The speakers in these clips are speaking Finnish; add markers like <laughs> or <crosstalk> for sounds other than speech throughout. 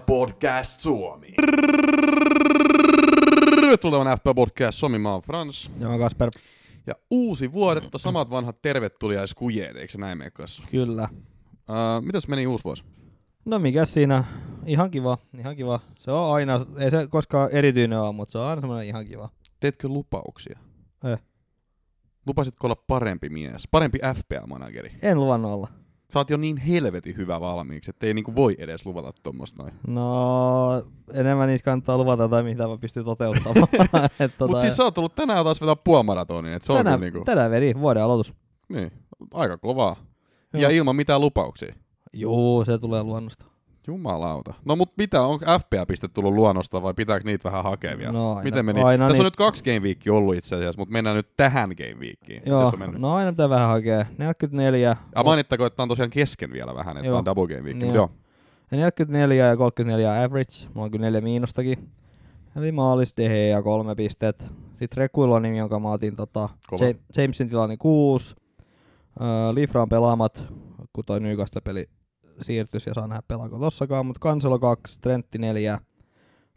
Podcast Suomi. Tervetuloa FP Podcast Suomi, mä oon Frans. Ja mä Kasper. Ja uusi vuodetta, samat vanhat tervetuliaiskujeet, eikö se näin mene kanssa? Kyllä. Uh, mitäs meni uusi vuosi? No mikä siinä? Ihan kiva, ihan kiva. Se on aina, ei se koskaan erityinen ole, mutta se on aina semmoinen ihan kiva. Teetkö lupauksia? Eh. Lupasitko olla parempi mies, parempi FPA-manageri? En luvannut olla. Sä oot jo niin helvetin hyvä valmiiksi, että ei niinku voi edes luvata tuommoista noin. No, enemmän niistä kannattaa luvata tai mitä mä pystyn toteuttamaan. <laughs> Et tota, Mut siis sä oot tullut tänään taas vetää puolimaratonia, että se on tänään, kyllä niinku, tänään veri, vuoden aloitus. niin, aika kovaa. Joo. Ja ilman mitään lupauksia. Juu, se tulee luonnosta. Jumalauta. No mut mitä, onko FPA-piste tullut luonnosta vai pitääkö niitä vähän hakea vielä? No aina- Miten meni? aina Tässä on niitä- nyt kaksi game weekia ollut itse asiassa, mutta mennään nyt tähän game weekiin. Joo, on no aina pitää vähän hakea. 44. Ja mainittakoon, että on tosiaan kesken vielä vähän, että Joo. on double game week. Niin on. joo. Ja 44 ja 34 average. Mulla on kyllä neljä miinustakin. Eli maalis Dehe ja kolme pistet. Sitten Rekuilonin, jonka mä otin tota, Jamesin tilani kuusi. Öö, Lifran pelaamat, kun toi Newcastle-peli siirtys ja saa nähdä pelaako tossakaan, mutta Cancelo 2, Trentti 4,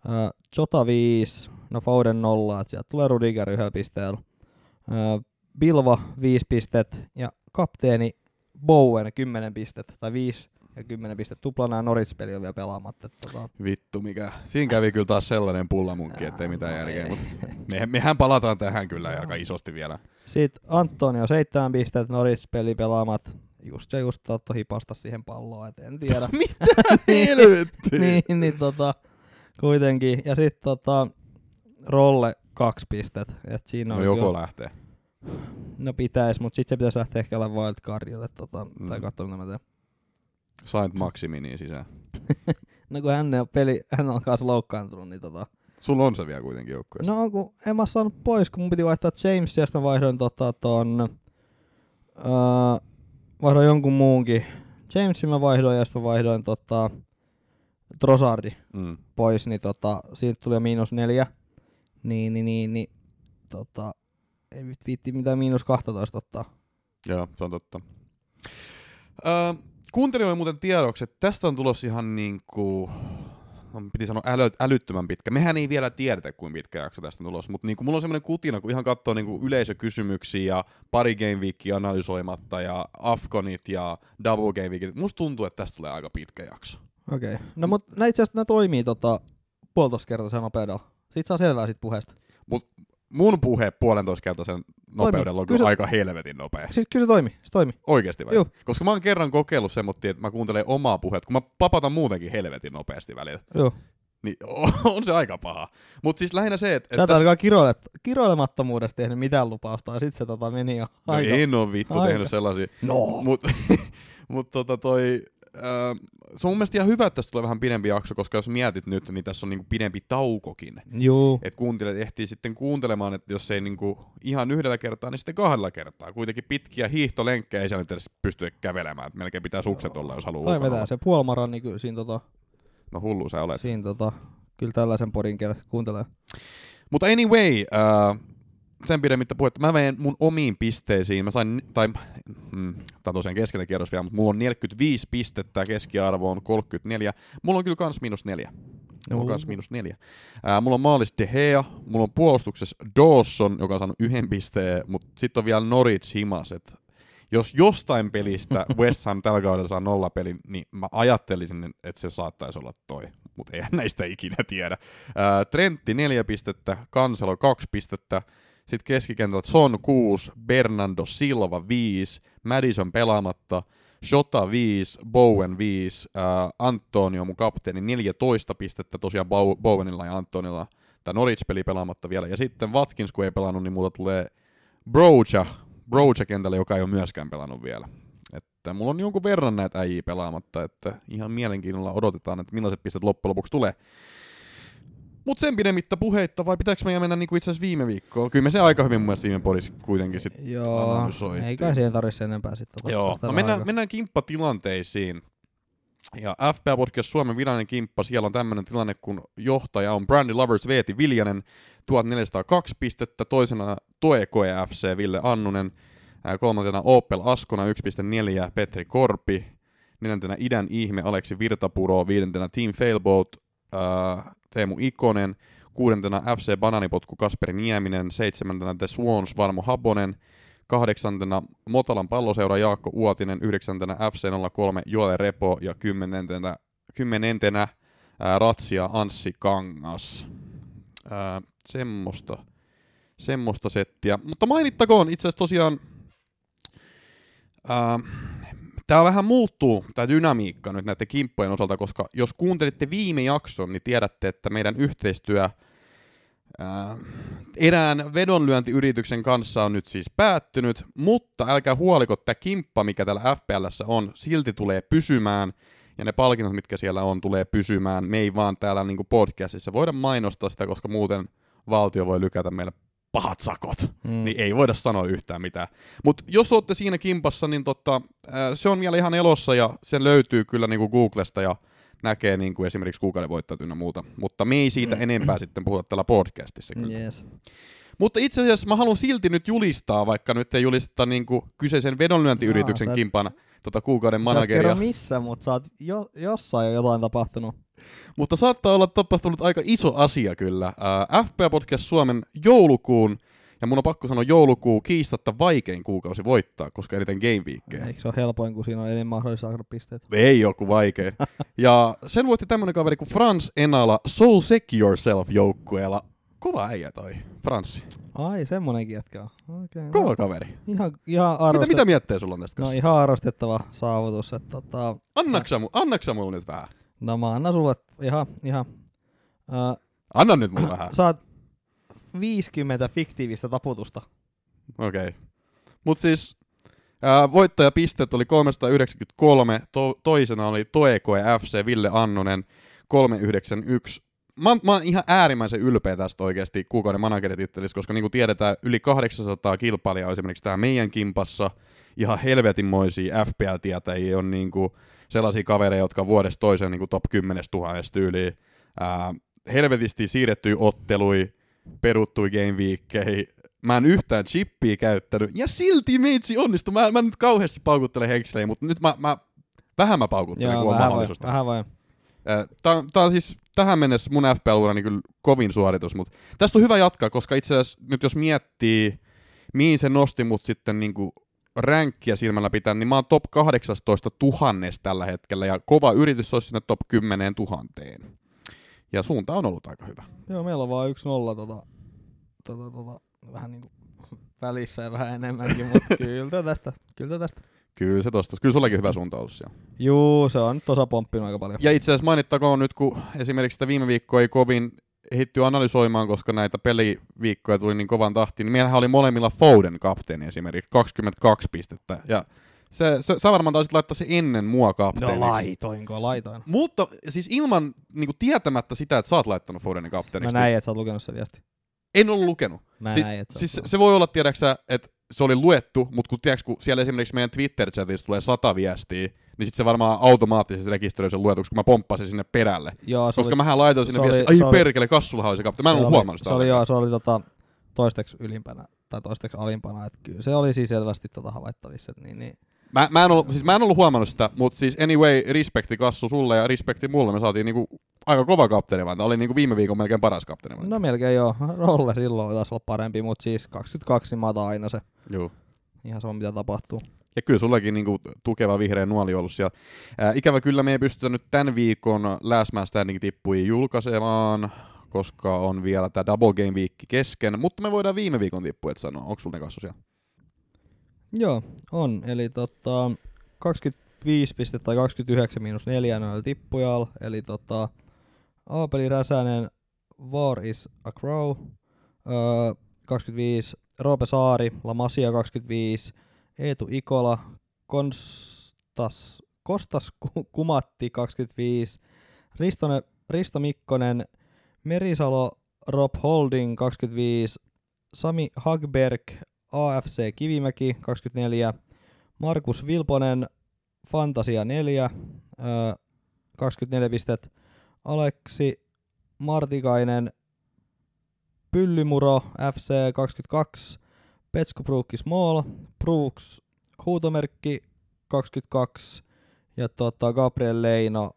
öö, Jota 5, no Foden 0, että sieltä tulee Rudiger yhdellä pisteellä. Bilva 5 pistet ja kapteeni Bowen 10 pistettä, tai 5 ja 10 pistettä. Tupla nämä Norwich-peli on vielä pelaamatta. Tota, Vittu mikä. Siinä kävi kyllä taas sellainen pullamunkki, ettei mitään no järkeä. ei. Mut me, mehän palataan tähän kyllä aika isosti vielä. Sitten Antonio 7 pistettä, Norwich-peli pelaamat. Just se just Tatto hipasta siihen palloon, et en tiedä. <laughs> Mitä helvettiä? niin, niin tota, kuitenkin. Ja sitten tota, Rolle kaksi pistet. Et siinä No on joko kyllä- lähtee. no pitäis, mutta sitten se pitäisi lähteä ehkä olla wildcardille, tota, Mm. tai katsoa mitä mä teen. Saint Maximiniin sisään. <laughs> No kun hän on peli, hän on kanssa loukkaantunut, niin tota. Sulla on se vielä kuitenkin joukkueessa. No kun en mä saanut pois, kun mun piti vaihtaa James ja sitten mä vaihdoin tota ton, öö, vaihdoin jonkun muunkin. Jamesin mä vaihdoin ja sitten mä vaihdoin tota, Trossardi Mm. pois, niin tota, siitä tuli jo miinus neljä. Niin, niin, niin, niin tota, ei viitti mitään miinus 12 ottaa. Joo, se on totta. Öö, kuuntelijoille muuten tiedoksi, että tästä on tulossa ihan niinku, no, piti sanoa äly, älyttömän pitkä. Mehän ei vielä tiedetä, kuinka pitkä jakso tästä on tulossa, mutta niinku, mulla on semmoinen kutina, kun ihan katsoo niinku yleisökysymyksiä ja pari game weekia analysoimatta ja Afkonit ja double game weekit. Musta tuntuu, että tästä tulee aika pitkä jakso. Okei. Okay. No mut nää itse asiassa toimii tota, puolitoista kertaa nopeudella. Siitä saa selvää siitä puheesta. Mun puhe puolentoista kertaisen nopeudella on se- aika helvetin nopea. Siis kyllä se toimi, se toimi. <laughs> Oikeesti vai? Joo. Koska mä oon kerran kokeillut semmoittia, että mä kuuntelen omaa puhetta, kun mä papatan muutenkin helvetin nopeasti välillä. Joo. Niin <laughs> on se aika paha. Mutta siis lähinnä se, että... Sä et ainakaan kiroile, kiroilemattomuudesta tehnyt mitään lupausta, ja sit se tota meni jo no aika. en oo vittu aika. tehnyt sellaisia. No. Mut, <laughs> mut tota toi... Äh, se on mun mielestä ihan hyvä, että tästä tulee vähän pidempi jakso, koska jos mietit nyt, niin tässä on niinku pidempi taukokin. Juu. Että kuuntelijat ehtii sitten kuuntelemaan, että jos ei niinku ihan yhdellä kertaa, niin sitten kahdella kertaa. Kuitenkin pitkiä hiihtolenkkejä ei siellä nyt edes pysty kävelemään. Et melkein pitää sukset olla, jos haluaa Tai vetää se puolimaran, niin kyllä siinä, tota, No hullu sä olet. siinä tota, kyllä tällaisen podin kuuntelee. Mutta anyway, äh, sen pidemmittä puhetta. Mä menen mun omiin pisteisiin. Mä sain, tai, mm, tää on tosiaan keskeltä kierros vielä, mutta mulla on 45 pistettä, keskiarvo on 34. Mulla on kyllä kans miinus neljä. Mulla on kans miinus neljä. Ää, mulla on maalis De Gea, mulla on puolustuksessa Dawson, joka on saanut yhden pisteen, mutta sitten on vielä Norwich himas, et jos jostain pelistä <laughs> West Ham tällä kaudella saa nolla pelin, niin mä ajattelisin, että se saattaisi olla toi, mutta eihän näistä ikinä tiedä. Ää, Trentti neljä pistettä, Kanselo kaksi pistettä, sitten keskikentältä Son 6, Bernardo Silva 5, Madison pelaamatta, Shota 5, Bowen 5, äh, Antonio mun kapteeni 14 pistettä, tosiaan Bow- Bowenilla ja Antonilla tämä Norwich-peli pelaamatta vielä. Ja sitten Watkins, kun ei pelannut, niin muuta tulee Broja, Broja kentälle, joka ei ole myöskään pelannut vielä. Että mulla on jonkun verran näitä äijiä pelaamatta, että ihan mielenkiinnolla odotetaan, että millaiset pistet loppujen lopuksi tulee. Mutta sen pidemmittä puheitta, vai pitääkö meidän mennä niinku itse asiassa viime viikkoon? Kyllä me se aika hyvin mun mielestä viime podissa kuitenkin sit Joo, analysoitiin. ei kai siihen tarvitse enempää sitten. tota Joo, no mennään, mennään kimppatilanteisiin. Ja FPA Podcast Suomen virallinen kimppa, siellä on tämmöinen tilanne, kun johtaja on Brandy Lovers Veeti Viljanen, 1402 pistettä, toisena Toe Koe FC Ville Annunen, kolmantena Opel Askona 1.4 Petri Korpi, neljäntenä Idän ihme Aleksi Virtapuro, viidentenä Team Failboat äh, Teemu Ikonen, kuudentena FC Bananipotku Kasperi Nieminen, seitsemäntenä The Swans Varmo Habonen, kahdeksantena Motalan palloseura Jaakko Uotinen, yhdeksäntenä FC03 Joel Repo ja kymmenentenä, kymmenentenä ää, Ratsia Anssi Kangas. Ää, semmoista, semmoista settiä. Mutta mainittakoon itse asiassa tosiaan, ää, tämä vähän muuttuu, tämä dynamiikka nyt näiden kimppojen osalta, koska jos kuuntelitte viime jakson, niin tiedätte, että meidän yhteistyö ää, erään vedonlyöntiyrityksen kanssa on nyt siis päättynyt, mutta älkää huoliko, tämä kimppa, mikä täällä FPLssä on, silti tulee pysymään, ja ne palkinnot, mitkä siellä on, tulee pysymään. Me ei vaan täällä niin podcastissa voida mainostaa sitä, koska muuten valtio voi lykätä meille pahat sakot, mm. niin ei voida sanoa yhtään mitään. Mutta jos olette siinä kimpassa, niin tota, se on vielä ihan elossa ja sen löytyy kyllä niin kuin Googlesta ja näkee niin kuin esimerkiksi kuukauden voittajat ynnä muuta. Mutta me ei siitä mm. enempää <clears throat> sitten puhuta tällä podcastissa kyllä. Yes. Mutta itse asiassa mä haluan silti nyt julistaa, vaikka nyt ei julisteta niin kuin kyseisen vedonlyöntiyrityksen Jaa, kimpana tota kuukauden manageria. Sä missä, mutta sä oot jo, jossain jo jotain tapahtunut. Mutta saattaa olla tapahtunut aika iso asia kyllä. Äh, FPA Podcast Suomen joulukuun, ja mun on pakko sanoa joulukuu kiistatta vaikein kuukausi voittaa, koska eniten Game Weekkejä. Eikö se ole helpoin, kun siinä on enemmän mahdollista saada pisteitä? Ei joku vaikea. <laughs> ja sen voitti tämmönen kaveri kuin Frans Enala Soul Sec Yourself joukkueella. Kova äijä toi, Franssi. Ai, semmonenkin jätkä on. Okay, Kova no. kaveri. Ihan, ihan arvostet... mitä, mitä mietteä sulla on tästä No kanssa? ihan arvostettava saavutus. Että, tota... annaksa, mu- annaksa mulle nyt vähän? No mä annan sulle ihan, ihan uh, Anna nyt mulle vähän. Saat 50 fiktiivistä taputusta. Okei. Okay. Mut siis ää, voittajapisteet oli 393, to- toisena oli Toekoe FC Ville Annunen 391. Mä, mä oon ihan äärimmäisen ylpeä tästä oikeasti kuukauden manageritittelistä, koska niin kuin tiedetään, yli 800 kilpailijaa on esimerkiksi tää meidän kimpassa, ihan helvetinmoisia FPL-tietäjiä on niin kuin sellaisia kavereita, jotka vuodesta toiseen niin kuin top 10 000 tyyliin. Ää, helvetisti siirrettyi ottelui, peruttui game weekkeihin, mä en yhtään chippiä käyttänyt, ja silti meitsi onnistui. Mä, mä nyt kauheasti paukuttelen henkselejä, mutta nyt mä, mä vähän mä paukuttelen, Joo, kun on mahdollisuus. Vähän vai. Tämä, tämä on siis tähän mennessä mun FPL-urani kyllä kovin suoritus, mutta tästä on hyvä jatkaa, koska itse asiassa nyt jos miettii, mihin se nosti mut sitten niin kuin ränkkiä silmällä pitää, niin mä oon top 18 tuhannesta tällä hetkellä, ja kova yritys olisi sinne top 10 tuhanteen. Ja suunta on ollut aika hyvä. Joo, meillä on vaan yksi nolla tota, tota, tota, vähän niin kuin välissä ja vähän enemmänkin, mutta <laughs> kyllä tästä, kyllä tästä. Kyllä se tosta. Kyllä sullakin hyvä suunta ollut siellä. Juu, se on nyt osa pomppinut aika paljon. Ja itse asiassa mainittakoon nyt, kun esimerkiksi sitä viime viikkoa ei kovin hitty analysoimaan, koska näitä peliviikkoja tuli niin kovan tahtiin, niin meillähän oli molemmilla Foden kapteeni esimerkiksi, 22 pistettä. Ja se, se, sä varmaan taisit laittaa se ennen mua kapteeniksi. No laitoinko, laitoin. Mutta siis ilman niin kuin tietämättä sitä, että sä oot laittanut Fodenin kapteeniksi. Mä näin, että sä oot lukenut se viesti. En ollut lukenut. Mä siis, näin, että siis se, se voi olla, tiedäksä, että se oli luettu, mutta kun, tiedätkö, kun siellä esimerkiksi meidän Twitter-chatissa tulee sata viestiä, niin sitten se varmaan automaattisesti rekisteröi sen luetuksi, kun mä pomppasin sinne perälle. Joo, Koska oli, mähän laitoin sinne viestiä, ai oli, perkele, kassullahan oli se kapteeni. Mä en ollut huomannut sitä. Se oli, joo, se oli tota, toisteksi ylimpänä tai toisteksi alimpana, että kyllä se oli siis selvästi tota havaittavissa, että niin, niin Mä, mä, en ollut, siis mä en ollut huomannut sitä, mutta siis anyway, respekti Kassu sulle ja respekti mulle. Me saatiin niinku aika kova kapteeni, vaan oli niinku viime viikon melkein paras kapteeni. No melkein joo. <laughs> Rolle silloin taisi olla parempi, mutta siis 22 niin mä otan aina se. Joo. Ihan sama mitä tapahtuu. Ja kyllä sullakin niinku tukeva vihreä nuoli ollut siellä. Ää, ikävä kyllä me ei pystytä nyt tämän viikon Last Man Standing tippuja julkaisemaan, koska on vielä tämä Double Game Week kesken, mutta me voidaan viime viikon tippuja sanoa. Onko sulla ne kassu siellä? Joo, on. Eli tota, 25 pistettä tai 29 miinus 4 noilla tippujalla. Eli tota, Aapeli Räsänen, War is a Crow, öö, 25, Roope Saari, La Masia 25, Eetu Ikola, Konstas, Kostas Kumatti 25, Ristone, Risto Mikkonen, Merisalo, Rob Holding 25, Sami Hagberg, AFC Kivimäki 24, Markus Vilponen Fantasia 4, 24 pistet, Aleksi Martikainen Pyllymuro FC 22, Petsku Bruukki Small, Brooks huutomerkki 22 Ja tota, Gabriel Leino,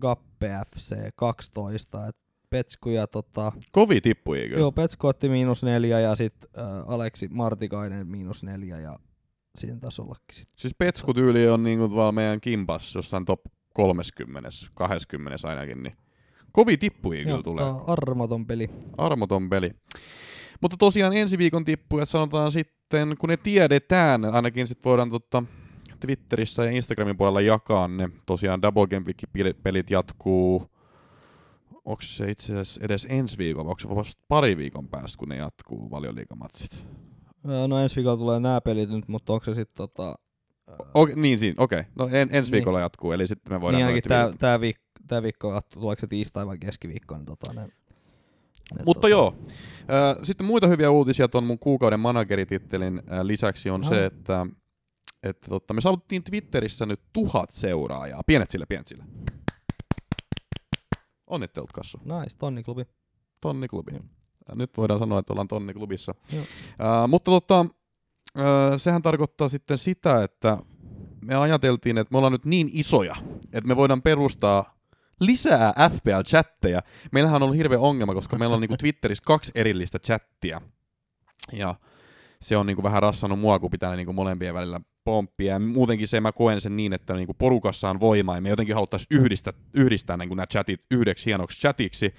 Gappe FC 12. Et Petsku ja tota, Kovi tippui kyllä. joo, Petsku otti miinus neljä ja sitten äh, Aleksi Martikainen miinus neljä ja siinä taisi ollakin sit. Siis petskutyyli on niinku vaan meidän kimpas jossain top 30, 20 ainakin, niin kovi tippui kyllä tulee. armoton peli. Armoton peli. Mutta tosiaan ensi viikon tippuja sanotaan sitten, kun ne tiedetään, ainakin sitten voidaan totta Twitterissä ja Instagramin puolella jakaa ne. Tosiaan Double Game Week pelit jatkuu, onko se itse asiassa edes ensi viikolla, onko se vasta pari viikon päästä, kun ne jatkuu valioliikamatsit? Öö, No ensi viikolla tulee nämä pelit nyt, mutta onko se sitten tota... öö, Okei, niin siinä, okei. Okay. No en, ensi Niin. viikolla jatkuu, eli sitten me voidaan... niin ainakin noita tää, tää, viik- tää viikko, tuleeko se tiistai vai keskiviikko, niin tota ne Mutta tota, joo, sitten muita hyviä uutisia tuon mun kuukauden manageritittelin lisäksi on Aha. se, että, että totta, me saavuttiin Twitterissä nyt tuhat seuraajaa. Pienet sille, pienet sille. Onnittelut Kassu. Nice, tonniklubi. Tonniklubi. Joo. Nyt voidaan sanoa, että ollaan tonniklubissa. Joo. Uh, mutta tota, uh, sehän tarkoittaa sitten sitä, että me ajateltiin, että me ollaan nyt niin isoja, että me voidaan perustaa lisää FPL-chatteja. Meillähän on ollut hirveä ongelma, koska meillä on niinku Twitterissä kaksi erillistä chattia. Ja se on niinku vähän rassannut mua, kun pitää niinku molempien välillä pomppia. Ja muutenkin se mä koen sen niin, että niinku porukassa on voimaa, ja me jotenkin haluttaisiin yhdistää, yhdistää niinku nämä chatit yhdeksi hienoksi chatiksi.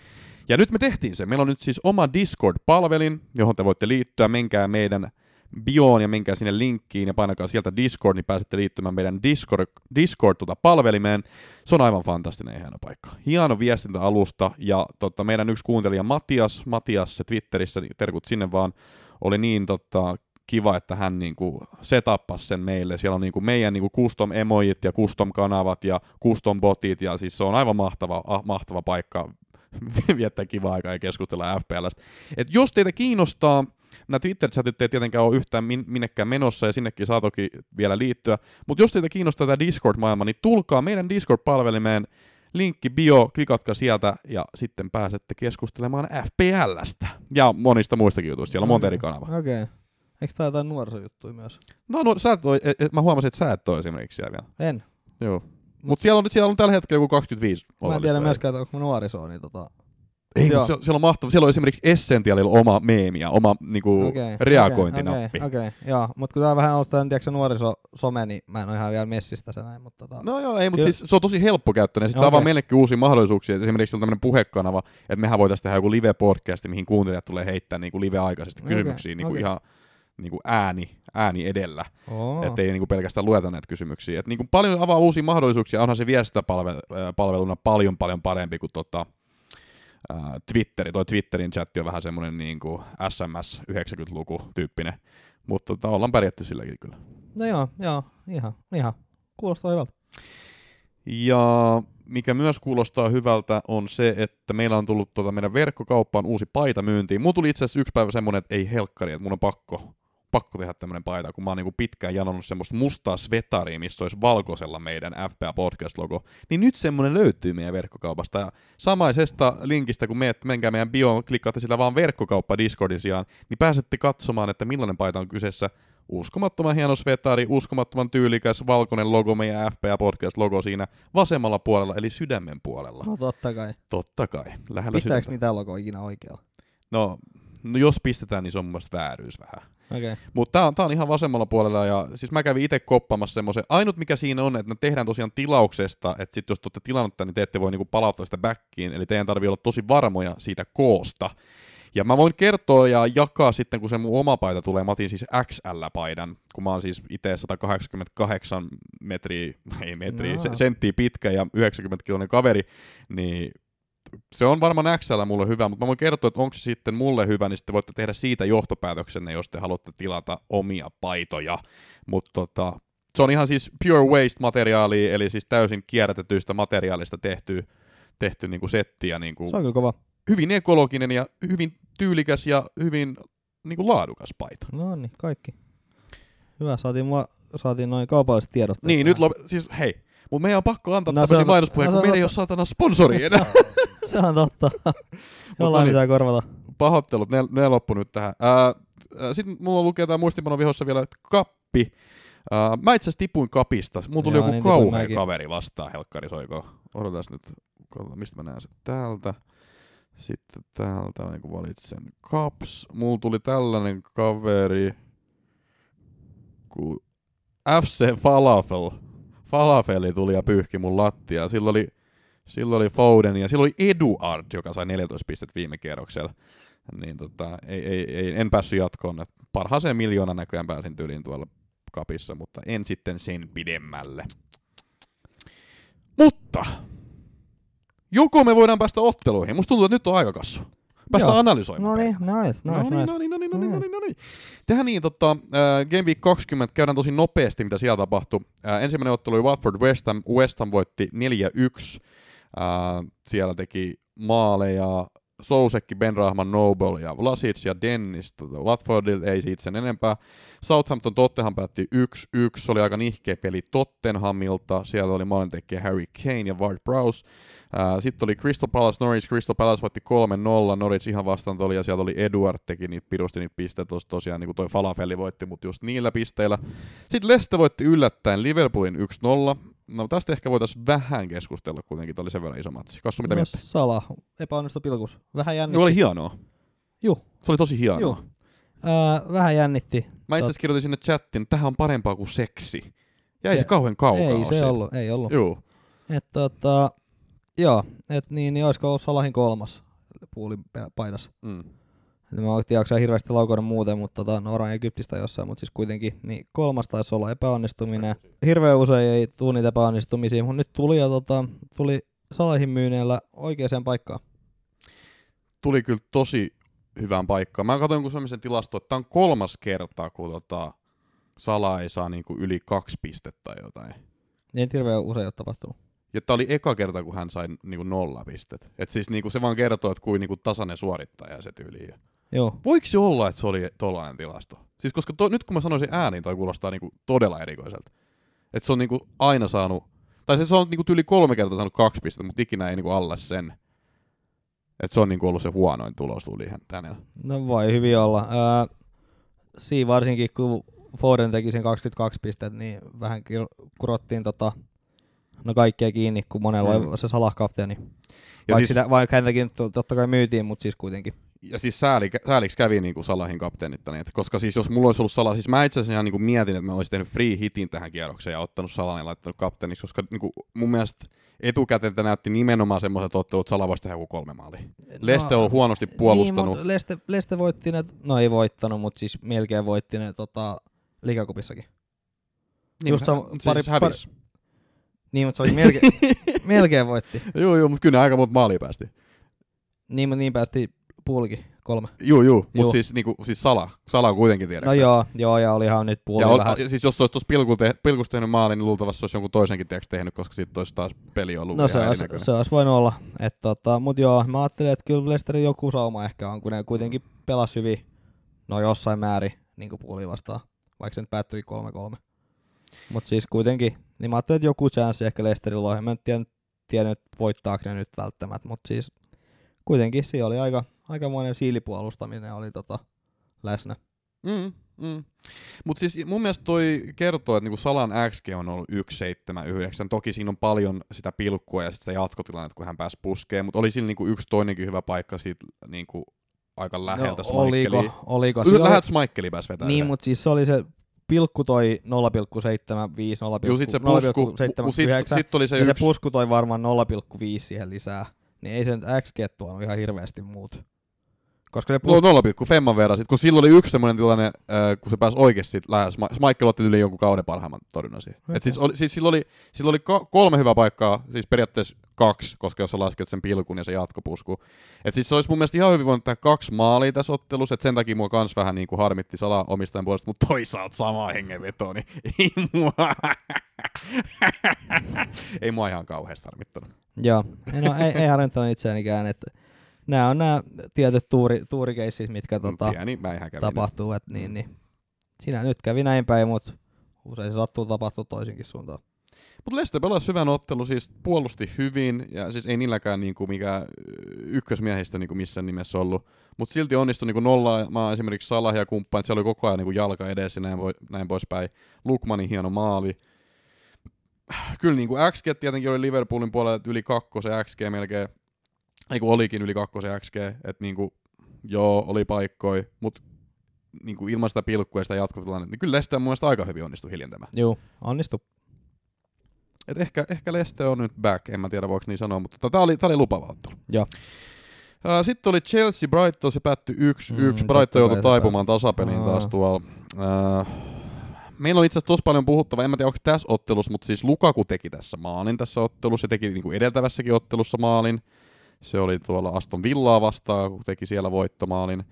Ja nyt me tehtiin se. Meillä on nyt siis oma Discord-palvelin, johon te voitte liittyä. Menkää meidän bioon ja menkää sinne linkkiin ja painakaa sieltä Discord, niin pääsette liittymään meidän Discord, Discord tuota palvelimeen. Se on aivan fantastinen ja hieno paikka. Hieno viestintäalusta ja tota, meidän yksi kuuntelija Matias, Matias se Twitterissä, niin terkut sinne vaan, oli niin tota, kiva, että hän niinku setappasi sen meille. Siellä on niinku meidän niinku custom emojit ja custom kanavat ja custom botit ja siis se on aivan mahtava, ah, mahtava paikka <laughs> viettää kivaa aikaa ja keskustella FPLstä. Et jos teitä kiinnostaa, nämä Twitter-chatit ei tietenkään ole yhtään min- minnekään menossa ja sinnekin saa toki vielä liittyä, mutta jos teitä kiinnostaa tämä Discord-maailma, niin tulkaa meidän Discord-palvelimeen, linkki bio, klikatkaa sieltä ja sitten pääsette keskustelemaan FPLstä ja monista muistakin jutuista. Siellä on monta eri kanavaa. Okei. Okay. Eikö tää jotain nuorisojuttuja myös? No, no sä et toi, et, et, mä huomasin, että sä et toi esimerkiksi siellä vielä. En. Joo. Mutta siellä on, siellä on tällä hetkellä joku 25 Mä en tiedä myöskään, että onko mä nuorisoa, niin tota... Ei, Joo. mutta se, siellä on mahtava. Siellä on esimerkiksi Essentialilla oma meemi ja oma niinku, Okei, reagointinappi. Okei, okei, joo. Mut kun tää on vähän ollut tän, tiedätkö, nuoriso-some, niin mä en oo ihan vielä messistä se näin, mutta tota... No joo, ei, mutta siis se on tosi helppokäyttöinen. Sitten okay. Okei. vaan meillekin uusia mahdollisuuksia. Et Esimerkiksi on tämmöinen puhekanava, että mehän voitaisiin tehdä joku live-podcasti, mihin kuuntelijat tulee heittää niinku live-aikaisesti kysymyksiä niinku okei. ihan niinku ääni, ääni edellä. Oo. Että ei niinku pelkästään lueta näitä kysymyksiä. Et niinku paljon avaa uusia mahdollisuuksia. Onhan se viestintäpalveluna paljon paljon parempi kuin tota, ää, Twitteri. Toi Twitterin chatti on vähän semmoinen niinku SMS 90-luku tyyppinen. Mutta tota, ollaan pärjätty silläkin kyllä. No joo, joo, ihan, ihan. Kuulostaa hyvältä. Ja mikä myös kuulostaa hyvältä on se, että meillä on tullut tuota meidän verkkokauppaan uusi paita myyntiin. Mulla tuli itse asiassa yksi päivä semmonen, että ei helkkari, että mun on pakko, pakko tehdä tämmönen paita, kun mä oon niinku pitkään janonnut semmoista mustaa svetaria, missä olisi valkoisella meidän FPA Podcast-logo. Niin nyt semmonen löytyy meidän verkkokaupasta. Ja samaisesta linkistä, kun meet, menkää meidän bioon, klikkaatte sillä vaan verkkokauppa Discordin sijaan, niin pääsette katsomaan, että millainen paita on kyseessä. Uskomattoman hieno svetari, uskomattoman tyylikäs, valkoinen logo, meidän FPA Podcast-logo siinä vasemmalla puolella, eli sydämen puolella. No totta kai. Totta kai, lähellä Pistääkö sydäntä. mitään logoa ikinä oikealla? No, no, jos pistetään, niin se on mun mielestä vääryys vähän. Okay. Mutta tää on, tää on ihan vasemmalla puolella ja siis mä kävin itse koppaamassa semmoisen. Ainut mikä siinä on, että ne tehdään tosiaan tilauksesta, että sit jos te olette tilannut tän, niin te ette voi niinku palauttaa sitä backiin, eli teidän tarvii olla tosi varmoja siitä koosta. Ja mä voin kertoa ja jakaa sitten, kun se mun oma paita tulee, mä otin siis XL-paidan, kun mä oon siis itse 188 metriä, ei metriä, Jaa. senttiä pitkä ja 90 kiloinen kaveri, niin se on varmaan XL mulle hyvä, mutta mä voin kertoa, että onko se sitten mulle hyvä, niin sitten voitte tehdä siitä johtopäätöksenne, jos te haluatte tilata omia paitoja. Mutta tota, se on ihan siis pure waste-materiaalia, eli siis täysin kierrätetyistä materiaalista tehty, tehty niinku setti ja niinku Se on kyllä kova. hyvin ekologinen ja hyvin tyylikäs ja hyvin niinku laadukas paita. No niin, kaikki. Hyvä, saatiin, mua, saatiin noin kaupalliset tiedot. Niin, nyt lop- siis hei, mutta meidän on pakko antaa No tämmöisiä on- mainospuheita, no kun meillä ei on- ole saatana sponsoria enää. Se on totta. no Jollain niin. pitää korvata. Pahoittelut, ne, ne loppu nyt tähän. Sitten mulla lukee tää muistipano vihossa vielä, että Uh, mä itse asiassa tipuin kapista. Mulla tuli Joo, joku niin kauhea kaveri vastaan, helkkari soiko. Odotas nyt, katsotaan, mistä mä näen sen täältä. Sitten täältä niin valitsen Caps. Mulla tuli tällainen kaveri kuin FC Falafel. Falafeli tuli ja pyyhki mun lattia. Silloin oli, silloin oli Foden ja silloin oli Eduard, joka sai 14 pistettä viime kierroksella. Niin tota, ei, ei, ei, en päässyt jatkoon. Parhaaseen miljoona näköjään pääsin tyliin tuolla kapissa, mutta en sitten sen pidemmälle. Mutta joko me voidaan päästä otteluihin? Musta tuntuu, että nyt on aikakassu. Päästään Joo. analysoimaan. No niin, nice, No nice, niin, nice. no niin, no niin, no niin, no Mm. niin, no niin. Tehdään niin, tota, äh, Game Week 20 käydään tosi nopeasti, mitä siellä tapahtui. Äh, ensimmäinen ottelu oli Watford West Ham. West Ham voitti 4-1. Äh, siellä teki maaleja Sousekki, Benrahman, Noble ja Vlasic ja Dennis. Watfordilta ei siitä sen enempää. Southampton Tottenham päätti 1-1. Se oli aika nihkeä peli Tottenhamilta. Siellä oli maalintekijä Harry Kane ja Ward Prowse. Sitten oli Crystal Palace Norwich. Crystal Palace voitti 3-0. Norwich ihan vastaan oli ja sieltä oli Eduard teki niitä pirusti niitä pisteitä. Tos, tosiaan niin kuin toi Falafeli voitti, mutta just niillä pisteillä. Sitten Leicester voitti yllättäen Liverpoolin 1-0. No tästä ehkä voitaisiin vähän keskustella kuitenkin, tämä oli sen verran iso matsi. Kassu, mitä No? Sala, epäonnistu pilkus. Vähän jännitti. Se oli hienoa. Juh. Se oli tosi hienoa. Juh. Ää, vähän jännitti. Mä itse asiassa kirjoitin sinne chattiin, että tähän on parempaa kuin seksi. Jäi se Ja- kauhean kaukaa. ei se siitä. ollut, ei ollut. Joo. Et, tota, joo, et niin, niin olisiko ollut Salahin kolmas puulin paidassa. Mm. Mä en se hirveästi laukoida muuten, mutta tota, no Oran Egyptistä jossain, mutta siis kuitenkin niin kolmas taisi olla epäonnistuminen. Hirveän usein ei tule niitä epäonnistumisia, mutta nyt tuli ja tota, tuli Salahin myyneellä oikeaan paikkaan. Tuli kyllä tosi hyvään paikkaan. Mä katsoin jonkun sellaisen tilaston, että tämä on kolmas kerta, kun tota, Sala ei saa niinku yli kaksi pistettä tai jotain. Niin hirveän usein ole tapahtunut. Ja tämä oli eka kerta, kun hän sai niinku nolla pistet. Et siis niinku se vaan kertoo, että kuin niinku tasainen suorittaja se tyyli. Joo. Voiko se olla, että se oli tollainen tilasto? Siis koska to, nyt kun mä sanoisin ääniin, toi kuulostaa niinku todella erikoiselta. Että se on niinku aina saanut, tai se, se on niinku yli kolme kertaa saanut kaksi pistettä, mutta ikinä ei niinku alle sen. Että se on niinku ollut se huonoin tulos tuli hänellä. No voi hyvin olla. Ää, siinä varsinkin kun Foden teki sen 22 pistettä, niin vähän kurottiin tota, no kaikkea kiinni, kun monella Mm. oli se salakapteeni. Vaikka, siis, sitä, vaikka häntäkin to- totta kai myytiin, mutta siis kuitenkin. Ja siis sääli, sääliksi kävi niinku Salahin kapteenittani, että koska siis jos mulla olisi ollut Salah, siis mä itse asiassa ihan niinku mietin, että mä olisin tehnyt free hitin tähän kierrokseen ja ottanut Salahin ja laittanut kapteeniksi, koska niinku mun mielestä etukäteen tämä näytti nimenomaan semmoiset ottelut, että Salah voisi tehdä joku kolme maalia. Leste on huonosti puolustanut. Niin, mutta Leste, Leste voitti ne, no ei voittanut, mutta siis melkein voitti ne tota, liikakupissakin. just sam- mut pari- siis hävis. Niin, mutta se oli melkein, <laughs> melkein voitti. Joo, joo, mutta kyllä aika monta maalia päästi. Niin, mutta niin päästi puulikin kolme. Joo, joo, mutta Juu. siis, niinku, siis Sala, Sala on kuitenkin tiedäksä. No joo, joo, ja olihan nyt puoli ja ol, vähän. siis jos olisi tuossa pilkulla te, pilkussa tehnyt maalin, niin luultavasti se olisi jonkun toisenkin tiedätkö, tehnyt, koska sitten olisi taas peli ollut No se olisi, se olisi voinut olla. Et tota, mut joo, mä ajattelin, että kyllä Leicesterin joku sauma ehkä on, kun ne kuitenkin pelasi hyvin, no jossain määrin, niin kuin puoli vastaan, vaikka se nyt päättyi 3-3. Mutta siis kuitenkin, niin mä ajattelin, että joku chanssi ehkä Leicesterilla on. En mä nyt tiedä, että voittaako ne nyt välttämättä, mutta siis kuitenkin siinä oli aika, aikamoinen siilipuolustaminen oli tota, läsnä. Mm, mm. Mutta siis mun mielestä toi kertoo, että niinku Salan XG on ollut 1,79. Toki siinä on paljon sitä pilkkua ja sitä jatkotilannetta, kun hän pääsi puskeen, mutta oli siinä niinku yksi toinenkin hyvä paikka siitä niinku aika läheltä no, oliko, oliko. Silloin- Läheltä Smaikkeliin pääsi vetämään. Niin, mutta siis se oli se pilkku toi 0,75, 0,79. Juu, sit se pusku, sit, sit oli se ja se yksi, pusku toi varmaan 0,5 siihen lisää. Niin ei se nyt XG tuonut ihan hirveästi muut. Koska se No pusku... 0,5 femman verran, sit, kun silloin oli yksi semmoinen tilanne, äh, kun se pääsi oikeasti lähes, Michael otti yli jonkun kauden parhaimman torjunnan siihen. Okei. Et siis, oli, siis sillä oli, sillä oli ko- kolme hyvää paikkaa, siis periaatteessa kaksi, koska jos sä lasket sen pilkun ja se jatkopusku. Et siis se olisi mun mielestä ihan hyvin voinut tehdä kaksi maalia tässä ottelussa, että sen takia mua kans vähän niin kuin harmitti Sala omistajan puolesta, mutta toisaalta sama hengenveto, niin <laughs> ei mua, <laughs> ei mua ihan kauheasti harmittanut. Joo, no ei, ei harmittanut itseänikään, että nämä on nämä tietyt tuuri, tuurikeissit, mitkä tota, Pieni tapahtuu, että niin, niin. Siinä nyt kävi näin päin, mutta usein se sattuu tapahtua toisinkin suuntaan. Mutta Leicester pelasi hyvän ottelu, siis puolusti hyvin, ja siis ei niilläkään niinku mikä ykkösmiehistä niinku missään nimessä ollut, mutta silti onnistui niinku nollaamaan esimerkiksi Salah ja kumppanit, siellä oli koko ajan niinku jalka edessä ja näin, voi, näin poispäin. Lukmanin hieno maali. Kyllä niinku XG tietenkin oli Liverpoolin puolella yli kakkosen XG melkein, ei kun olikin yli kakkosen XG, että niinku, joo, oli paikkoi, mutta niinku ilman sitä pilkkua ja sitä jatkotilannetta, niin kyllä Leicester mun mielestä aika hyvin onnistui hiljentämään. Joo, onnistu. Et ehkä, ehkä Leste on nyt back, en mä tiedä voiko niin sanoa, mutta tämä oli, tää oli lupava ottelu. Joo. Sitten oli Chelsea Brighton, se päättyi 1-1. Mm, Brighton joutui taipumaan tasapeliin Aa. taas tuolla. Uh, meillä on itse asiassa tosi paljon puhuttava, en mä tiedä onko tässä ottelussa, mutta siis Lukaku teki tässä maalin tässä ottelussa, se teki niinku edeltävässäkin ottelussa maalin. Se oli tuolla Aston Villaa vastaan, kun teki siellä voittomaalin.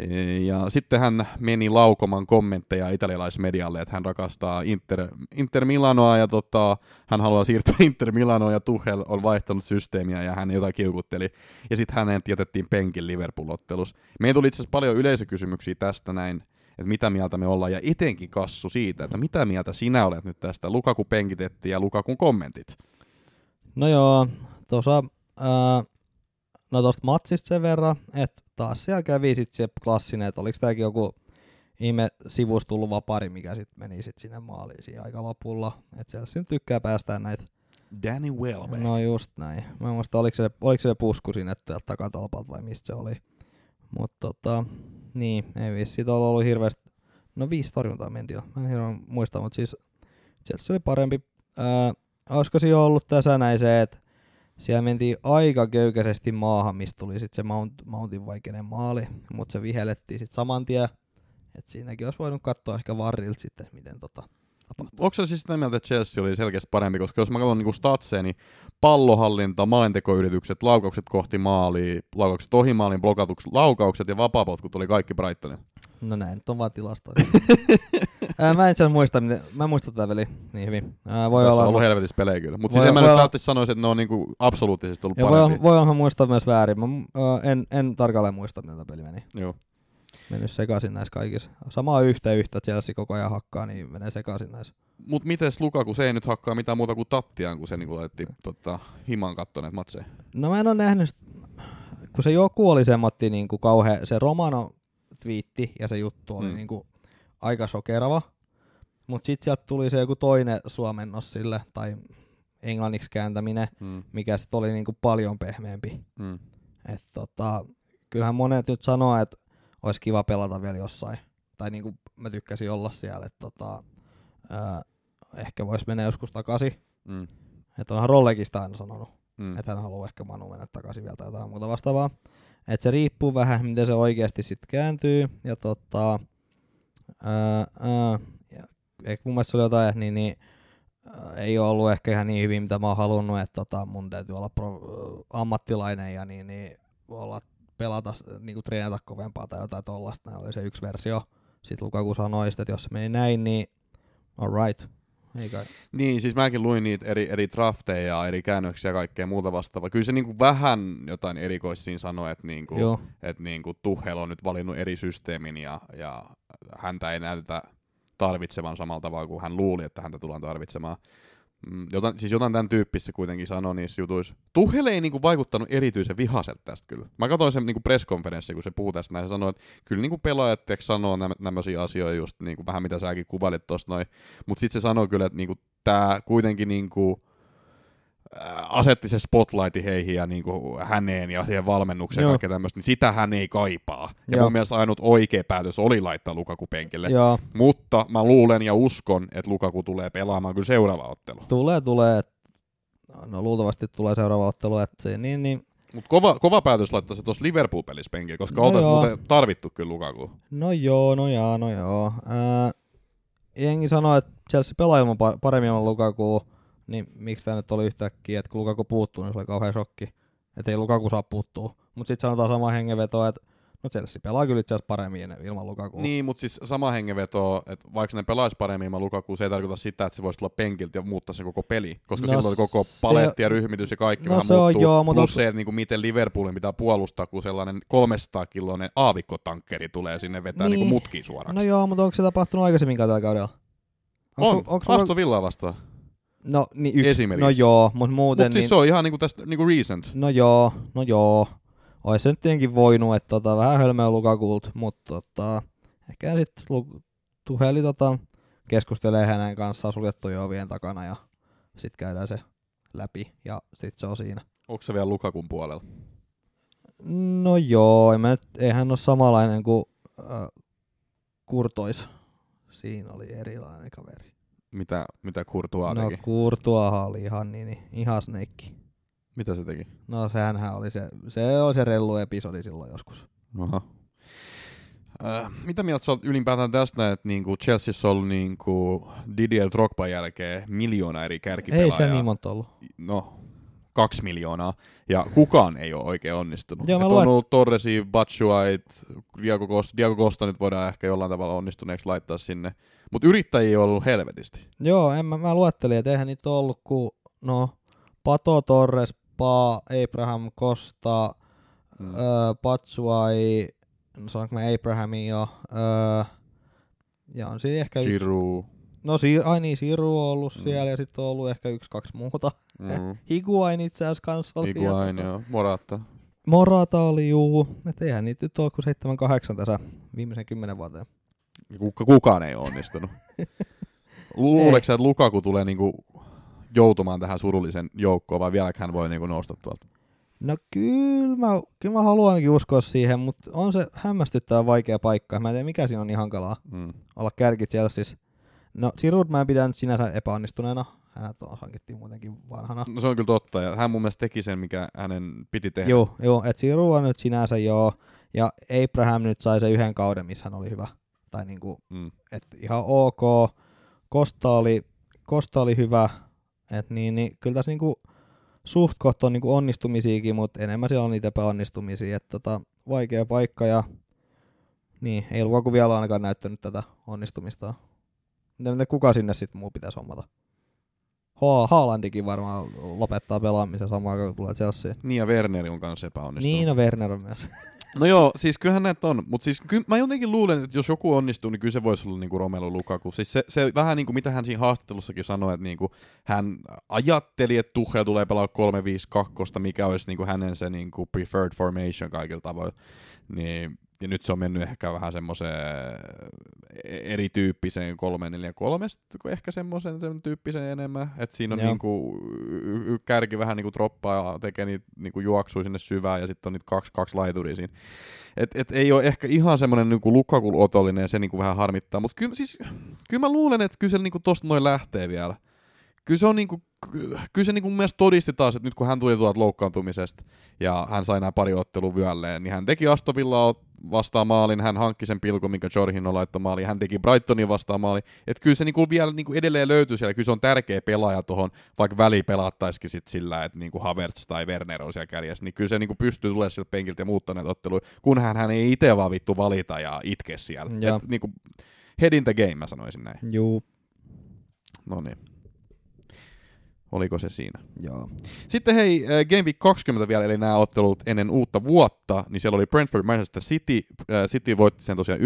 E, Ja sitten hän meni laukomaan kommentteja italialaismedialle, että hän rakastaa Inter, Inter Milanoa ja tota, hän haluaa siirtyä <laughs> Inter Milanoa ja Tuchel on vaihtanut systeemiä ja hän jotain kiukutteli. Ja sitten hänet jätettiin penkin Liverpool-ottelussa. Meillä tuli itse asiassa paljon yleisökysymyksiä tästä näin, että mitä mieltä me ollaan, ja etenkin Kassu siitä, että mitä mieltä sinä olet nyt tästä. Lukaku penkitettiin ja Lukakun kommentit. No joo, tuossa, ää, no tosta matsista sen verran, että taas siellä kävi sit se klassinen, että oliko tämäkin joku ihme sivusta tullut vapari, mikä sitten meni sit sinne maaliin siinä aika lopulla. Että siellä nyt tykkää päästää näitä. Danny Welbeck. No just näin. Mä en muista, oliko se, oliko se pusku sinne täältä takatolpalta vai mistä se oli. Mutta tota, niin, ei vissi tuolla ollut hirveästi, no viisi torjuntaa mentiin. Mä en hirveän muista, mutta siis Chelsea oli parempi. Ää, olisiko siinä ollut tässä näin se, että siellä mentiin aika köykäisesti maahan, mistä tuli sitten se Mount, Mountin vaikeinen maali, mutta se vihellettiin sitten saman tien. Et siinäkin olisi voinut katsoa ehkä varrilta sitten, miten tota tapahtui. Onko se siis sitä mieltä, että Chelsea oli selkeästi parempi, koska jos mä katson niinku statseja, niin pallohallinta, maalintekoyritykset, laukaukset kohti maalia, laukaukset ohi maalin, blokatukset, laukaukset ja vapaapotkut oli kaikki Brightonilla. No näin, nyt on vaan tilastoja. <laughs> Ää, mä en itse muista, miten, mä en muista tätä peli niin hyvin. Ää, voi Tässä olla, on ollut helvetissä pelejä kyllä. Mutta siis en mä nyt välttämättä sanoisi, että ne on niinku absoluuttisesti ollut ja voi, parempi. voi olla muistaa myös väärin. Mä, ää, en, en tarkalleen muista, miten tämä peli meni. Joo. Mennyt sekaisin näissä kaikissa. Samaa yhtä yhtä Chelsea koko ajan hakkaa, niin menee sekaisin näissä. Mut mites Lukaku, se ei nyt hakkaa mitään muuta kuin tattiaan, kun se niinku laitti tota, himaan kattoneet matseja. No mä en ole nähnyt, kun se joku oli semmotti niinku kauhean, se Romano twiitti ja se juttu oli Mm. niinku aika sokerava. Mut sit sieltä tuli se joku toinen suomennos sille, tai englanniksi kääntäminen, Mm. mikä sit oli niinku paljon pehmeämpi. Mm. Et tota, kyllähän monet nyt sanoo, että olisi kiva pelata vielä jossain. Tai niinku mä tykkäsin olla siellä, että tota, ää, ehkä vois mennä joskus takaisin. Mm. Että onhan Rollekista aina sanonut, Mm. että hän haluaa ehkä Manu mennä takaisin vielä tai jotain muuta vastaavaa. Et se riippuu vähän, miten se oikeasti sitten kääntyy. Ja tota, ää, ää, ja, eikö mun mielestä se oli jotain, niin, niin ei ole ollut ehkä ihan niin hyvin, mitä mä oon halunnut, että tota, mun täytyy olla pro, ammattilainen ja niin, niin olla pelata, niinku treenata kovempaa tai jotain tollasta. Näin oli se yksi versio. Sitten Lukaku sanoi, että jos se meni näin, niin alright. Ei kai. Niin, siis mäkin luin niitä eri, eri drafteja ja eri käännöksiä ja kaikkea muuta vastaavaa. Kyllä se niinku vähän jotain erikoista siinä sanoi, että niinku, et niinku Tuchel on nyt valinnut eri systeemin ja, ja häntä ei näytetä tarvitsevan samalla tavalla kuin hän luuli, että häntä tullaan tarvitsemaan. Mm, Jotain, siis jotain tämän tyyppistä kuitenkin sanoi niissä jutuissa. Tuhel ei niinku vaikuttanut erityisen vihaselta tästä kyllä. Mä katsoin sen niinku presskonferenssi, kun se puhui tästä näin, se sanoi, että kyllä niinku pelaajat tiiäks, sanoo nämä, nämmöisiä asioita just niinku vähän mitä säkin kuvailit tuossa noin. Mutta sitten se sanoi kyllä, että niinku tämä kuitenkin niinku, asetti se spotlighti heihin ja niinku häneen ja siihen valmennukseen ja Joo. kaikkea tämmöistä, niin sitä hän ei kaipaa. Ja Joo. mun mielestä ainut oikea päätös oli laittaa Lukaku penkille. Joo, Mutta mä luulen ja uskon, että Lukaku tulee pelaamaan kyllä seuraava ottelu. tulee, tulee. No luultavasti tulee seuraava ottelu, että se, niin, niin, Mutta kova, kova päätös laittaa se tuossa Liverpool-pelissä penkille, koska No oltais joo. muuten tarvittu kyllä Lukaku. no joo, no jaa, no joo. Ää, jengi sanoi, että Chelsea pelaa ilman par- paremmin ilman Lukaku, niin miksi tämä nyt oli yhtäkkiä, että kun Lukaku puuttuu, niin se oli kauhean shokki. Että ei Lukaku saa puuttua. Mutta sitten sanotaan sama hengenveto, että no Chelsea pelaa kyllä itse asiassa paremmin ilman Lukaku. Niin, mutta siis sama hengenveto, että vaikka ne pelaisi paremmin ilman Lukaku, se ei tarkoita sitä, että se voisi tulla penkiltä ja muuttaa sen koko peli. Koska No silloin koko se- paletti ja ryhmitys ja kaikki No vähän se on muuttuu. joo, mutta Plus onks- se, että niinku miten Liverpoolin pitää puolustaa, kun sellainen 300-kiloinen aavikkotankkeri tulee sinne vetää Niin. niin. niinku mutkiin suoraksi. no joo, mutta onko se tapahtunut aikaisemmin tällä kaudella? on, Onks, onks, Aston Villaa vastaan. No, niin yksi. Esimerkiksi. No joo, mutta muuten Mutta siis niin... se on ihan niinku tästä niinku recent. No joo, no joo. Ois se nyt tietenkin voinut, että tota, vähän hölmöä Lukakult, mutta tota, ehkä sitten Lu- Tuheli tota, keskustelee hänen kanssaan suljettujen ovien takana ja sitten käydään se läpi ja sitten se on siinä. Onko se vielä Lukakun puolella? No joo, en mä nyt, eihän ole samanlainen kuin äh, Kurtois. Siinä oli erilainen kaveri. Mitä, mitä Courtois no teki? Kurtuahan oli ihan, niin, niin, ihan sneikki. Mitä se teki? No sehän oli se, se oli se rellu episodi silloin joskus. Aha. Äh, mitä mieltä sä oot ylipäätään tästä, että niinku Chelseassa on ollut niinku Didier Drogban jälkeen miljoona eri Ei kärkipelaajaa? se niin monta ollut. No, kaksi miljoonaa. Ja kukaan ei ole oikein onnistunut. Joo, mä Et luen- on ollut Torresi, Batshuait, Diego Costa. Diego Costa nyt voidaan ehkä jollain tavalla onnistuneeksi laittaa sinne. Mutta yrittäjiä on ollut helvetisti. Joo, en mä, mä luettelin, että eihän niitä ollut kuin, no, Pato Torres, Pa, Abraham Costa, Mm. öö, Patsuai, no sanonko mä Abrahamin jo, öö, ja on siinä ehkä yksi, Giroud. No si, ai niin, Siru on ollut Mm. siellä ja sitten on ollut ehkä yksi, kaksi muuta. Mm. <laughs> Higuain itse asiassa kanssa oli. Higuain, joo. Morata. Morata oli juu, että eihän niitä nyt ole kuin 7-8 tässä viimeisen kymmenen vuoteen. Kuka, kukaan ei onnistunut. <laughs> Luuleeko sä, että Lukaku tulee niinku joutumaan tähän surullisen joukkoon, vai vieläkö hän voi niinku nousta tuolta? No kyllä mä, kyllä mä haluankin uskoa siihen, mutta on se hämmästyttävän vaikea paikka. Mä en tiedä mikä siinä on niin hankalaa Mm. olla kärkit siellä siis. No Sirud mä en pidä nyt sinänsä epäonnistuneena. Hänet on hankittiin muutenkin vanhana. No se on kyllä totta, ja hän mun mielestä teki sen, mikä hänen piti tehdä. Joo, joo, että Siru on nyt sinänsä joo. Ja Abraham nyt sai se yhden kauden, missä hän oli hyvä. Tai niinku, Mm. et ihan ok. Kosta oli, Kosta oli hyvä. Et niin, niin kyllä tässä niinku suht koht on niinku onnistumisiakin, mutta enemmän siellä on niitä epäonnistumisia. Et tota, vaikea paikka ja niin, ei Lukaku vielä ainakaan näyttänyt tätä onnistumista. Mitä kuka sinne sitten muu pitäisi hommata? Ha- Haalandikin varmaan lopettaa pelaamisen samaan aikaan kun tulee Chelsea. Niin ja Werneri on kanssa epäonnistunut. Niin, no Werner on myös. No joo, siis kyllähän näitä on, mutta siis ky- mä jotenkin luulen, että jos joku onnistuu, niin kyllä se voisi olla niinku Romelu Lukaku. Siis se, se vähän niin kuin mitä hän siinä haastattelussakin sanoi, että niinku hän ajatteli, että Tuchel tulee pelaa 3-5-2, mikä olisi niinku hänen se niinku preferred formation kaikilla tavoin. Niin, ja nyt se on mennyt ehkä vähän semmoiseen erityyppiseen 3-4-3, ehkä semmoisen sen tyyppiseen enemmän. Että siinä on Joo. niinku, y- y- kärki vähän niinku droppaa ja tekee niitä niinku juoksuja sinne syvään ja sitten on niitä kaksi, kaksi laituria siinä. Et, et ei ole ehkä ihan semmoinen niinku Lukaku-otollinen ja se niinku vähän harmittaa, mutta kyllä, siis, kyllä mä luulen, että kyllä se niinku tosta noin lähtee vielä. Kyllä se on niinku, kyllä se niinku mun mielestä todisti taas, että nyt kun hän tuli tuolta loukkaantumisesta ja hän sai nämä pari ottelua vyölleen, niin hän teki Astovillaa vastaan maalin, hän hankki sen pilkun, minkä Jorginho laittoi maaliin, hän teki Brightonin vastaan maalin. Että kyllä se niinku vielä niinku edelleen löytyy siellä, kyllä se on tärkeä pelaaja tuohon, vaikka väli pelattaisikin sit sillä, että niinku Havertz tai Werner on siellä kärjessä, niin kyllä se niinku pystyy tulemaan sieltä penkiltä ja muuttaa näitä otteluja, kunhan hän ei itse vaan vittu valita ja itke siellä. Joo. Et niinku, head in the game, mä sanoisin näin. Juu, No niin. Oliko se siinä? joo. Sitten hei, äh, Game Week 20 vielä, eli nämä ottelut ennen uutta vuotta, niin siellä oli Brentford Manchester City. Äh, City voitti sen tosiaan 1-0.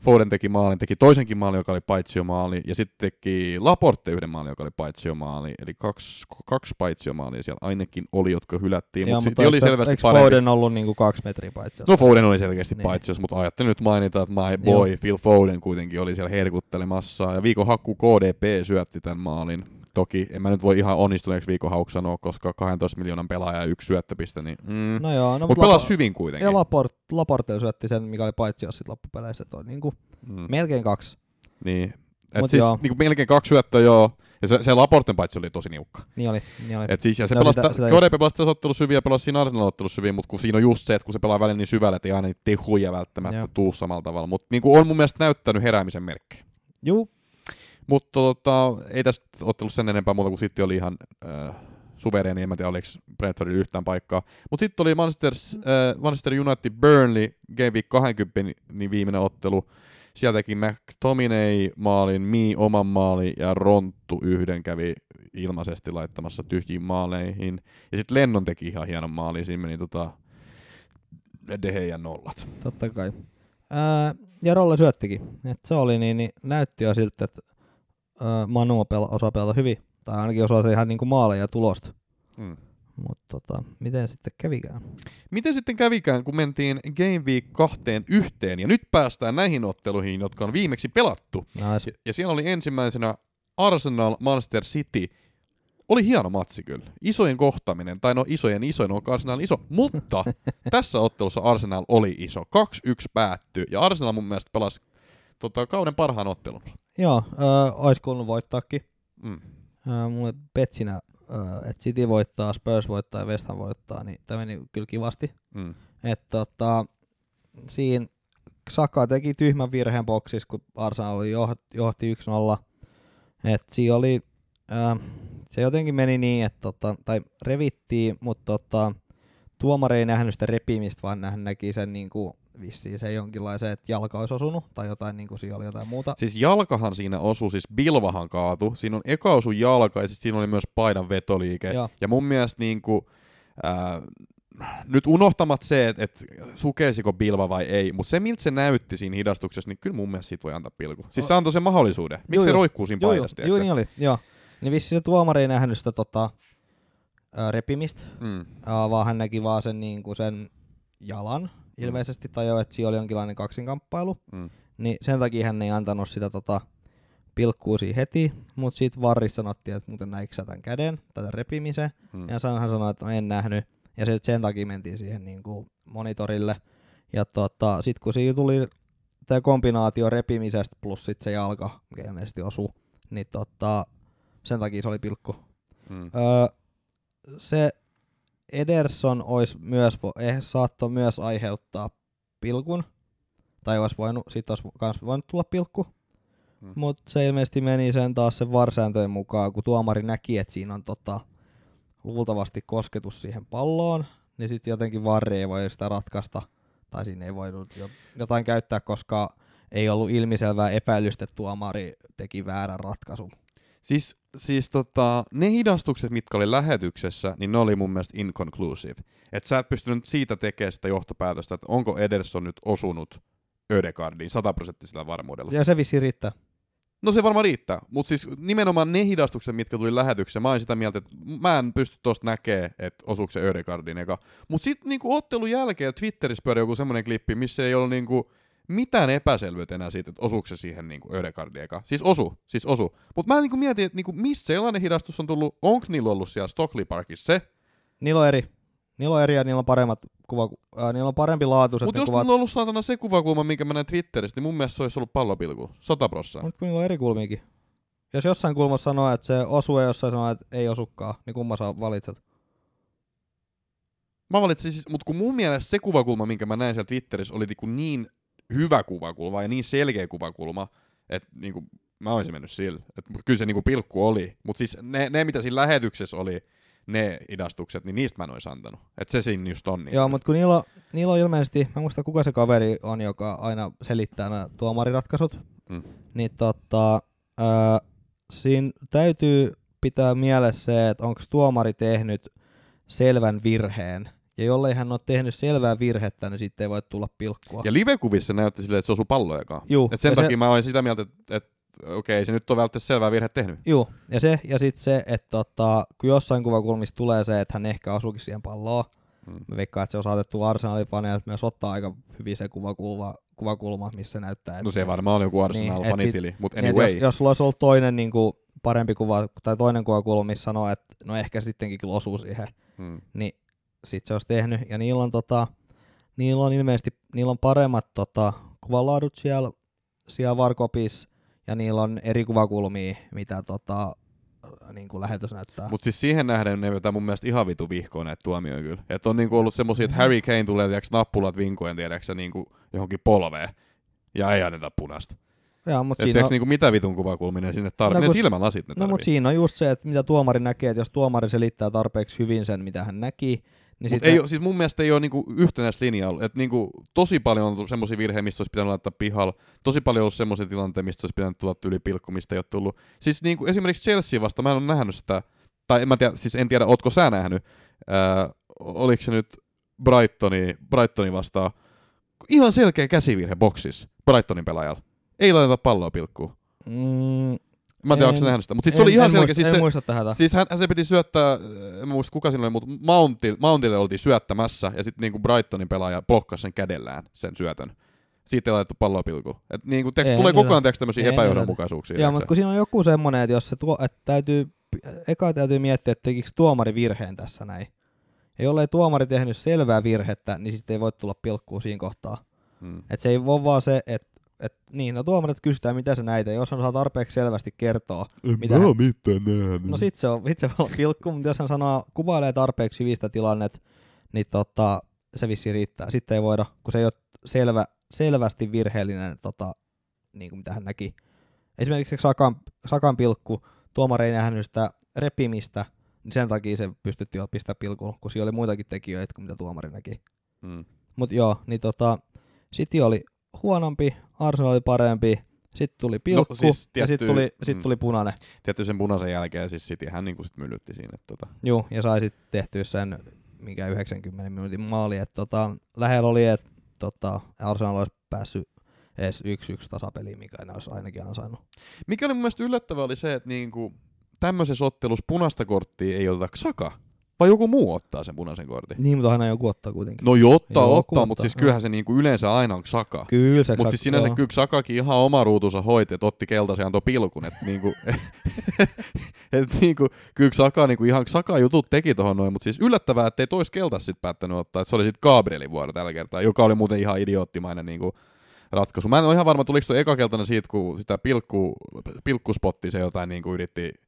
Foden teki maalin, teki toisenkin maalin, joka oli paitsiomaali, ja sitten teki Laporte yhden maalin, joka oli paitsiomaali. Eli kaksi, kaksi paitsiomaalia siellä ainakin oli, jotka hylättiin, Joo, mutta mutta oli selvästi eikö parempi. Foden ollut niinku kaksi metriä paitsi? No Foden oli selkeästi Niin. niin. paitsios, mutta ajattelin nyt mainita, että my boy Joo. Phil Foden kuitenkin oli siellä herkuttelemassa. Ja viikon hakku KDP syötti tämän maalin. Toki en mä nyt voi ihan onnistuneeksi viikon hauksi sanoa, koska 12 miljoonan pelaaja ja yksi syöttöpiste, niin mm. No joo, no mutta pelasi hyvin kuitenkin. Ja Laport, Laporte syötti sen, mikä oli paitsi jos sit loppupeleissä, että on niinku mm. melkein kaksi. Niin. Et Mut siis joo. niinku melkein kaksi syöttöä joo. Ja se, se Laporten paitsi oli tosi niukka. Niin oli, niin oli. Et siis, ja se No pelasi, sitä- sitä, sitä KDP pelasi tässä ottelussa hyvin ja pelasi siinä Arsenal ottelussa hyvin, mutta kun siinä on just se, että kun se pelaa välillä niin syvällä, että ei aina niitä tehuja välttämättä Joo. tuu samalla tavalla. Mutta niinku on mun mielestä näyttänyt heräämisen merkkejä. Juu, Mutta tota, ei tästä ottelussa sen enempää muuta kuin sitten oli ihan äh, suvereeni, en mä tiedä oliko Brentfordilla yhtään paikkaa. Mutta sitten oli Manchester, äh, Manchester United Burnley Game Week 20 niin viimeinen ottelu. Sieltä teki McTominay maalin, Mi oman maalin ja Ronttu yhden kävi ilmaisesti laittamassa tyhjiin maaleihin. Ja sitten Lennon teki ihan hienon maalin, siinä meni tota Gea nollat. totta kai. Ää, ja Rolle syöttikin. Et se oli niin, niin näytti jo siltä, että Manu pela, osaa pelata hyvin Tai ainakin osaa ihan niinku maaleja ja tulosta. Mm. Mutta tota, miten sitten kävikään? Miten sitten kävikään, kun mentiin Game Week kahteen yhteen, ja nyt päästään näihin otteluihin, jotka on viimeksi pelattu. Nice. Ja, ja siellä oli ensimmäisenä Arsenal Manchester City. Oli hieno matsi kyllä. Isojen kohtaaminen, tai no isojen isoin on Arsenal iso, mutta <laughs> tässä ottelussa Arsenal oli iso. 2-1 päättyi, ja Arsenal mun mielestä pelasi tota, kauden parhaan ottelun. Joo, äh, olisi kuulunut voittaakin. Mm. Äh, mulle petsinä, äh, että City voittaa, Spurs voittaa ja West Ham voittaa, niin tämä meni kyllä kivasti. Mm. Et tota, siinä Saka teki tyhmän virheen boksissa, kun Arsenal oli johti, johti 1-0. Et siinä oli, äh, se jotenkin meni niin, että tota, tai revittiin, mutta tota, tuomari ei nähnyt sitä repimistä, vaan hän näki sen niin kuin, vissiin se jonkinlaisen, että jalka olisi osunut, tai jotain, niin kuin siinä oli jotain muuta. Siis jalkahan siinä osui, siis Bilvahan kaatu. Siinä on eka osu jalka ja sit siinä oli myös paidan vetoliike. Joo. Ja mun mielestä niinku, ää, nyt unohtamat se, että et sukeisiko Bilva vai ei, mutta se miltä se näytti siinä hidastuksessa, niin kyllä mun mielestä siitä voi antaa pilku. Siis se antoi sen mahdollisuuden. Miksi se roikkuu siinä Joo, joo, joo, niin oli, joo. Niin vissi se tuomari ei nähnyt sitä tota, repimistä, Mm. vaan hän näki vaan sen, niin kuin sen jalan ilmeisesti, tai jo, että siinä oli jonkinlainen kaksinkamppailu. Mm. Niin sen takia hän ei antanut sitä tota, pilkkuu siihen heti, mutta sitten varri sanottiin, että muuten näikö tämän käden, tätä repimisen. Mm. Ja hän sanoi, että no en nähnyt. Ja sit sen takia mentiin siihen niin kuin monitorille. Ja tota, sitten kun siinä tuli tämä kombinaatio repimisestä plus sit se jalka, mikä ilmeisesti osui, niin tota, sen takia se oli pilkku. Mm. Öö, se Ederson olisi myös, eh, saattoi myös aiheuttaa pilkun, tai olisi voinut, sit olisi kans voinut tulla pilkku, Mm. mutta se ilmeisesti meni sen taas sen varsääntöjen mukaan, kun tuomari näki, että siinä on tota, luultavasti kosketus siihen palloon, niin sitten jotenkin varri ei voi sitä ratkaista, tai siinä ei voinut jo- jotain käyttää, koska ei ollut ilmiselvää epäilystä, että tuomari teki väärän ratkaisun. Siis, siis tota, ne hidastukset, mitkä oli lähetyksessä, niin ne oli mun mielestä inconclusive. Että sä et pystynyt siitä tekemään sitä johtopäätöstä, että onko Ederson nyt osunut Ödegaardiin sataprosenttisella varmuudella. Ja se vissi riittää. No se varmaan riittää, mutta siis nimenomaan ne hidastukset, mitkä tuli lähetyksessä, mä oon sitä mieltä, että mä en pysty tosta näkee, että osuuko se Ödegaardin eka. Mutta sitten niinku ottelun jälkeen Twitterissä pyöri joku semmoinen klippi, missä ei ollut niinku mitään epäselvyyttä enää siitä, että osuuko se siihen niinku Ödegaardin eka. Siis osu, siis osu. Mutta mä niinku mietin, että niinku, mistä sellainen hidastus on tullut, onko niillä ollut siellä Stockley Parkissa se, Niillä on eri. Niillä on eri ja niillä on paremmat kuva, äh, niillä on parempi laatuiset mutta jos kuvat. mulla on ollut saatana se kuvakulma, minkä mä näin Twitteristä, niin mun mielestä se olisi ollut pallopilku, 100 prosenttia. Mutta niillä on eri kulmiakin. Jos jossain kulmassa sanoo, että se osuu ja jossain sanoo, että ei osukaan, niin kumma sä valitset? Mä valitsin siis, mutta kun mun mielestä se kuvakulma, minkä mä näin siellä Twitterissä, oli niinku niin hyvä kuvakulma ja niin selkeä kuvakulma, että niinku, mä olisin mennyt sillä. Et, mut kyllä se niinku pilkku oli. Mutta siis ne, ne, mitä siinä lähetyksessä oli, ne idastukset, niin niistä mä en olisi antanut. Että se siinä just on. Niin. Joo, mutta kun niillä on, niillä on ilmeisesti, mä muista kuka se kaveri on, joka aina selittää nämä tuomariratkaisut, Mm. niin tota, ää, siinä täytyy pitää mielessä se, että onko tuomari tehnyt selvän virheen. Ja jollei hän ole tehnyt selvää virhettä, niin sitten ei voi tulla pilkkua. Ja livekuvissa näytti silleen, että se osui pallojakaan. Juu, Et sen takia se, mä olin sitä mieltä, että, että okei, se nyt on välttämättä selvää virhe tehnyt. Juu, ja se, ja sitten se, että tota, kun jossain kuvakulmissa tulee se, että hän ehkä osuukin siihen palloon, Mm. mä veikkaan, että se on saatettu Arsenalin faneilta myös ottaa aika hyvin se kuvakulma, kuvakulma missä näyttää. Että No se varmaan oli joku Arsenal Niin, mutta Niin, anyway. jos, jos sulla olisi ollut toinen niin kuin, parempi kuva, tai toinen kuvakulma, missä sanoo, että no ehkä sittenkin kyllä osuu siihen, Mm. niin sit se olisi tehnyt. Ja niillä on, tota, niillä on ilmeisesti niillä on paremmat tota, kuvalaadut siellä, siellä Varkopissa, ja niillä on eri kuvakulmia, mitä tota, niin kuin lähetys näyttää. Mutta siis siihen nähden ne vetää mun mielestä ihan vitu vihkoon näitä tuomioja kyllä. Että on niinku ollut semmosia, että Harry Kane tulee tiiäks, nappulat vinkoen tiedäksä niinku johonkin polveen. Ja ei anneta punasta. ja, mutta Et siinä tiiäks, on, niinku mitä vitun kuvakulminen sinne tarvii? No No, kun ne s- silmälasit ne no, tarvii. mutta siinä on just se, että mitä tuomari näkee, että jos tuomari selittää tarpeeksi hyvin sen, mitä hän näki, niin Mut sitten ei, siis mun mielestä ei ole niinku yhtenäistä linjaa ollut. Et niinku, tosi paljon on tullut semmoisia virheitä, mistä olisi pitänyt laittaa pihalla. Tosi paljon on ollut semmoisia tilanteita, mistä olisi pitänyt tulla yli pilkku, mistä ei ole tullut. Siis niinku, esimerkiksi Chelsea vasta, mä en ole nähnyt sitä, tai en, mä tiedä, siis en tiedä, ootko sä nähnyt, ää, oliko se nyt Brightoni, Brightoni vastaan, ihan selkeä käsivirhe boksissa Brightonin pelaajalla. Ei laiteta palloa pilkkuun. mm, Mä en tiedä, onko nähnyt sitä. Mutta siis se oli ihan selkeä. Siis en se, muista tähän. Siis hän, se piti syöttää, äh, en muista kuka siinä oli, mutta Mountille, Mountille oltiin syöttämässä, ja sitten niinku Brightonin pelaaja blokkasi sen kädellään, sen syötön. Siitä ei laitettu palloa pilkuun. Et niinku, Ei tulee koko ajan tämmöisiä epäjohdonmukaisuuksia. Joo, mutta kun siinä on joku semmonen, että jos se tuo, että täytyy, eka täytyy miettiä, että tekikö tuomari virheen tässä näin. Ja jollei tuomari tehnyt selvää virhettä, niin sitten ei voi tulla pilkkuu siinä kohtaa. Mm. Et se ei voi vaan se, että et, niin, no tuomarit kysytään, mitä se näitä, jos hän saa tarpeeksi selvästi kertoa. En Mitä mä hän- mitään nähnyt. No sit se on, sit se olla pilkku, mutta jos hän sanoo, kuvailee tarpeeksi hyvistä tilannet, niin tota, se vissi riittää. Sitten ei voida, kun se ei ole selvä, selvästi virheellinen, tota, niin kuin mitä hän näki. Esimerkiksi Sakan, Sakan pilkku, tuomari ei nähnyt sitä repimistä, niin sen takia se pystyttiin jo pistää pilkulla, kun siellä oli muitakin tekijöitä kuin mitä tuomari näki. Mm. Mutta joo, niin tota, City oli huonompi, Arsenal oli parempi, sitten tuli pilkku, siis ja tietty- sitten tuli, sit mm. tuli punainen. Tietysti sen punaisen jälkeen siis City hän niinku sit myllytti siinä. että Tota. Joo, ja sai sitten tehtyä sen mikä 90 minuutin maali. Et tota, lähellä oli, että tota, Arsenal olisi päässyt edes 1-1 tasapeliin, mikä ne olisi ainakin ansainnut. Mikä oli mun mielestä yllättävää oli se, että niinku, tämmöisessä ottelussa punaista korttia ei oteta Saka. Vai joku muu ottaa sen punaisen kortin? Niin, mutta aina joku ottaa kuitenkin. No jo ottaa, Joo, ottaa, ottaa, mutta siis kyllähän se niinku yleensä aina on Saka. Kyllä se Mutta siis sinänsä kyllä Sakakin ihan oma ruutunsa hoiti, että otti keltaisen ja antoi pilkun. Että niinku, <laughs> et niinku, kyllä Saka, niinku ihan Saka jutut teki tohon noin, mutta siis yllättävää, että ei tois keltas sit päättänyt ottaa. Että se oli sitten Gabrielin vuoro tällä kertaa, joka oli muuten ihan idioottimainen niinku, ratkaisu. Mä en ole ihan varma, tuliko tuo eka keltainen siitä, kun sitä pilkku, pilkkuspotti se jotain niinku yritti äh,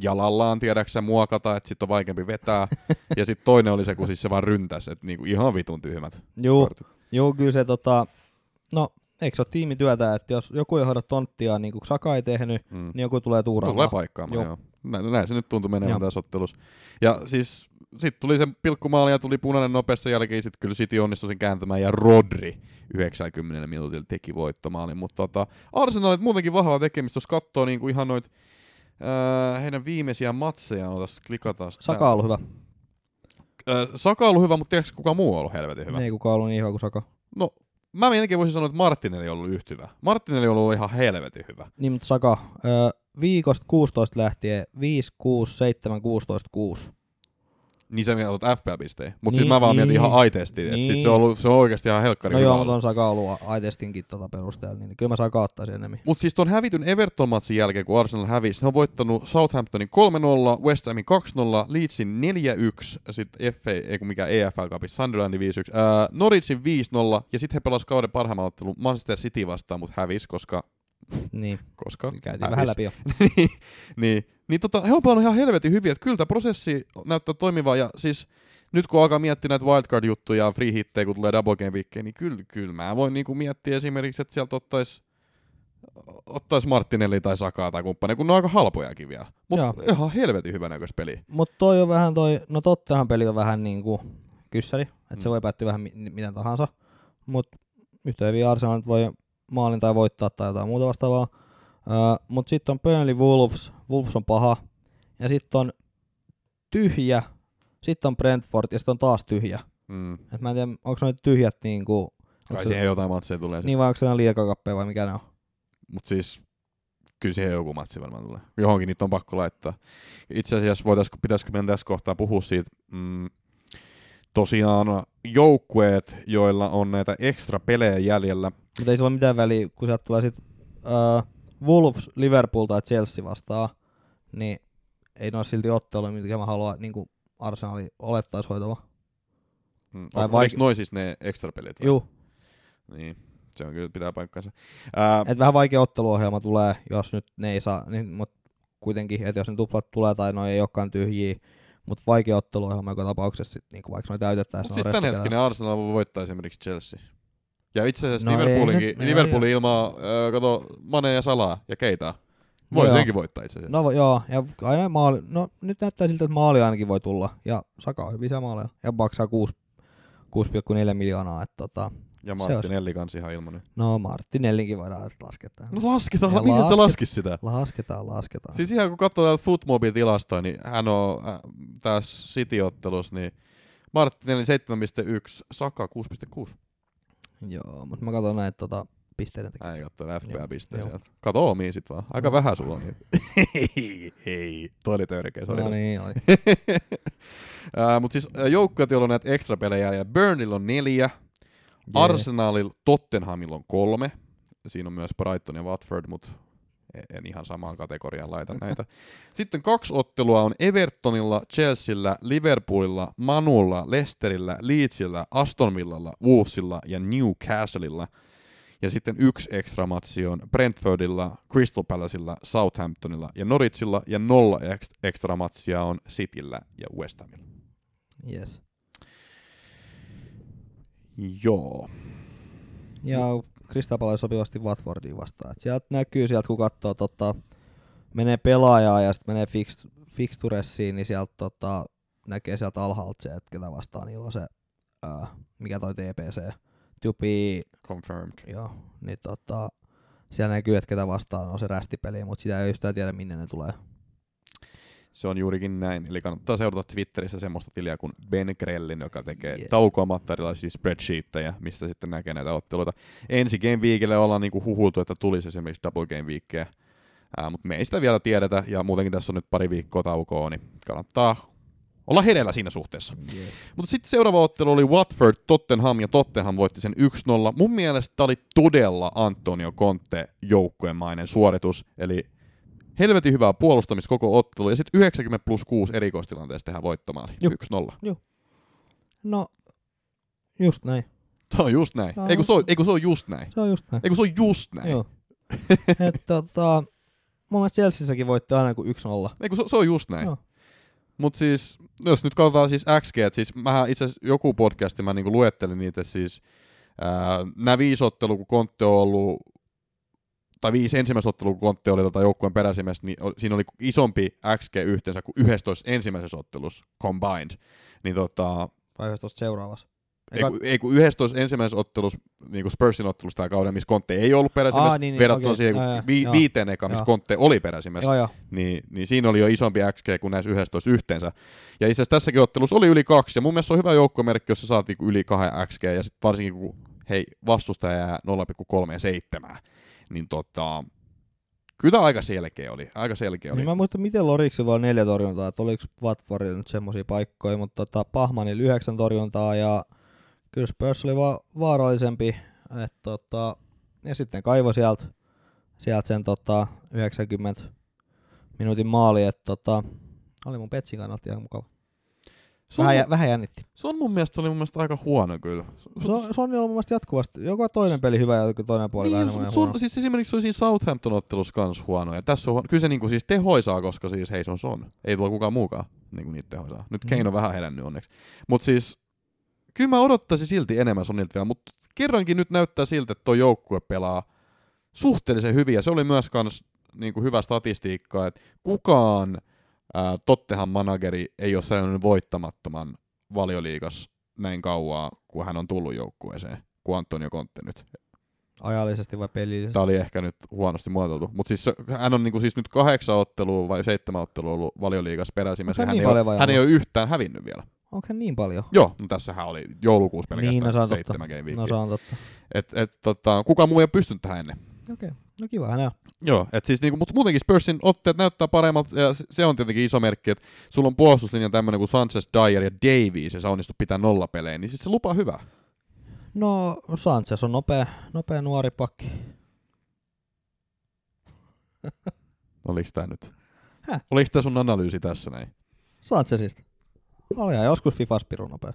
jalallaan, tiedäksä, muokata, että sitten on vaikeampi vetää. ja sitten toinen oli se, kun siis se vaan ryntäsi, että niinku ihan vitun tyhmät Juu, kortit. juu, kyllä se tota, no eikö se ole tiimityötä, että jos joku ei hoida tonttia niin kuin Saka ei tehnyt, Mm. niin joku tulee Tulee tuuraamaan. paikkaamaan, Joo. joo. Näin, näin se nyt tuntui menevän Joo. tässä ottelussa. Ja siis sitten tuli se pilkkumaali ja tuli punainen nopeassa jälkeen, sitten kyllä City onnistui sen kääntämään ja Rodri 90 minuutilla teki voittomaalin. Mutta tota, Arsenalit muutenkin vahvaa tekemistä, jos katsoo niinku ihan noit äh, heidän viimeisiä matseja, otas klikataan. Saka on ollut hyvä. Äh, Saka on ollut hyvä, mutta tiedätkö kuka muu on ollut helvetin hyvä? Ei kukaan ollut niin hyvä kuin Saka. No, mä melkein voisin sanoa, että Martinelli on ollut yhtä hyvä. Martinelli on ollut ihan helvetin hyvä. Niin, mutta Saka, ö, viikosta 16 lähtien 5, 6, 7, 16, 6. Niin sä mietit FPL-pisteen. Mutta Niin, siis mä vaan mietin niin. ihan aiteesti. Niin. Niin. Siis se on, ollut, se on oikeasti ihan helkkari No joo, on Saka ollut Aitestinkin tota perusteella, niin kyllä mä Saka ottaisin enemmän. Mutta siis ton hävityn Everton-matsin jälkeen, kun Arsenal hävisi, ne on voittanut Southamptonin 3-0, West Hamin 2-0, Leedsin 4-1, sitten FA, ei kun mikä EFL Cupissa, Sunderlandin 5-1, ää, Norwichin 5-0, ja sitten he pelasivat kauden parhaimman ottelun Manchester City vastaan, mutta hävisi, koska... Niin, koska käytiin hävis. vähän läpi jo. <laughs> niin, niin, niin tota, he on pelannut ihan helvetin hyvin, että kyllä tämä prosessi näyttää toimivaa, ja siis nyt kun alkaa miettiä näitä wildcard-juttuja, free hittejä, kun tulee double game weekkejä, niin kyllä, kyllä mä voin niinku miettiä esimerkiksi, että sieltä ottais, ottais Martinelli tai Sakaa tai kumppani, kun ne on aika halpojakin vielä. Mutta ihan helvetin hyvä näköistä peliä. Mutta toi on vähän toi, no Tottenham peli on vähän niinku kyssäri, että Mm. se voi päättyä vähän mi- miten tahansa. Mutta yhtä hyvin Arsenal voi maalin tai voittaa tai jotain muuta vastaavaa. Uh, mutta sitten on Burnley Wolves, Wolves on paha. Ja sitten on tyhjä, sitten on Brentford ja sitten on taas tyhjä. Mm. Et mä en tiedä, onko noita tyhjät niinku, Kai onko se, siihen jotain matseja tulee. Niin. vai onko se liekakappeja vai mikä ne on? Mutta siis kyllä siihen joku matsi varmaan tulee. Johonkin niitä on pakko laittaa. Itse asiassa voitaisko, pitäisikö meidän tässä kohtaa puhua siitä, mm, tosiaan joukkueet, joilla on näitä ekstra pelejä jäljellä. Mutta ei sillä ole mitään väliä, kun sieltä tulee sitten uh, Wolves, Liverpool tai Chelsea vastaan, niin ei ne ole silti ottelu, mitkä mä haluan niin kuin Arsenali olettaisi hoitava. Mm. Tai vaik- noin siis ne ekstra pelit? Juu, Niin, se on kyllä pitää paikkansa. Ää, että vähän vaikea otteluohjelma tulee, jos nyt ne ei saa, niin, mutta kuitenkin, että jos ne tuplat tulee tai noi ei olekaan tyhjiä, mutta vaikea otteluohjelma joka tapauksessa, sit, niin vaikka noi täytettäisiin. Mut siis tämänhetkinen Arsenal voi voittaa esimerkiksi Chelsea. Ja itse asiassa No no Liverpoolinkin, nyt- Liverpoolin ilmaa, äh, kato, Mane ja Salaa ja Keita. Voi senkin voittaa itse asiassa. No joo, ja aina maali, no nyt näyttää siltä, että maali ainakin voi tulla, ja Saka on hyviä maaleja, ja maksaa 6, 6,4 miljoonaa, että tota, ja se Martinelli kanssa ihan ilman. no Martinellinkin voidaan tähän. No lasketaan, Ja mihin sä lasket- laskis sitä? Lasketaan, lasketaan. Siis ihan kun katsoo täältä Footmobile-tilastoa, niin hän on äh, tässä City-ottelussa, niin Martinelli 7.1, Saka 6.6. Joo, mutta mä katson näitä tota, pisteiden tekijä. Ei katso joo. sieltä. Kato omia sit vaan. Aika vähän sulla on. Hei, <laughs> hei. Toi oli törkeä. No niin, oli. <laughs> Uh, Mutta siis äh, joukkueet, joilla on näitä ekstra pelejä, ja Burnley on neljä, Arsenalilla Tottenhamilla on kolme, siinä on myös Brighton ja Watford, mutta en ihan samaan kategoriaan laita <laughs> näitä. Sitten kaksi ottelua on Evertonilla, Chelsealla, Liverpoolilla, Manulla, Leicesterillä, Leedsillä, Aston Villalla, Wolvesilla ja Newcastleilla. Ja sitten yksi ekstra matsi on Brentfordilla, Crystal Palacella, Southamptonilla ja Norwichilla, ja nolla ekstra matsia on Cityllä ja West Hamilla. Yes. Joo. Ja Crystal Palace sopivasti Watfordiin vastaan. Et sieltä näkyy, sieltä kun katsoo, tota, menee pelaajaa ja sitten menee fix, fixturessiin, niin sieltä tota, näkee sieltä alhaalta se, että ketä vastaan niillä on se, ää, mikä toi TPC, Tupi, Confirmed. joo, niin tota, siellä näkyy, että ketä vastaan on se rästipeli, mutta sitä ei yhtään tiedä, minne ne tulee. Se on juurikin näin. Eli kannattaa seurata Twitterissä semmoista tiliä kuin Ben Grellin, joka tekee Yes. taukoamatta erilaisia spreadsheettejä, mistä sitten näkee näitä otteluita. Ensi Game Weekille ollaan niinku huhultu, että tulisi esimerkiksi Double Game Weekkejä. Mutta me ei sitä vielä tiedetä, ja muutenkin tässä on nyt pari viikkoa taukoa, niin kannattaa olla hereillä siinä suhteessa. Yes. Mutta sitten seuraava ottelu oli Watford, Tottenham, ja Tottenham voitti sen 1-0. Mun mielestä tämä oli todella Antonio Conte joukkuemainen suoritus, eli helvetin hyvää puolustamista koko ottelu, ja sitten 90 plus 6 erikoistilanteessa tehdään voittomaali, Juh. 1-0. No, just näin. Se on just näin. No. Ei kun se on, ei kun se on just näin. Se on just näin. Ei kun se on just näin. Joo. Et, tota, mun mielestä Chelseassäkin voitti aina kuin 1-0. Ei kun se, se on just näin. Joo. Mut siis, jos nyt katsotaan siis XG, että siis mähän itse asiassa joku podcasti mä niinku luettelin niitä siis, nämä viisi ottelua, kun Kontte on ollut, tai viisi ensimmäistä ottelua, kun Kontte oli tota joukkueen peräsimestä, niin siinä oli isompi XG yhteensä kuin 11 ensimmäisessä ottelussa combined. Niin tota, Vai 11 seuraavassa? ei, kun, ei kun 11 ensimmäisessä ottelussa, niin kuin Spursin ottelussa tämä kauden, missä Kontte ei ollut peräsimies, Aa, niin, niin, verrattuna okei. siihen kun vi, joo. viiteen eka, missä Joo. Kontte oli peräsimies Joo, joo. niin, niin siinä oli jo isompi XG kuin näissä 11 yhteensä. Ja itse asiassa tässäkin ottelussa oli yli kaksi, ja mun mielestä se on hyvä joukkomerkki, jos sä saat niinku yli kahden XG, ja sitten varsinkin kun hei, vastustaja jää 0,37, niin tota, kyllä aika selkeä oli, aika selkeä oli. Niin mä muistan, miten Loriksi vaan neljä torjuntaa, että oliko Watfordilla nyt semmoisia paikkoja, mutta tota, Pahmanilla yhdeksän torjuntaa ja kyllä Spurs oli vaan vaarallisempi. Et, tota, ja sitten kaivo sieltä sielt sen tota, 90 minuutin maali, että tota, oli mun Petsin kannalta ihan mukava. Se, Vähän, jä, mu- vähän jännitti. se on mun mielestä, se oli mun mielestä aika huono kyllä. Se on, se on mun mielestä jatkuvasti. Joka toinen peli hyvä ja joka toinen puoli vähän Niin, semmoinen sun, huono. siis esimerkiksi se oli siinä Southampton-ottelussa kans huono, ja tässä on huono. Kyllä se niinku siis tehoisaa, koska siis hei se on son. Ei tulla kukaan muukaan niinku niitä tehoisaa. Nyt Mm. Kane on vähän herännyt onneksi. Mut siis, kyllä mä odottaisin silti enemmän Sonilta vielä, mutta kerrankin nyt näyttää siltä, että tuo joukkue pelaa suhteellisen hyvin, ja se oli myös kans niinku hyvä statistiikka, että kukaan ää, Tottenham manageri ei ole sellainen voittamattoman valioliigas näin kauaa, kun hän on tullut joukkueeseen, kuin Antonio Conte nyt. Ajallisesti vai pelillisesti? Tämä oli ehkä nyt huonosti muotoiltu. Mutta siis hän on niinku siis nyt kahdeksan ottelua vai seitsemän ottelua ollut valioliigassa peräsimessä. Onko hän Hän, niin ei ole, hän ei ole yhtään hävinnyt vielä. Onko hän niin paljon? Joo, no tässähän oli joulukuussa pelkästään Niin, no seitsemän game No se on totta. et, et, tota, kukaan muu ei ole pystynyt tähän ennen. Okei, no kiva hänellä. Joo, et siis niinku, mutta muutenkin Spursin otteet näyttää paremmalta, ja se- on tietenkin iso merkki, että sulla on puolustuslinja tämmöinen kuin Sanchez, Dyer ja Davies, ja sä onnistut pitää nollapelejä, niin sit se lupaa hyvää. No Sanchez on nopea, nopea nuori pakki. <laughs> Oliko tää nyt? Häh? Oliko tää sun analyysi tässä näin? Sanchezista. Oli ihan joskus Fifas pirun nopea.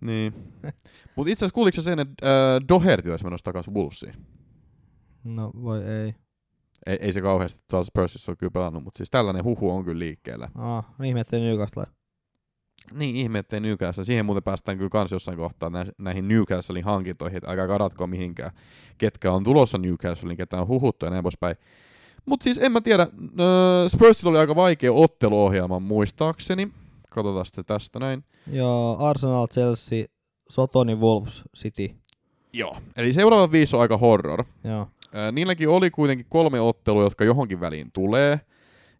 Niin. Mutta itse asiassa kuuliko sä sen, että äh, Doherty olisi menossa takaisin Wolvesiin? No voi ei. Ei, ei se kauheasti tuolla Spursissa ole kyllä pelannut, mutta siis tällainen huhu on kyllä liikkeellä. Ah, no ihme, ettei Newcastle. Niin ihme, ettei Newcastle. Siihen muuten päästään kyllä kans jossain kohtaa näihin, näihin Newcastlein hankintoihin, että älkää karatko mihinkään, ketkä on tulossa Newcastlein, ketä on huhuttu ja näin poispäin. Mutta siis en mä tiedä, äh, Spursilla oli aika vaikea otteluohjelma muistaakseni. Katsotaan se tästä näin. Joo, Arsenal, Chelsea, Sotoni, Wolves, City. Joo. Eli seuraavat viisi on aika horror. Joo. Niilläkin oli kuitenkin kolme ottelua, jotka johonkin väliin tulee.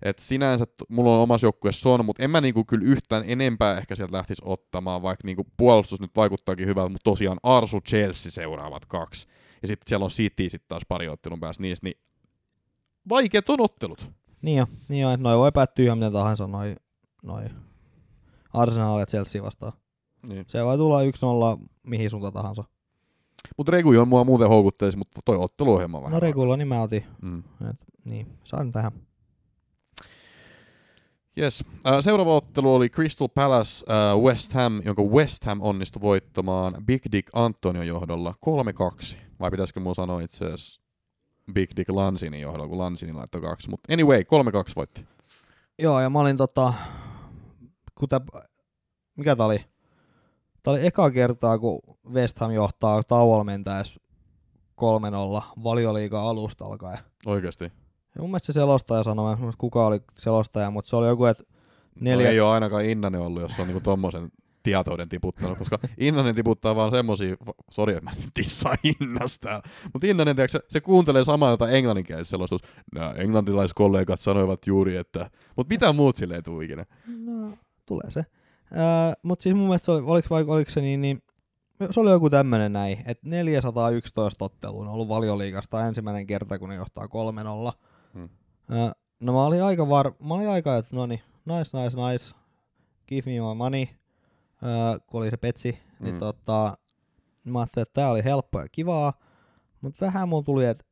Et sinänsä mulla on omassa joukkueessa Son, mutta en mä niinku kyllä yhtään enempää ehkä sieltä lähtisi ottamaan, vaikka niinku puolustus nyt vaikuttaakin hyvältä, mutta tosiaan Arsu Chelsea seuraavat kaksi. ja sitten siellä on City sitten taas pari ottelun päässä niistä, niin vaikeat on ottelut. Niin jo, niin jo, että noi voi päättyä ihan miten tahansa, noi, noi Arsenal ja Chelsea vastaan. Niin. Se voi tulla 1-0 mihin suuntaan tahansa. Mutta Regu on mua muuten houkutteisi, mutta toi otteluohjelma on vähän. No Regulo niin mä otin. Mm. Niin, saan tähän. Yes. Äh, seuraava ottelu oli Crystal Palace äh, West Ham, jonka West Ham onnistui voittamaan Big Dick Antonio johdolla 3-2. Vai pitäisikö mun sanoa itse asiassa Big Dick Lansinin johdolla, kun Lansini laittoi kaksi. Mutta anyway, 3-2 voitti. Joo, ja mä olin tota, kuta, mikä tää oli? Tää oli eka kertaa, kun West Ham johtaa tauolla mentäessä 3-0 valioliiga alusta alkaen. Oikeasti. Ja mun mielestä se selostaja sanoi, muista kuka oli selostaja, mutta se oli joku, että neljä... No ei ole ainakaan Innanen ollut, jos on niinku tommosen tietouden tiputtanut, koska Innanen tiputtaa vaan semmosia, sori, että mä nyt dissaan Innasta, mutta Innanen, tiedätkö, se, kuuntelee samaa jota englanninkielisessä selostus. Nämä englantilaiskollegat sanoivat juuri, että, mutta mitä muut sille ei tule ikinä. No, tulee se. Öö, mutta siis mun mielestä se oli, oliko, vai, oliko se niin, niin se oli joku tämmönen näin, että 411 otteluun on ollut valioliigasta ensimmäinen kerta, kun ne johtaa 3-0. Hmm. Öö, no mä olin aika var... Mä olin aika, että no niin, nice, nice, nice, give me my money, öö, kun oli se petsi, niin Mm. tota, mä ajattelin, että tää oli helppoa ja kivaa, mutta vähän mulla tuli, että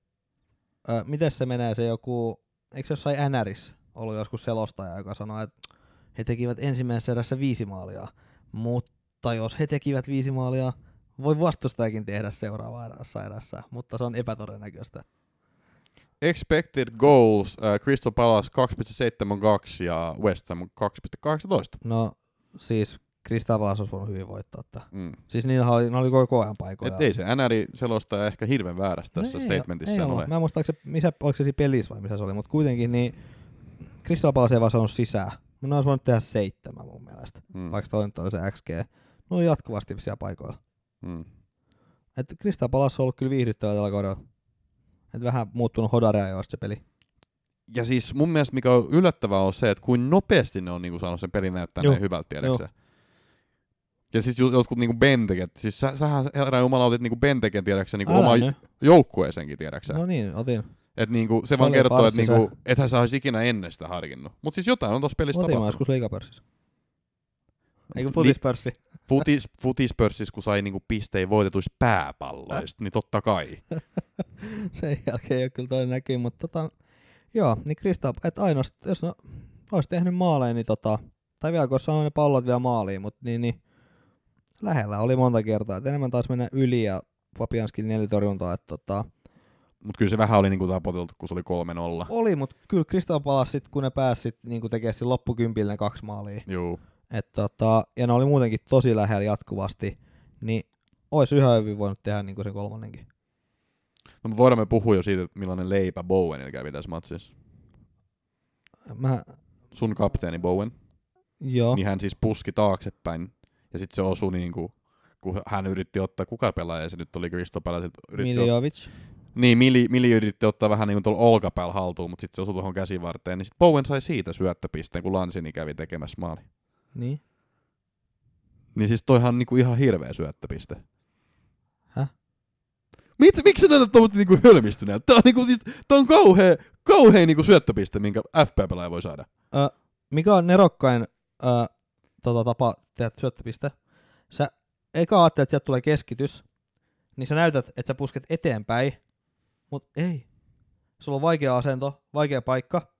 öö, miten se menee se joku, eikö se jossain NRissä ollut joskus selostaja, joka sanoi, että he tekivät ensimmäisessä erässä viisi maalia, mutta jos he tekivät viisi maalia, voi vastustajakin tehdä seuraavassa erässä, mutta se on epätodennäköistä. Expected goals, äh, Crystal Palace 2,72 ja West Ham 2,18. No siis Crystal Palace olisi voinut hyvin voittaa. Että. Mm. Siis niillä oli, ne oli koko ajan paikoilla. Et ei se NRI selostaja ehkä hirveän väärässä tässä No statementissa ei ole. ollut. Mä en muista, oliko se, missä, oliko se siinä pelissä vai missä se oli, mutta kuitenkin niin Crystal Palace ei vaan saanut sisään. Mun olisi voinut tehdä seitsemän mun mielestä, Mm. vaikka toinen oli se XG. Ne oli jatkuvasti siellä paikoilla. Mm. Et Crystal Palace on ollut kyllä viihdyttävä tällä kaudella. Et vähän muuttunut hodarea jo se peli. Ja siis mun mielestä mikä on yllättävää on se, että kuin nopeasti ne on niinku saanut sen pelin näyttää Joo, näin hyvältä, tiedäksä. Ja siis jotkut niinku Benteket, siis sä, sähän herra jumala otit niinku Benteken, tiedäksä, niinku Älä oma nyt. joukkueeseenkin, tiedäksä. No niin, otin. Et niinku, se, Se vaan kertoo, että niinku, ethän sä olisi ikinä ennen sitä harkinnut. Mut siis jotain on tossa pelissä Otin tapahtunut. joskus liigapörssissä. Eikö futispörssi? Futis, futispörssissä, kun sai niinku pistejä voitetuista pääpalloista, niin totta kai. <laughs> Sen jälkeen ei ole kyllä toinen näkyy, mutta tota, joo, niin Krista, että ainoastaan, jos no, olisi tehnyt maaleja, niin tota, tai vielä kun saanut ne pallot vielä maaliin, mutta niin, niin lähellä oli monta kertaa, että enemmän taas mennä yli ja Fabianskin neljä torjuntaa, että tota, Mut kyllä se vähän oli niinku tapoteltu, kun se oli 3-0. oli, mutta kyllä Crystal Palace sit, kun ne pääsi sit, niin tekemään siinä loppukympillä ne kaksi maalia, Juu. et tota, ja ne oli muutenkin tosi lähellä jatkuvasti, niin olisi yhä hyvin voinut tehdä niin kuin sen kolmannenkin. No, mutta voidaan me puhua jo siitä, että millainen leipä Bowenilla kävi tässä matsissa. Mä, Sun kapteeni Bowen, joo, niin hän siis puski taaksepäin, ja sitten se osui niinku, kun hän yritti ottaa, kuka pelaaja se nyt oli Crystal Palace, yritti ot- Miljovic. Niin, Mili, Mili yritti ottaa vähän niin kuin tuolla olkapäällä haltuun, mutta sitten se osui tuohon käsivarteen, niin sitten Bowen sai siitä syöttöpisteen, kun Lansini kävi tekemässä maali. Niin. Niin siis toihan niinku ihan hirveä syöttöpiste. Häh? Miksi, miksi sä näytät tuommoista niinku hölmistyneeltä? Tää on, niinku, siis, tää on kauhea, kauhea niinku syöttöpiste, minkä FP-pelaaja voi saada. Ö, mikä on nerokkain ö, tota, tapa tehdä syöttöpiste? Sä eka ajattelet, että sieltä tulee keskitys, niin sä näytät, että sä pusket eteenpäin, mutta ei. Sulla on vaikea asento, vaikea paikka.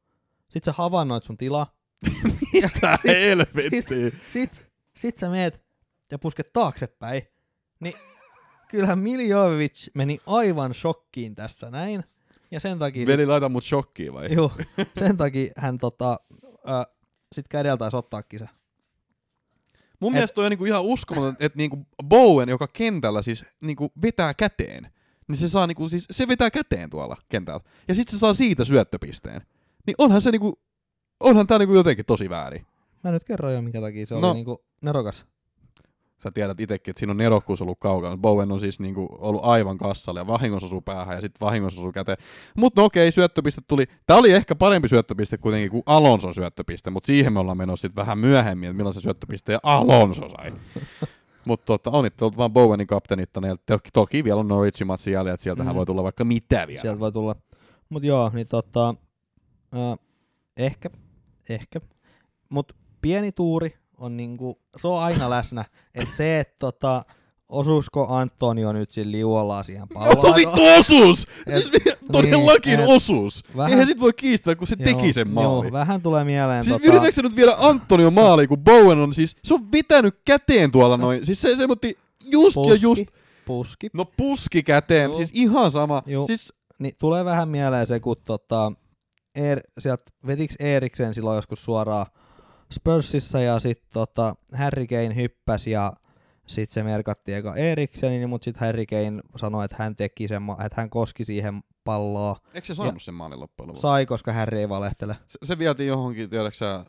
Sitten sä havainnoit sun tilaa. <laughs> Mitä helvettiä? Sit, sit sä meet ja pusket taaksepäin. Niin kyllähän Miljovic meni aivan shokkiin tässä näin. Ja sen takia... Veli, laita mut shokkiin vai? Joo, sen takia hän tota, ö, sit kädellä taisi ottaakin se. Mun Et- mielestä toi on niinku ihan uskomaton, että niinku Bowen, joka kentällä siis niinku vetää käteen, niin se saa niinku, siis se vetää käteen tuolla kentällä. Ja sitten se saa siitä syöttöpisteen. Niin onhan se niinku, onhan tää niinku jotenkin tosi väärin. Mä nyt kerron jo, minkä takia se No. oli niinku nerokas. Sä tiedät itsekin, että siinä on nerokkuus ollut kaukana. Bowen on siis niinku ollut aivan kassalla ja vahingossa osuu päähän ja sitten vahingossa osuu käteen. Mutta no okei, syöttöpiste tuli. Tää oli ehkä parempi syöttöpiste kuitenkin kuin Alonson syöttöpiste, mutta siihen me ollaan menossa sitten vähän myöhemmin, että millaisen syöttöpisteen Alonso sai. <laughs> Mutta tota, onnittelut vaan Bowenin kapteenittaneelta. Toki, toki vielä on Norwichin matsi jäljellä, että sieltähän Mm. voi tulla vaikka mitä vielä. Sieltä voi tulla. Mut joo, niin tota, äh, ehkä, ehkä. Mut pieni tuuri on niinku, se on aina läsnä. että se, että tota, osuusko Antonio nyt sillä liuollaan siihen No palloon. vittu osuus! Et- siis vi- todellakin niin, et- osuus. vähän- Eihän sit voi kiistää, kun se Joo, teki sen maali. Joo, vähän tulee mieleen Siis tota, yritätkö sä nyt viedä Antonio maaliin, kun Bowen on siis, se on vetänyt käteen tuolla noin. Siis se, se otti just ja puski, just, puski. no puski käteen, Joo. siis ihan sama. Joo. Siis Niin tulee vähän mieleen se, kun tota, er, sieltä vetiks Eriksen silloin joskus suoraan Spursissa ja sitten tota, Harry Kane hyppäsi ja sitten se merkattiin eka Eriksenin, mutta sitten Harry Kane sanoi, että hän teki sen, ma- että hän koski siihen palloa. eikö se saanut sen maalin loppujen lopuksi? Sai, koska Harry ei valehtele. Se, se vietiin johonkin, tiedätkö sä,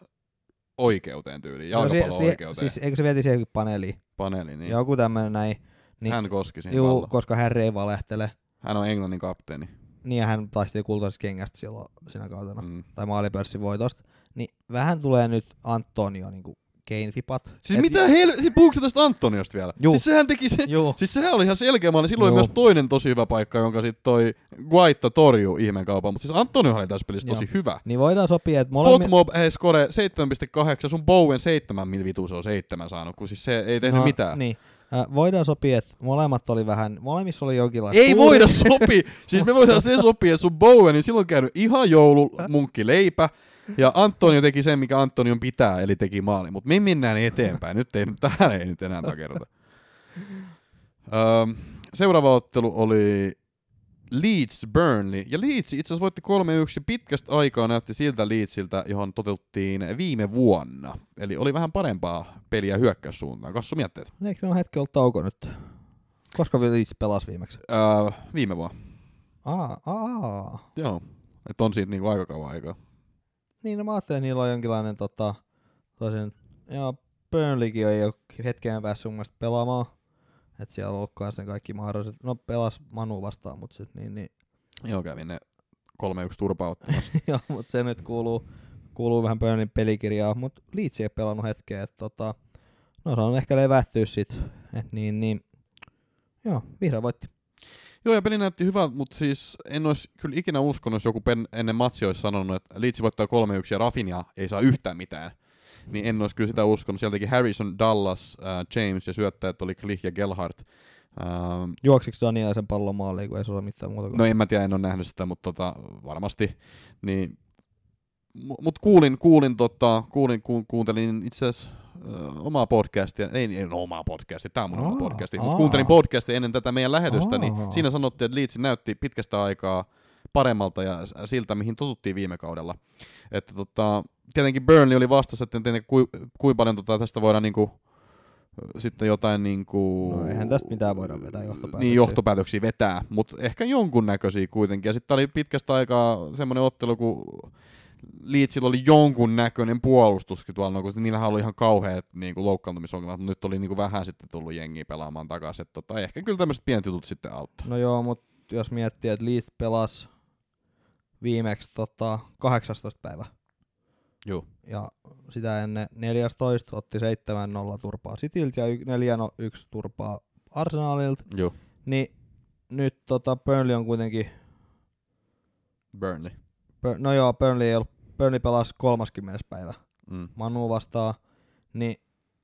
oikeuteen tyyliin, Se on si- si- siis eikö se vieti siihen paneeliin? paneeli, niin. Niin. Joku tämmöinen näin. Niin, Hän koski siihen juu, koska Harry ei valehtele. Hän on Englannin kapteeni. Niin ja hän taisteli kultaisesta kengästä silloin siinä kautena. Mm. tai maalipörssin voitosta, niin vähän tulee nyt Antonio niinku Kane-fipat. Siis Et- mitä hel... Siis puhuuko tästä Antoniosta vielä? Juu. Siis sehän teki sen... Juu. Siis sehän oli ihan selkeä maali. Silloin oli myös toinen tosi hyvä paikka, jonka sitten toi Guaita torjuu ihmeen kaupan. Mutta siis Antonio oli tässä pelissä tosi Joo. hyvä. Niin voidaan sopia, että molemmin... Fotmob ei score 7.8, sun Bowen 7, millä vitu se on 7 saanut, kun siis se ei tehnyt mitään. Niin. Äh, voidaan sopia, että molemmat oli vähän, molemmissa oli jonkinlaista... Ei voida sopia. <laughs> Siis me voidaan se sopia, että sun Bowen, niin silloin käynyt ihan leipä. Ja Antonio teki sen, mikä Antonion pitää, eli teki maali. Mutta me mennään eteenpäin. Nyt ei, tähän ei nyt enää takerrota. Öö, seuraava ottelu oli Leeds Burnley. Ja Leeds itse asiassa voitti 3-1. Pitkästä aikaa näytti siltä Leedsiltä, johon toteuttiin viime vuonna. Eli oli vähän parempaa peliä hyökkäyssuuntaan. Kassu mietteet? Eikö ne ole hetki ollut tauko nyt? Koska Leeds pelasi viimeksi? Öö, viime vuonna. Aa, aa. Joo. Että on siitä niinku aika kauan aikaa. Niin, no mä ajattelin, että niillä on jonkinlainen tota, toisen, joo, Burnleykin ei ole hetkeen päässyt mun mielestä pelaamaan. Että siellä on ollut kanssa ne kaikki mahdolliset, no pelas Manu vastaan, mutta sit niin, niin Joo, kävin ne 3-1 turpauttamassa. <laughs> Joo, mutta se nyt kuuluu, kuuluu vähän Burnleyn pelikirjaan, mutta Leeds ei pelannut hetkeä, että tota, no se on ehkä levähtyä sit, et niin, niin, joo, vihreä voitti. Joo, ja peli näytti hyvältä, mutta siis en olisi kyllä ikinä uskonut, jos joku pen, ennen matsia olisi sanonut, että Leeds voittaa 3-1 ja Rafinha ei saa yhtään mitään. Niin en olisi kyllä sitä uskonut. Sieltä teki Harrison, Dallas, äh, James ja syöttäjät oli Klich ja Gelhardt. Ähm, Juoksiko Daniel sen pallon maaliin, kun ei se ole mitään muuta kuin... no en mä tiedä, en ole nähnyt sitä, mutta tota, varmasti. Niin, mutta kuulin, kuulin, tota, kuulin ku, kuuntelin itse asiassa omaa podcastia, ei, ei no, omaa podcastia, tämä on mun oma Aa, podcasti, mutta kuuntelin podcastia ennen tätä meidän lähetystä, niin Aa. siinä sanottiin, että Leeds näytti pitkästä aikaa paremmalta ja siltä, mihin totuttiin viime kaudella. Että tota, tietenkin Burnley oli vastassa, että tiedä, kui, kui paljon tota, tästä voidaan niinku, sitten jotain niinku, No eihän tästä mitään voida vetää johtopäätöksiä. niin, johtopäätöksiä vetää, mutta ehkä jonkunnäköisiä kuitenkin. Ja sitten oli pitkästä aikaa semmoinen ottelu, kun Leedsillä oli jonkun näköinen puolustuskin tuolla, kun niillähän oli ihan kauheat niin kuin loukkaantumisongelmat, mutta nyt oli niin kuin vähän sitten tullut jengiä pelaamaan takaisin. Et Tota, ehkä kyllä tämmöiset pienet jutut sitten auttaa. No joo, mutta jos miettii, että Leeds pelasi viimeksi tota, 18 päivä. Joo. Ja sitä ennen 14 otti 7-0 turpaa Cityltä ja y- 4-1 turpaa Arsenalilta. Joo, Niin nyt tota Burnley on kuitenkin, Burnley. Bur- no joo, Burnley, ei ollut, Burnley pelasi 30. päivä Mm. Manu vastaan, niin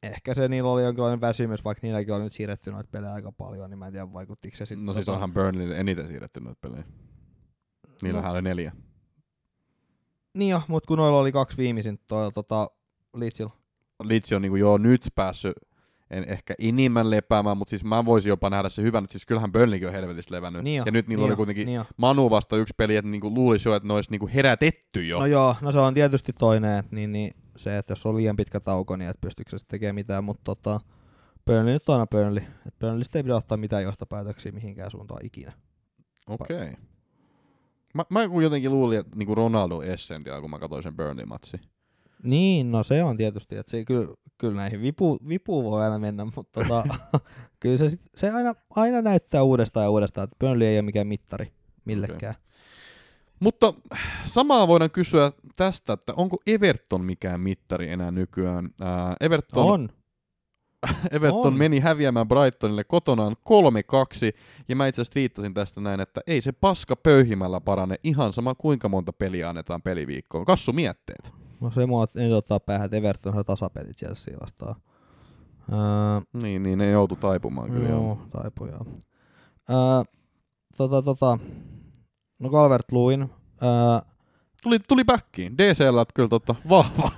ehkä se niillä oli jonkinlainen väsymys, vaikka niilläkin oli nyt siirretty noita pelejä aika paljon, niin mä en tiedä vaikuttiko se sitten. No siis onhan Burnley eniten siirretty noita pelejä. Niillähän oli neljä. Niin jo, mutta kun noilla oli kaksi viimeisin toi tota, Leedsillä. Leeds on niinku joo nyt päässyt en ehkä enemmän lepäämään, mutta siis mä voisin jopa nähdä se hyvän, että siis kyllähän Burnleykin on helvetissä levännyt. Niin jo, ja nyt niillä niin oli kuitenkin niin jo. Manu vasta yksi peli, että niinku luulisi jo, että ne olisi niinku herätetty jo. No joo, no se on tietysti toinen, että niin, niin se, että jos on liian pitkä tauko, niin et pystyykö se tekemään mitään, mutta tota, Burnley nyt on aina Burnley. Et Burnleystä ei pidä ottaa mitään johtopäätöksiä mihinkään suuntaan ikinä. Okei. Okay. Mä, mä jotenkin luulin, että niinku Ronaldo essentialla, kun mä katsoin sen Burnley-matsi. Niin, no se on tietysti, että se kyllä, kyllä näihin vipu, vipuun voi aina mennä, mutta tota, <laughs> kyllä se, sit, se aina, aina näyttää uudestaan ja uudestaan, että Burnley ei ole mikään mittari millekään. Mutta samaa voidaan kysyä tästä, että onko Everton mikään mittari enää nykyään. Ää, Everton, On. <laughs> Everton On. meni häviämään Brightonille kotonaan 3-2, ja mä itse asiassa viittasin tästä näin, että ei se paska pöyhimällä parane ihan sama kuinka monta peliä annetaan peliviikkoon. Kassu mietteet. No se mua nyt ottaa päähän, että Everton on tasapelit Chelsea vastaan. Öö, Niin, niin ne joutu taipumaan kyllä. joo. joo, taipu joo. Öö, tota, tota, no Calvert Luin. Öö, Tuli, tuli backiin. DCL kyllä <laughs> tota, vahva,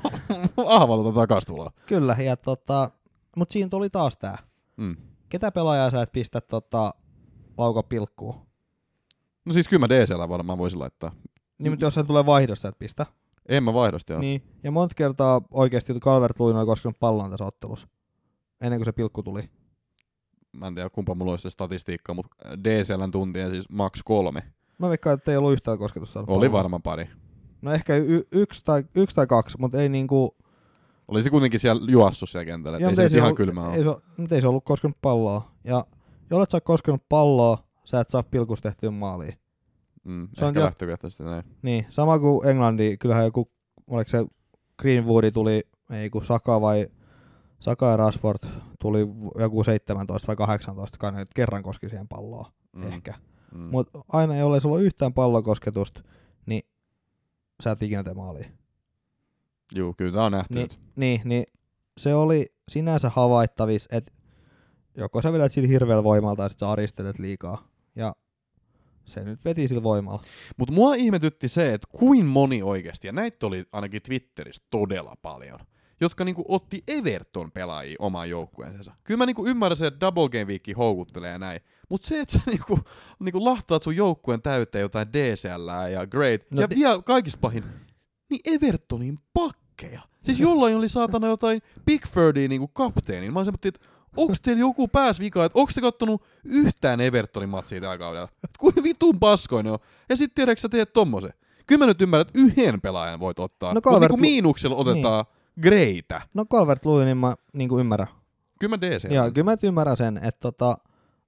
vahva tota takastuloa. kyllä, ja tota, mut siinä tuli taas tää. Mm. Ketä pelaajaa sä et pistä tota, lauka pilkkuun? No siis kyllä mä DCL varmaan voisin laittaa. Niin, mutta jos se tulee vaihdosta, et pistä. En mä vaihdosta, joo. Niin. Ja monta kertaa oikeasti Calvert Luin oli koskenut pallon tässä ottelussa. Ennen kuin se pilkku tuli. Mä en tiedä kumpa mulla olisi se statistiikka, mutta DCLn tuntien siis max kolme. Mä veikkaan, että ei ollut yhtään kosketusta. Oli varmaan pari. No ehkä y- yksi, tai, yksi tai kaksi, mutta ei niinku... Oli se kuitenkin siellä juossut siellä kentällä, Joo, ei se, nyt ihan ollut, kylmä ei, se, mutta ei se ollut koskenut palloa. Ja jollet sä oot koskenut palloa, sä et saa pilkusta tehtyä maaliin. Mm, se on ehkä jo- lähtökohtaisesti näin. Niin, sama kuin Englanti, kyllähän joku, oliko se Greenwoodi tuli, ei kun Saka vai Saka ja Rashford tuli joku 17 vai 18, kai ne nyt kerran koski siihen palloa, Mm, ehkä. Mm. Mutta aina, sulla ole yhtään pallokosketusta, niin sä et ikinä tee maaliin. Juu, kyllä tää on nähty Niin, niin, niin se oli sinänsä havaittavissa, että joko sä vedät sillä hirveällä voimalla tai sit sä aristelet liikaa. Ja se nyt veti sillä voimalla. Mutta mua ihmetytti se, että kuin moni oikeasti, ja näitä oli ainakin Twitterissä todella paljon, jotka niinku otti Everton pelaajia omaan joukkueensa. Kyllä mä niinku ymmärrän että Double Game Week houkuttelee ja näin, mutta se, että sä niinku, niinku lahtaat sun joukkueen täyteen jotain DCL ja Great, No ja ti- vielä kaikista pahin, niin Evertonin pakkeja. Siis <laughs> jollain oli saatana jotain Pickfordia niinku kapteenin. Mä semmoinen, että onks teillä joku pääs vika, että onks te kattonut yhtään Evertonin matsia tällä kaudella? Et kuin vitun paskoin ne on. Ja sit tiedätkö sä teet tommosen. Kyllä mä nyt ymmärrän, että yhden pelaajan voit ottaa. No mutta Calvert- niinku miinuksella otetaan niin. Greitä. No Calvert Lewinin mä niinku ymmärrän. Kyllä mä DC. Ja kyllä mä ymmärrän sen, että tota,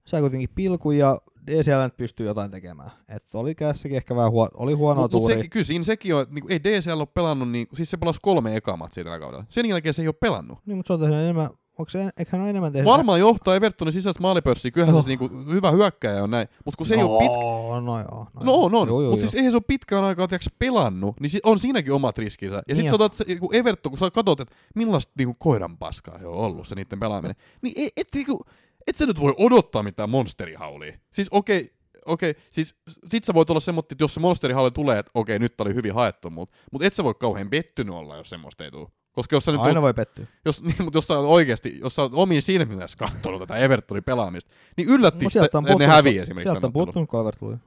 sä kuitenkin pilku ja DCL nyt pystyy jotain tekemään. Että oli kässäkin ehkä vähän huo- oli huonoa Mutta mut tuuria. se, kyllä siinä sekin on, että niinku, ei DCL ole pelannut, niin, siis se pelasi kolme ekaa matsia tällä kaudella. Sen jälkeen se ei ole pelannut. Niin, mutta se on tehnyt enemmän, onko se, en- eikä hän ole enemmän tehnyt? Varmaan johtaa Evertonin sisäistä maalipörssiä, kyllähän Joo. se niinku, hyvä hyökkäjä on näin, mutta kun se ei no, ole pitkä, No joo. No on, on. Joo, joo, Mutta siis eihän se ole pitkään aikaa tiiäks, pelannut, niin on siinäkin omat riskinsä. Ja Niin sit on. sä otat se, kun Everton, kun sä katsot, että millaista niinku koiran paskaa se on ollut se niiden pelaaminen, niin et, et, niinku, et sä nyt voi odottaa mitään monsterihaulia. Siis okei, okei, siis sit sä voit olla semmoinen, että jos se monsterihauli tulee, että okei, nyt tää oli hyvin haettu, mutta mut et sä voi kauhean pettynyt olla, jos semmoista ei tule. Koska jos sä nyt Aina voi pettyä. jos, <laughs> niin, mutta jos sä oot oikeesti, jos sä oot omiin silmissä katsonut tätä Evertonin pelaamista, niin yllättikö Mut te, että ne hävii esimerkiksi Sieltä on puuttunut Lewin.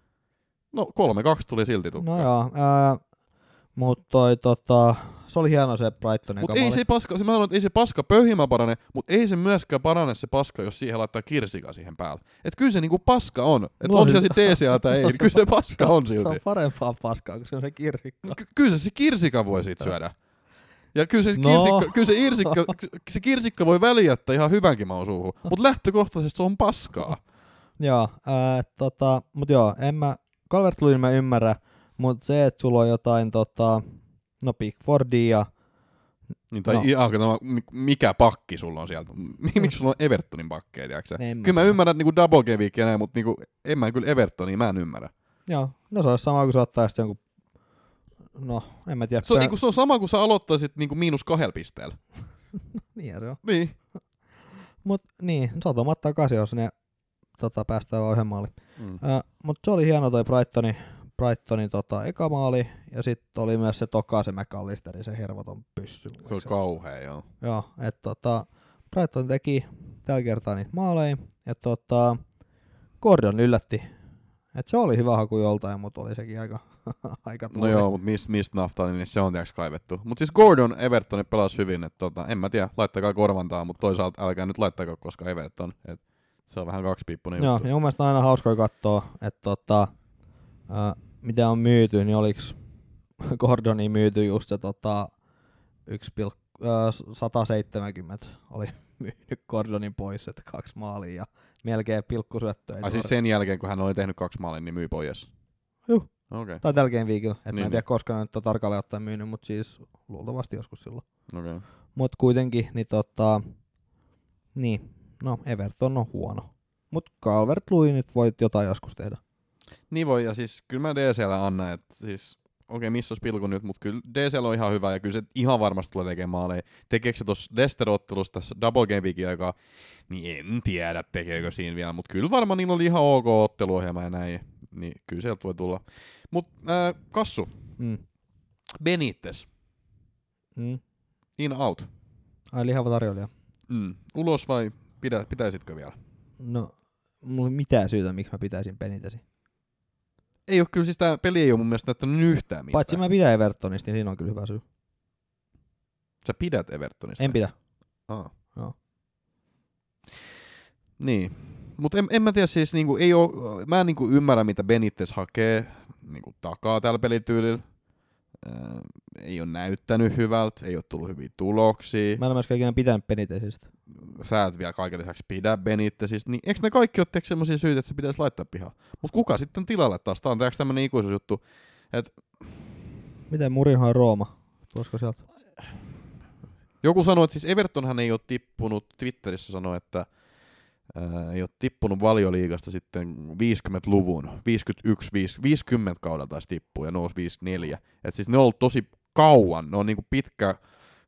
No 3-2 tuli silti tukkaan. No joo, ää, mutta toi tota, se oli hieno se Brightonin Mutta ei se paska, se mä sanon, että ei se paska pöhimä parane, mutta ei se myöskään parane se paska, jos siihen laittaa kirsika siihen päälle. Et kyllä se niinku paska on. Et No on se- sitten DCA tai ei, niin kyllä se paska on <laughs> Se on silti. parempaa paskaa, kun se on se kirsikka. Ky- kyllä se, se kirsika voi siitä syödä. Ja kyllä se, No. kirsikka, kyllä se, irsikka, <laughs> se kirsikka voi väljättää ihan hyvänkin maun suuhun, <laughs> mutta lähtökohtaisesti se on paskaa. <laughs> Joo, ää, tota, mut joo, en mä, Calvert mä ymmärrän, mut se, että sulla on jotain tota, no Pickfordia ja Niin, tai No. ihan, no, mikä pakki sulla on sieltä? Miksi sulla on Evertonin pakkeja, tiedätkö? En Kyllä mä ymmärrän niinku double game ja näin, mutta niinku, en mä kyllä Evertonia, mä en ymmärrä. joo, no se olisi sama kuin sä ottaisit jonkun, no en mä tiedä. Se on, pää- kun se on sama kuin sä aloittaisit niinku miinus kahdella pisteellä. <laughs> Niinhän se on. Niin. <laughs> Mut niin, sä oot omat takaisin, jos ne tota, päästään vaan yhden maaliin. Mm. Mut se oli hieno toi Brightonin, Brightonin tota, eka maali, ja sitten oli myös se toka se McAllisterin, se hervoton pyssy. Se oli kauhea, joo. Joo, että tota, Brighton teki tällä kertaa niitä maaleja, ja tota, Gordon yllätti. Et se oli hyvä haku joltain, mutta oli sekin aika, <laughs> aika No joo, mutta mistä mist naftaa, niin se on tiiäks kaivettu. Mutta siis Gordon Everton pelasi hyvin, että tota, en mä tiedä, laittakaa korvantaa, mutta toisaalta älkää nyt laittakaa, koska Everton, et se on vähän kaksipiippunen Joo, juttu. ja mun mielestä on aina hauskoa katsoa, että tota, ää, mitä on myyty, niin oliks <laughs> Gordonin myyty just se tota, 1,170 oli <laughs> myynyt Gordonin pois, että kaksi maalia ja melkein pilkkusyöttöä. Ai siis sen jälkeen, kun hän oli tehnyt kaksi maalia, niin myy pois. Juh. Okei, okay. Tai tällä game viikolla, että niin, mä Niin, en tiedä koska ne nyt on tarkalleen ottaen myynyt, mutta siis luultavasti joskus silloin. Okay. Mutta kuitenkin, niin tota, Niin, no Everton on huono. Mutta Calvert-Lewin nyt voit jotain joskus tehdä. Niin voi, ja siis kyllä mä DCL annan, että siis okei, okay, missä olisi pilku nyt, mutta kyllä DCL on ihan hyvä, ja kyllä se ihan varmasti tulee tekemään maaleja. Tekeekö se tuossa Dester-ottelussa tässä Double Game Weekin aikaa, niin en tiedä, tekeekö siinä vielä, mutta kyllä varmaan niillä oli ihan ok otteluohjelma ja näin, niin kyllä sieltä voi tulla. Mutta äh, Kassu, Mm. Benitez, Mm. in out. Ai lihava tarjoilija. Mm. Ulos vai pidä, pitäisitkö vielä? No, mulla ei mitään syytä, miksi mä pitäisin Benitesi. Ei ole kyllä, siis tämä peli ei ole mun mielestä näyttänyt yhtään mitään. Paitsi mä pidän Evertonista, niin siinä on kyllä hyvä syy. Sä pidät Evertonista? En pidä. Aa. Joo. Niin. Mutta en, en, mä tiedä siis, niinku, ei oo, mä en niinku ymmärrä, mitä Benitez hakee niinku, takaa tällä pelityylillä. Ää, ei ole näyttänyt hyvältä, ei ole tullut hyviä tuloksia. Mä en ole myöskään ikinä pitänyt Benitezistä. Sä et vielä kaiken lisäksi pidä Benitezistä. Niin eikö ne kaikki ole semmoisia syitä, että se pitäisi laittaa pihaan? Mutta kuka sitten tilalle taas? Tää on tämmönen ikuisuusjuttu. että Miten Murinho ja Rooma? Tulisiko sieltä? Joku sanoi, että siis Evertonhan ei ole tippunut, Twitterissä sanoi, että ää, ei ole tippunut valioliigasta sitten 50-luvun, 51, 50 kaudella taisi tippua ja nousi 54. Et siis ne on ollut tosi kauan, ne on niinku pitkä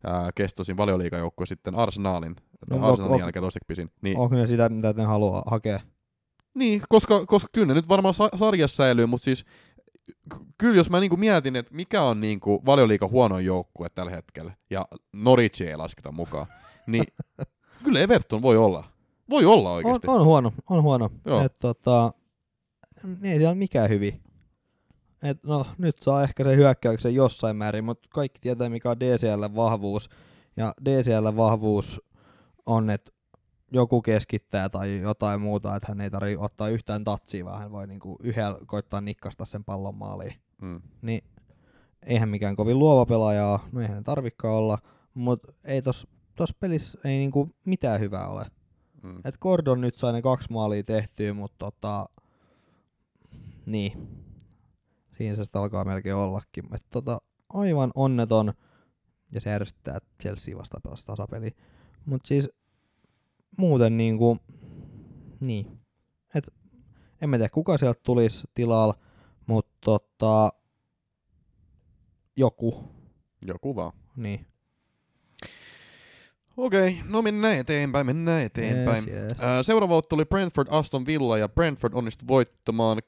ää, kestoisin valioliigajoukkue sitten Arsenalin, No, Arsenalin ok- jälkeen tosi pisin. Niin, Onko ne sitä, mitä ne haluaa hakea? niin koska, koska kyllä ne nyt varmaan sa- sarjassa säilyy, mutta siis kyllä jos mä niinku mietin, että mikä on niinku valioliiga huono joukkue tällä hetkellä, ja Norwich ei lasketa mukaan, niin <laughs> kyllä Everton voi olla. Voi olla On, oikeasti. on huono, on huono. Joo. Et, tota, niin ei siellä ole mikään hyvin. Et, no, nyt saa ehkä se hyökkäyksen jossain määrin, mutta kaikki tietää mikä on DCL vahvuus. Ja DCL vahvuus on, että joku keskittää tai jotain muuta, että hän ei tarvitse ottaa yhtään tatsia, vaan hän voi niinku yhdellä koittaa nikkasta sen pallon maaliin. Mm. Niin eihän mikään kovin luova pelaaja no eihän ne olla, mutta ei tos, tos pelissä ei niinku mitään hyvää ole. Mm. Et Gordon nyt sai ne kaksi maalia tehtyä, mutta tota, niin, siinä se sitten alkaa melkein ollakin. Et tota, aivan onneton, ja se ärsyttää, että Chelsea vastaan pelasi tasapeli. Mutta siis muuten niinku, niin, et en mä tiedä kuka sieltä tulisi tilalla, mutta tota, joku, Joku vaan. niin. Okei, no mennään eteenpäin, mennään eteenpäin. Yes, yes. Ää, Seuraava ottelu oli Brentford Aston Villa ja Brentford onnistui voittamaan 2-1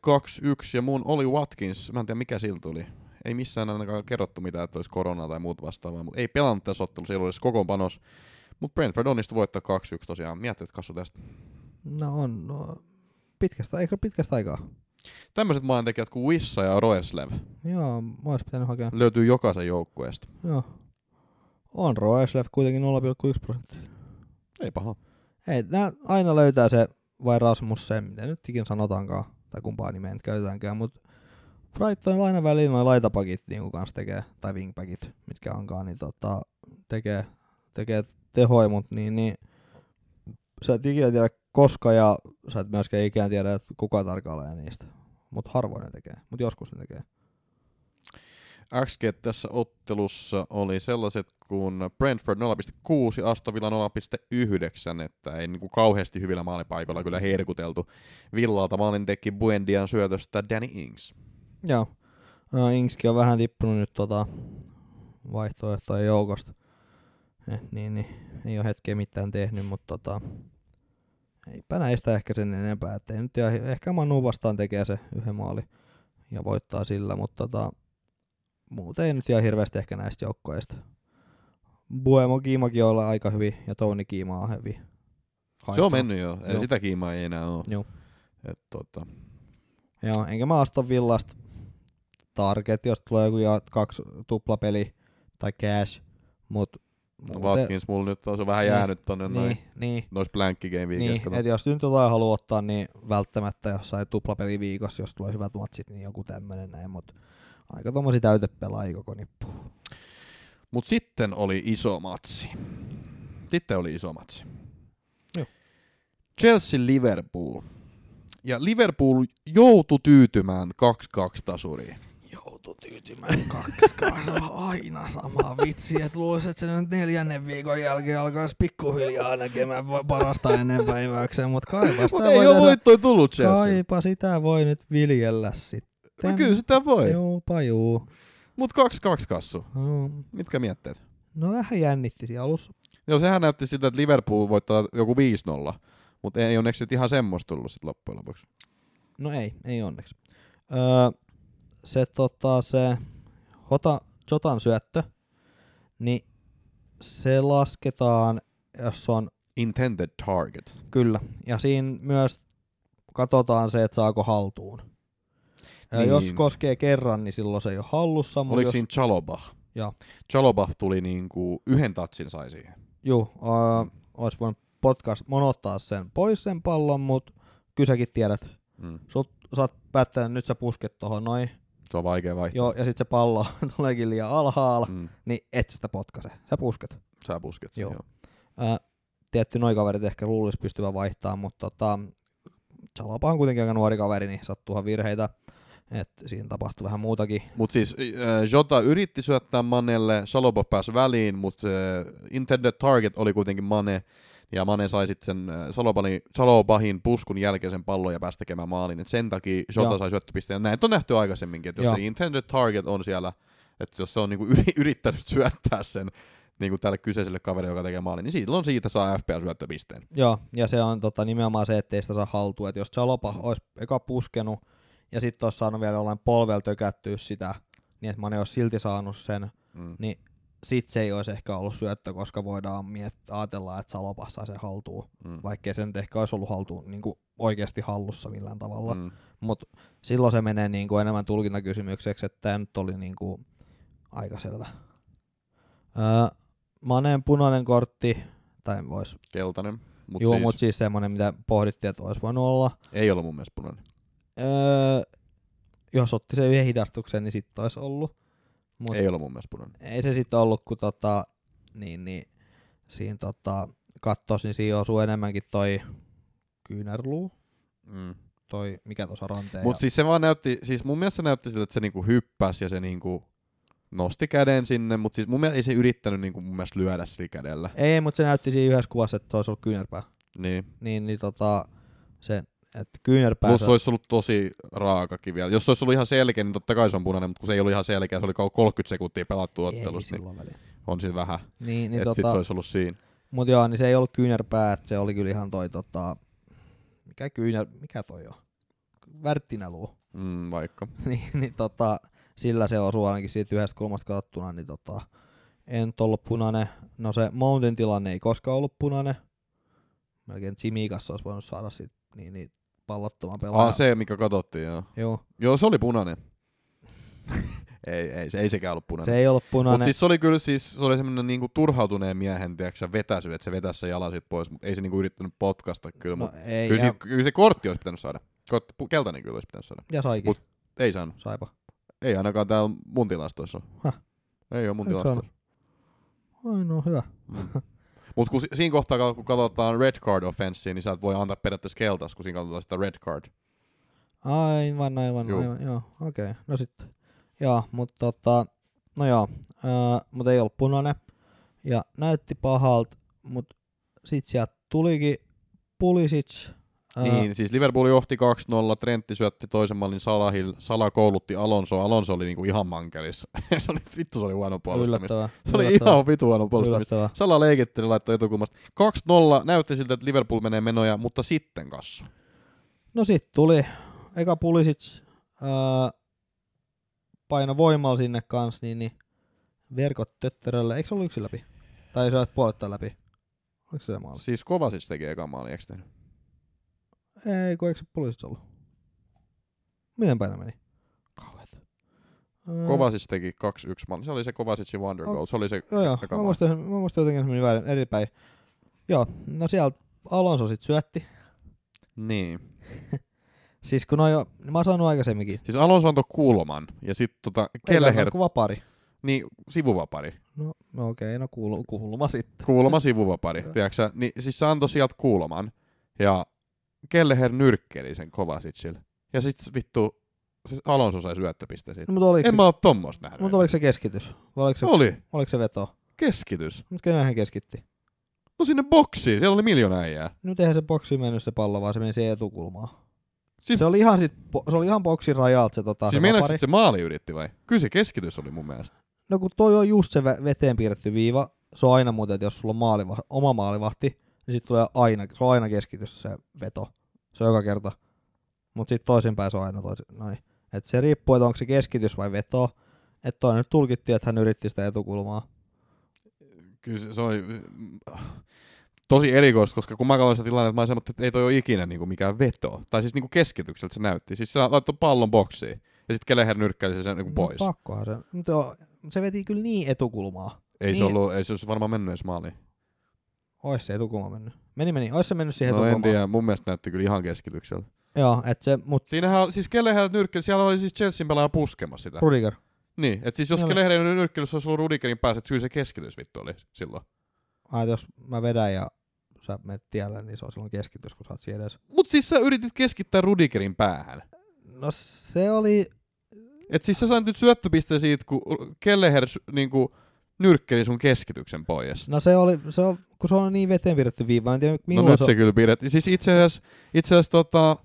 ja mun oli Watkins, mä en tiedä mikä siltä tuli. Ei missään ainakaan kerrottu mitään, että olisi koronaa tai muuta vastaavaa, mutta ei pelannut tässä ottelussa, ei ollut edes kokoonpanos. Mutta Brentford onnistui voittaa 2-1 tosiaan. Miettii, kasvu tästä. No on, no, pitkästä, eikö pitkästä aikaa? Tämmöiset maailmantekijät kuin Wissa ja Roeslev Joo, mä ois pitänyt hakea. löytyy jokaisen joukkueesta. Joo. On Roeslev kuitenkin 0,1 prosenttia. Ei paha. Ei, nää aina löytää se vai Rasmussen, mitä nyt ikin sanotaankaan, tai kumpaa nimeä nyt käytetäänkään, mutta Brighton aina väliin noin laitapakit niin kanssa tekee, tai wingbackit, mitkä onkaan, niin tota, tekee, tekee tehoja, mutta niin, niin sä et ikinä tiedä koska ja sä et myöskään ikinä tiedä, että kuka tarkalleen niistä. Mutta harvoin ne tekee, mutta joskus ne tekee. XG tässä ottelussa oli sellaiset kuin Brentford 0,6 ja Aston Villa 0,9, että ei niinku kauheasti hyvillä maalipaikoilla kyllä herkuteltu. Villalta maalin teki Buendian syötöstä Danny Ings. Joo. Uh, Inkski on vähän tippunut nyt tota vaihtoehtojen joukosta. Eh, niin, niin, ei ole hetkeä mitään tehnyt, mutta tota, eipä näistä ehkä sen enempää. Et ei nyt ehkä Manu vastaan tekee se yhden maali ja voittaa sillä, mutta tota, muuten ei nyt ihan hirveästi ehkä näistä joukkoista. Buemo Kiimakin olla aika hyvin ja Toni Kiima on hyvin. Se on mennyt jo, ei Joo. sitä kiimaa ei enää ole. Joo. Et, tota, Joo, enkä mä Aston Villasta target, jos tulee joku ja kaksi tuplapeli tai cash, mut no Watkins mulla nyt on se vähän Niin. jäänyt tonne noin niin, niin, nois blankki game niin, et jos nyt jotain haluaa ottaa, niin välttämättä jossain tuplapeli viikossa, jos tulee hyvät matsit, niin joku tämmönen näin, mut aika tommosia täytepelaajia koko nippu. Mut sitten oli iso matsi. Sitten oli iso matsi. Joo. Chelsea-Liverpool. Ja Liverpool joutui tyytymään 2-2 tasuriin. Joutu tyytymään kaksi se on aina sama vitsi, että luulisi, että se nyt neljännen viikon jälkeen alkaisi pikkuhiljaa näkemään parasta ennen päiväkseen, mutta kaipa sitä voi ei ole tehdä- voittoa tullut Chelsea. Kaipa sitä voi nyt viljellä sitten. No kyllä sitä voi. Joo, pajuu. Mut 2-2 kassu. No, Mitkä mietteet? no vähän jännitti siinä alussa. Joo, sehän näytti siltä, että Liverpool voittaa joku 5-0. Mutta ei onneksi nyt ihan semmoista tullut sit loppujen lopuksi. No ei, ei onneksi. Öö, se, tota, se Hota, Jotan syöttö, niin se lasketaan, jos on Intended target. kyllä. Ja siinä myös katsotaan se, että saako haltuun. Niin. Jos koskee kerran, niin silloin se ei ole hallussa. Oliko jos, siinä Chalobah? Joo. Chalobah tuli niinku yhden tatsin sai siihen. Juu, öö, olisi voinut podcast monottaa sen pois sen pallon, mutta kyllä säkin tiedät. Mm. Sut, sä oot päättänyt, nyt sä pusket tohon noin. Se on vaikea vaihtaa. Joo, ja sitten se pallo <laughs> tuleekin liian alhaalla. Mm. niin et sä sitä potkaise. Sä pusket. Sä pusket sen, Joo. joo. Ää, tietty noi kaverit ehkä luulisi pystyvän vaihtamaan, mutta tota, Chalapa on kuitenkin aika nuori kaveri, niin sattuuhan virheitä. Et siinä tapahtui vähän muutakin. Mut siis äh, Jota yritti syöttää Manelle, Salobo pääsi väliin, mutta se intended target oli kuitenkin Mane. Ja Mane sai sitten sen äh, Salobani- Salobahin puskun jälkeisen pallon ja pääsi tekemään maalin. Et sen takia Jota Joo. sai syöttöpisteen. Näin on nähty aikaisemminkin, että jos Joo. se intended target on siellä, että jos se on niinku yri- <laughs> yrittänyt syöttää sen niinku tälle kyseiselle kaverille, joka tekee maalin, niin silloin siitä saa FPA syöttöpisteen. Joo, ja se on tota, nimenomaan se, ettei sitä saa haltuun. Et jos Mm. olisi eka puskenut ja sitten olisi saanut vielä jollain polvella tökättyä sitä, niin että Mane olisi silti saanut sen, Mm. niin sit se ei olisi ehkä ollut syöttö, koska voidaan miet- ajatella, että Salopa saa sen haltuun. Mm. Vaikkei se nyt ehkä olisi ollut haltuun niin oikeasti hallussa millään tavalla. Mm. Mutta silloin se menee niinku enemmän tulkintakysymykseksi, että tämä nyt oli niinku aika selvä. Öö, Maneen punainen kortti, tai vois, Keltainen. Mut joo, siis mutta siis semmoinen, mitä pohdittiin, että olisi voinut olla. ei ollut mun mielestä punainen. Öö, jos otti sen yhden hidastuksen, niin sitten olisi ollut. Mut Ei ollut mun mielestä punainen. ei se sitten ollut, kun tota, niin, niin, siinä tota, kattos, niin siinä osuu enemmänkin toi kyynärluu, Mm. toi mikä tuossa ranteen. Mutta siis se vaan näytti, siis mun mielestä se näytti siltä, että se niinku hyppäsi ja se niinku nosti käden sinne, mutta siis mun mielestä ei se yrittänyt niinku mun mielestä lyödä sillä kädellä. Ei, mutta se näytti siinä yhdessä kuvassa, että olisi ollut kyynärpää. Niin. Niin, niin tota, se, että kyynärpää... Plus se- olisi ollut tosi raakakin vielä. Jos se olisi ollut ihan selkeä, niin totta kai se on punainen, mutta kun se ei ollut ihan selkeä, se oli 30 sekuntia pelattu ottelussa, niin väliä. on siinä vähän. Niin, niin Että sit tota, se olisi ollut siinä. mut joo, niin se ei ollut kyynärpää, että se oli kyllä ihan toi tota, mikä kyynär, mikä toi on? Värttinäluu. Mm, vaikka. <laughs> niin, niin tota, sillä se osuu ainakin siitä yhdestä kulmasta katsottuna, niin tota, en ollut punainen. No se Mountain tilanne ei koskaan ollut punainen. Melkein Tsimikas olisi voinut saada sit, niin, niin pallottoman pelaajan. Ah, se, mikä katsottiin, joo. Joo, Joo, se oli punainen. <laughs> ei, ei, se ei sekään ollut punainen. se ei ollut punainen. Mutta siis se oli kyllä siis, se oli semmoinen niinku turhautuneen miehen, tiedätkö, vetäsy, että se vetäisi sen jalan siitä pois, mutta ei se niinku yrittänyt potkasta kyllä, no, mut ei, kyllä, ja, se, kyllä se kortti olisi pitänyt saada. Kot, pu- keltainen kyllä olisi pitänyt saada. ja saikin. mut- Ei saanut. Saipa. Ei ainakaan täällä mun tilastoissa. Häh? Ei ole mun Eikö tilastoissa. Ai no hyvä. Mm. <laughs> Mutta kun si- siinä kohtaa, kun katsotaan red card offenssiin, niin sä et voi antaa periaatteessa keltas, kun siinä katsotaan sitä red card. Aivan, aivan, Juu. aivan, joo, okei, okay. no sitten. Joo, mutta tota, no joo, äh, mutta ei ollut punainen. Ja näytti pahalta, mutta sit sieltä tulikin Pulisic. Niin, siis Liverpool johti 2-0, Trentti syötti toisen mallin Salahil, Sala koulutti Alonso, Alonso oli niinku ihan mankelissa. <laughs> se oli, vittu se oli huono puolustamista. Yllättävää. Se oli yllättävää, ihan vitu huono puolustamista. yllättävää. Sala leikitteli, laittoi etukulmasta. 2-0, näytti siltä, että Liverpool menee menoja, mutta sitten kassu. No sit tuli eka Pulisic ää, paino voimalla sinne kans, niin, niin verkot töttörölle. Eikö se ollut yksi läpi? Tai se olisi puolettain läpi? Oliko se maali? Siis Kovacic teki eka maali, eikö tehnyt? Ei, kun eikö se Pulisic ollut? Miten päin meni? Kauheet. Ää, Kovacic teki 2-1 maali. Se oli se Kovacicin wonder goal. Se oli se Joo, joo. Mä muistan, mä muistan jotenkin se meni väärin, eri päin. Joo, no sieltä Alonso sit syötti. Niin. <laughs> Siis kun on jo, mä oon sanonut aikaisemminkin. Siis Alonso antoi kulman ja sitten tota Ei Kelleher, kuva pari. niin sivuvapari. No, no okei, no kuulu, kuuluma sitten. Kulma sivuvapari, <laughs> tiedätkö Niin siis se antoi sieltä kulman ja Kelleher nyrkkeli sen Kovacicille. Ja sit vittu siis Alonso sai syöttöpiste siitä. No, mutta oliko, En se, mä oo tommosta nähnyt. mutta oliko se keskitys? Vai oliko se, Oli. oliko se veto? Keskitys. Mutta kenen hän keskitti? No sinne boksiin, siellä oli miljoona äijää. Nyt eihän se boksi mennyt se pallo, vaan se meni siihen etukulmaan. Siis- Se oli ihan, sit, se oli ihan boksin rajalta se, tota, Siis se meinaatko, se maali yritti vai? Kyllä se keskitys oli mun mielestä. No kun toi on just se veteen piirretty viiva, se on aina muuten, että jos sulla on maaliva, oma maalivahti, niin sit tulee aina, se on aina keskitys se veto. Se on joka kerta. Mut sit toisinpäin se on aina toisin, noin. Et se riippuu, että onko se keskitys vai veto. Että toi nyt tulkittiin, että hän yritti sitä etukulmaa. Kyllä se, se oli tosi erikoista, koska kun mä katsoin sitä tilannetta, mä sanoin, että ei toi ole ikinä niinku mikään veto. Tai siis niinku keskitykseltä se näytti. Siis se laittoi pallon boksiin. Ja sitten Keleher nyrkkäili sen niinku pois. No, pakkohan se. Mutta se veti kyllä niin etukulmaa. ei, se niin. ollut, ei se olisi varmaan mennyt edes maaliin. Ois se etukulma mennyt. Meni, meni. Ois se mennyt siihen No en tiedä, mun mielestä näytti kyllä ihan keskitykseltä. Joo, et se, mut Siinähän, siis Keleher nyrkkäili, siellä oli siis Chelsean pelaaja puskemassa sitä. Rudiger. Niin, että siis jos Joo. Keleher nyrkkeilyssä olisi ollut Rudigerin päässä, että kyllä se keskitys vittu oli silloin. Ai, jos mä vedän ja sä menet tielle, niin se on silloin keskitys, kun sä oot siinä edes. Mut siis sä yritit keskittää Rudigerin päähän. No se oli, Et siis sä sait nyt syöttöpisteen siitä, kun Kelleher niinku nyrkkeli sun keskityksen pois. no se oli, se on, kun se on niin veteen piirretty viiva, en tiedä No nyt se, se kyllä pidettiin. Siis itse asiassa, itse asiassa tota,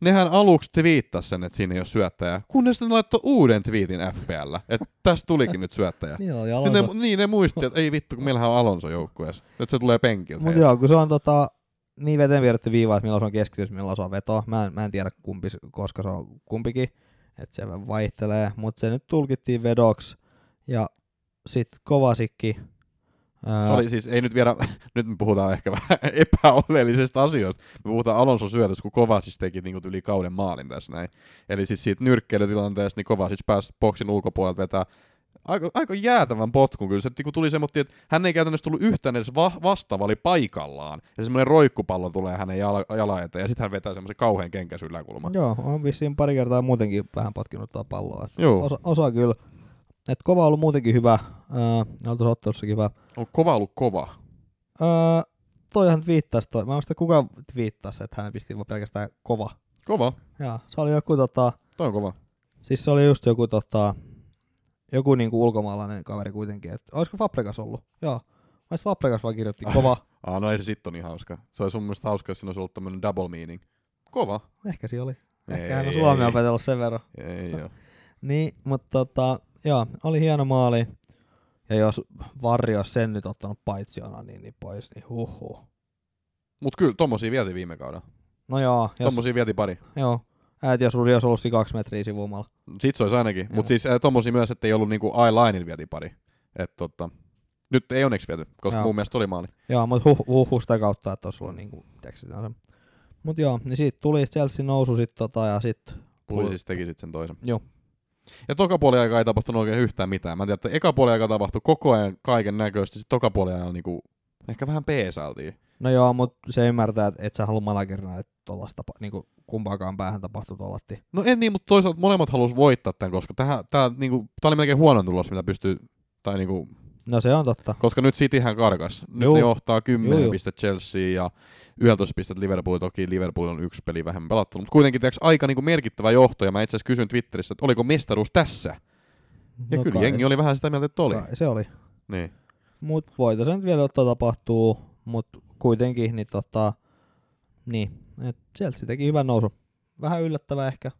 nehän aluksi twiittas sen, että siinä ei ole syöttäjää, kunnes ne laittoi uuden twiitin FPL, että tästä tulikin nyt syöttäjä. <laughs> niin oli Sitten ne, niin ne muisti, että ei vittu, kun meillähän on Alonso joukkueessa. Nyt se tulee penkiltä. Mut joo, kun se on tota, niin veteen piirretty viiva, että milloin se on keskitys, milloin se on veto. Mä en, mä en tiedä kumpi, koska se on kumpikin, että se vaihtelee, mutta se nyt tulkittiin vedoksi ja sit kovasikki. Ää, Oli siis, ei nyt vielä, <laughs> nyt me puhutaan ehkä vähän <laughs> epäoleellisesta asioista. Me puhutaan Alonso syötöstä, kun Kovacic teki niin yli kauden maalin tässä näin. Eli siis siitä nyrkkeilytilanteesta, niin Kovacic pääsi boksin ulkopuolelta vetää aika, aika jäätävän potkun kyllä. Se niin tuli semmoinen, että hän ei käytännössä tullut yhtään edes va- vastaava, oli paikallaan. Ja semmoinen roikkupallo tulee hänen jala, jala eteen, ja sitten hän vetää semmoisen kauhean kenkäs yläkulman. Joo, on vissiin pari kertaa muutenkin vähän potkinut tuota palloa. Joo. osa, osa kyllä. Et kova on ollut muutenkin hyvä. Öö, tuossa ottelussakin hyvä. On kova ollut kova. Öö, toihan twiittasi toi. Mä en muista kuka twiittasi, että hän pisti vaan pelkästään kova. Kova. Jaa, se oli joku tota, Toi on kova. siis se oli just joku tota, joku niinku ulkomaalainen kaveri kuitenkin. Et, olisiko Fabregas ollut? Joo. Mä Fabregas vaan kirjoitti kova. <laughs> Ah, no ei se sitten niin hauska. Se olisi mun mielestä hauska, jos siinä olisi ollut tämmöinen double meaning. Kova. Ehkä se oli. Ei, Ehkä hän on ei, Suomi ei. opetellut sen verran. Ei joo. Niin, mutta tota, joo, oli hieno maali. Ja jos Varri olisi sen nyt ottanut paitsiona niin, niin pois, niin huhhuh. Mut kyllä, tommosia vietiin viime kaudella. No joo, jos, Tommosia vietiin pari. joo. Äiti, jos Rudi olisi ollut kaksi metriä sivumalla. Sit se olisi ainakin. Mut siis äh, tommosia myös, että ei ollut niinku eye-lineilla vietiin pari. Et tota, nyt ei onneksi viety, koska Joo. mun mielestä oli maali. Joo, mutta huh, huh, huh sitä kautta, että olisi ollut niinku. Mut joo, niin siitä tuli Chelsea nousu sit tota, ja sit... Puli siis teki sit sen toisen. Joo. Ja toka puoli aikaa ei tapahtunut oikein yhtään mitään. Mä tiedän, että eka puoli aikaa tapahtui koko ajan kaiken näköistä, sit toka puoli ajan niinku, ehkä vähän peesailtiin. No joo, mutta se ymmärtää, että et sä halua managerina, että tollasta niinku kumpaakaan päähän tapahtui tollatti. No en niin, mutta toisaalta molemmat halus voittaa tämän, koska tää, niinku, tää oli melkein huono tulos, mitä pystyy, tai niinku, No se on totta. koska nyt Cityhän karkas. Nyt Juu. ne johtaa 10 Juu, pistettä Chelsea ja 11 pistettä Liverpool. Toki Liverpool on yksi peli vähemmän pelattu, mutta kuitenkin tiiäks, aika niinku merkittävä johto. Ja mä itse asiassa kysyin Twitterissä, että oliko mestaruus tässä? Ja no kyllä kai, jengi oli vähän sitä mieltä, että oli. Kai se oli. Niin. Mut voita se nyt vielä ottaa tapahtuu, mut kuitenkin niin tota, niin, et Chelsea teki hyvän nousu. Vähän yllättävä ehkä.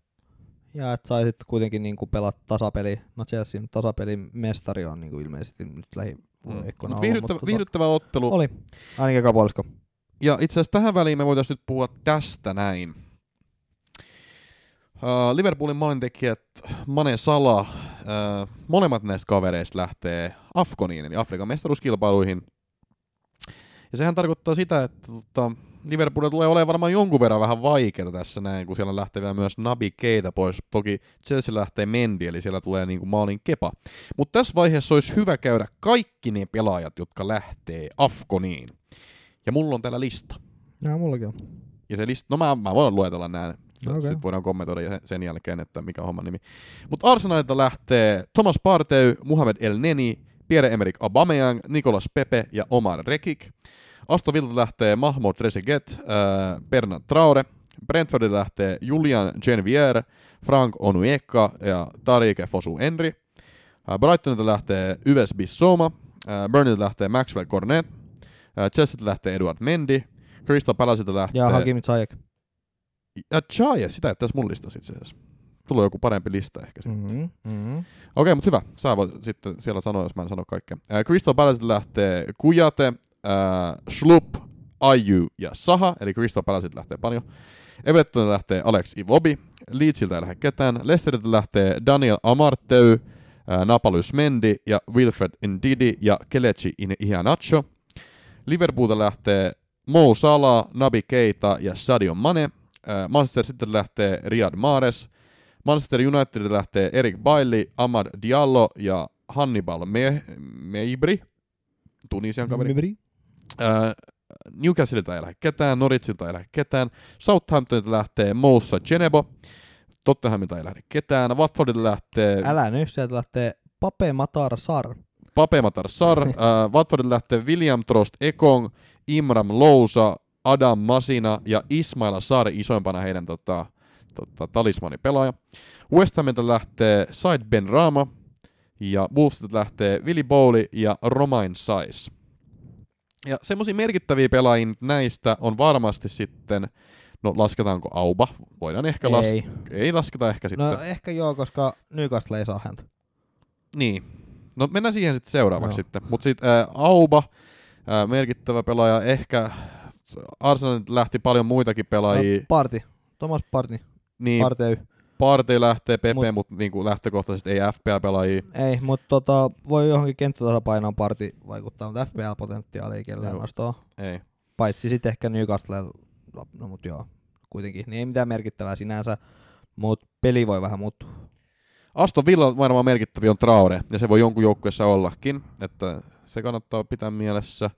Ja et sai sitten kuitenkin niinku pelata tasapeli. No Chelsea tasapelin mestari on niinku ilmeisesti nyt lähi Mm. viihdyttävä, mut tota, viihdyttävä ottelu. Oli, ainakin eka puolisko. Ja itse asiassa tähän väliin me voitaisiin nyt puhua tästä näin. Uh, Liverpoolin maalintekijät Mane Sala, uh, molemmat näistä kavereista lähtee Afkoniin, eli Afrikan mestaruuskilpailuihin. Ja sehän tarkoittaa sitä, että tota, Liverpoolilla tulee olemaan varmaan jonkun verran vähän vaikeaa tässä näin, kun siellä lähtee vielä myös Nabi Keita pois. Toki Chelsea lähtee Mendi, eli siellä tulee niin kuin maalin kepa. Mutta tässä vaiheessa olisi hyvä käydä kaikki ne pelaajat, jotka lähtee Afkoniin. Ja mulla on täällä lista. Jaa, mullakin on. Ja se lista, no mä, mä voin luetella nämä. Okei. Sitten voidaan kommentoida sen jälkeen, että mikä on homman nimi. Mutta Arsenalilta lähtee Thomas Partey, Muhammed El Neni, Pierre-Emerick Aubameyang, Nicolas Pepe ja Omar Rekik. Aston Villa lähtee Mahmoud Trezeguet, äh, Bernard Traore, Brentfordilta lähtee Julian Genvier, Frank Onueka ja Tarike Fosu Enri. Äh, Brightonilta lähtee Yves Bissoma, äh, Burnilta lähtee Maxwell Cornet, äh, Chelsealta lähtee Eduard Mendy, Crystal Palaceilta lähtee... Ja Hakim Zayek. Ja Chaya, sitä tässä mun listassa itse asiassa. Tulee joku parempi lista ehkä sitten. Mm-hmm. Mm-hmm. Okei, mutta hyvä. Sä voit sitten siellä sanoa, jos mä en sano kaikkea. Äh, Crystal Palaceilta lähtee Kujate, äh, Schlup, Ayu ja Saha, eli Crystal Palaceilta lähtee paljon. Evertonilta lähtee Alex Iwobi, Leedsiltä ei lähde ketään, Leicesteriltä lähtee Daniel Amarteu, äh, Napalys Mendy ja Wilfred Ndidi ja Kelechi Iheanacho. Liverpoolta lähtee Mo Salah, Nabi Keita ja Sadio Mane. Äh, Manchester City lähtee Riyad Mahrez. Manchester Unitedilta lähtee Erik Bailly, Ahmad Diallo ja Hannibal Me- Meibri, Tunisian kaveri. Mibri. Äh, Newcastleilta ei lähde ketään, Norwicilta ei lähde ketään, Southamptonilta lähtee Moussa Genebo, Tottenhamilta ei lähde ketään, Watfordilta lähtee Älä nyt, sieltä lähtee Pape Matar Sar. Pape Matar Sar, äh, Watfordilta lähtee William Trost Ekong, Imram Lousa, Adam Masina ja Ismaila Sari isoimpana heidän tota, tota, talismanipelaaja. West Hamilta lähtee Said Ben Rama ja Wolvesilta lähtee Willy Bowley ja Romain Sais. Ja semmoisia merkittäviä pelaajia näistä on varmasti sitten, no lasketaanko Auba? Voidaan ehkä laskea. Ei. Ei lasketa ehkä sitten. No ehkä joo, koska Newcastle ei saa häntä. Niin. No mennään siihen sitten seuraavaksi Joo. sitten. Mutta sitten ää, Auba, ää, merkittävä pelaaja, ehkä Arsenalilta lähti paljon muitakin pelaajia. No, parti. Thomas Parti. niin, Partey. Partey lähtee, Pepe, Mut- mutta niinku lähtökohtaisesti ei FPL-pelaajia. Ei, mutta tota, voi johonkin kenttätasapainoon parti vaikuttaa, mutta FPL-potentiaali ei kellään Joo. nostoa. Ei. Paitsi sitten ehkä Newcastle, no mut joo, kuitenkin. Niin ei mitään merkittävää sinänsä, mutta peli voi vähän muuttua. Aston Villa varmaan merkittävi on Traore, ja se voi jonkun joukkueessa ollakin, että se kannattaa pitää mielessä.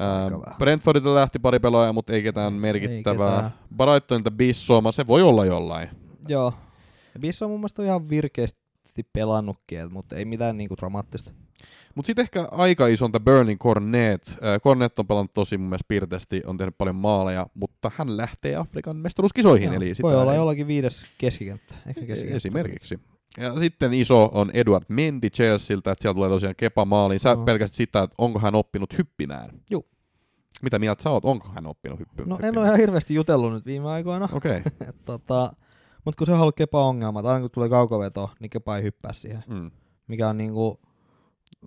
Vähän. Brentfordilta lähti pari pelaajaa, mutta ei ketään merkittävää. Brightonilta Bissoma, se voi olla jollain. Joo. Ja on mun mielestä ihan virkeästi pelannutkin, mutta ei mitään niinku dramaattista. Mutta sitten ehkä aika isonta Burning Cornet. Äh, Cornet on pelannut tosi mun mielestä pirteästi, on tehnyt paljon maaleja, mutta hän lähtee Afrikan mestaruuskisoihin. Joo, eli voi sitä olla ei- jollakin viides keskikenttä. Ehkä keskikenttä. Esimerkiksi. Ja sitten iso on Edward Mendy Chelsealtä, että sieltä tulee tosiaan kepa maaliin. Sä No. pelkästät sitä, että onko hän oppinut hyppimään. Juu. Mitä mieltä sä oot? Onko hän oppinut hyppy- No en hyppimään? ole ihan hirveästi jutellut nyt viime aikoina. Okei. <laughs> Okay. Tota, mutta kun se on ollut kepa ongelma, aina kun tulee kaukoveto, niin kepa ei hyppää siihen. Mm. Mikä on niinku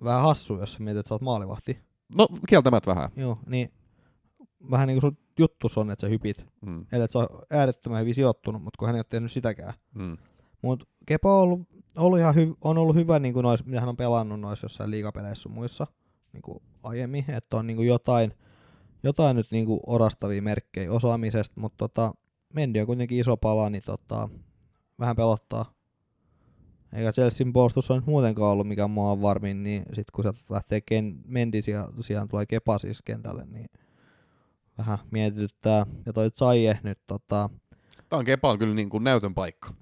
vähän hassu, jos mietit, että sä oot maalivahti. No kieltämättä vähän. Joo, niin vähän niinku sun juttus on, että sä hypit. Mm. Eli että sä oot äärettömän hyvin sijoittunut, mutta kun hän ei ole tehnyt sitäkään. Mm. Mutta Kepa on ollut, ollut ihan hy, on ollut hyvä, niin kuin nois, mitä hän on pelannut noissa jossain liigapeleissä sun muissa niin kuin aiemmin, että on niin kuin jotain, jotain nyt niin kuin orastavia merkkejä osaamisesta, mutta tota, Mendy on kuitenkin iso pala, niin tota, vähän pelottaa. Eikä Chelsean puolustus on muutenkaan ollut mikä mua on varmin, niin sit kun sieltä lähtee Ken, Mendy ja tosiaan tulee Kepa siis kentälle, niin vähän mietityttää. Ja toi Zaye nyt tota, Tämä on Kepa on kyllä niin kuin näytön paikka.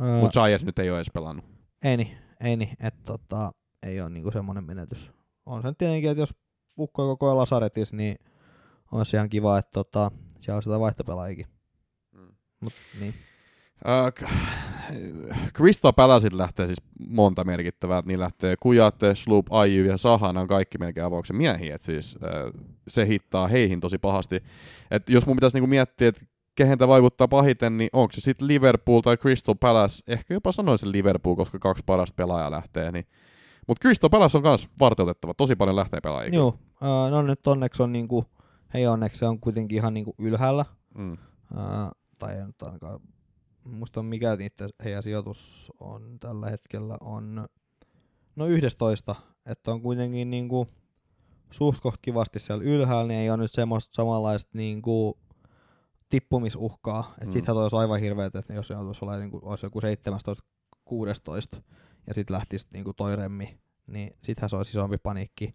ää, Mutta Giants nyt ei ole edes pelannut. Ei niin, ei niin, että tota, ei ole niinku semmoinen menetys. On se nyt tietenkin, että jos ukkoi koko ajan Lasaretis, niin on se ihan kiva, että tota, siellä on sitä vaihtopelaajikin. Mm. Mut, niin. Äh, k- Crystal Palaceilta lähtee siis monta merkittävää. Niin lähtee Kujate, Sloop, Aiju ja Saha. Nämä on kaikki melkein avauksen miehiä. Et siis, äh, se hittaa heihin tosi pahasti. Et jos mun pitäisi niinku miettiä, että kehen tämä vaikuttaa pahiten, niin onko se sitten Liverpool tai Crystal Palace? Ehkä jopa sanoisin Liverpool, koska kaksi parasta pelaajaa lähtee. Niin. Mutta Crystal Palace on myös varteutettava. Tosi paljon lähtee pelaajia. Joo, ää, no nyt onneksi on niinku, hei onneksi se on kuitenkin ihan niinku ylhäällä. Mm. Ää, tai ei nyt ainakaan, muista mikä niiden heidän sijoitus on tällä hetkellä, on no 11, että on kuitenkin niinku suht koht kivasti siellä ylhäällä, niin ei ole nyt semmoista samanlaista niinku tippumisuhkaa, että Mm. mm. sittenhän toi olisi aivan hirveet, että jos joutuisi olla niinku, olisi joku 17, 16 ja sitten lähtisi niinku toi remmi, niin sittenhän se olisi isompi paniikki.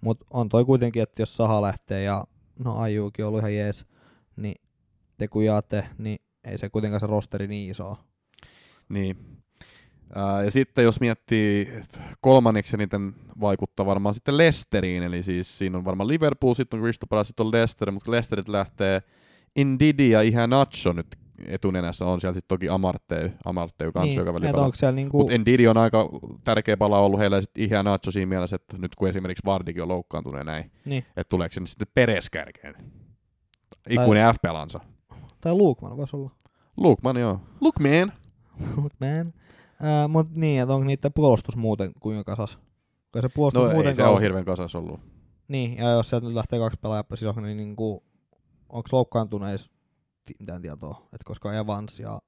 Mutta on toi kuitenkin, että jos Saha lähtee ja no Ajuukin on ollut ihan jees, niin te kun jaatte, niin ei se kuitenkaan se rosteri niin iso. Niin. Ää, ja sitten jos miettii et kolmanneksi eniten vaikuttaa varmaan sitten Lesteriin, eli siis siinä on varmaan Liverpool, sitten on Crystal Palace, sitten on Leicester, mutta Leicesterit lähtee Indidi ja ihan Nacho nyt etunenässä on siellä sitten toki Amartey, Amartey kanssa, joka pelaa. onko siellä niinku, Mutta Ndidi on aika tärkeä pala ollut heillä ja sitten ihan Nacho siinä mielessä, että nyt kun esimerkiksi Vardikin on loukkaantunut ja näin, niin, että tuleeko sinne sitten Peres kärkeen. Ikuinen F-pelansa. tai Luukman voisi olla. Lukman, joo. Lukman. Luukman. Äh, mut niin, että onko niiden puolustus muuten kuinka kasas? Kun se puolustus No ei muuten se ole hirveän kasas ollut. Niin, ja jos sieltä nyt lähtee kaksi pelaajaa sisällä, niin niinku, onko loukkaantuneis mitään tietoa, että koska Evans ja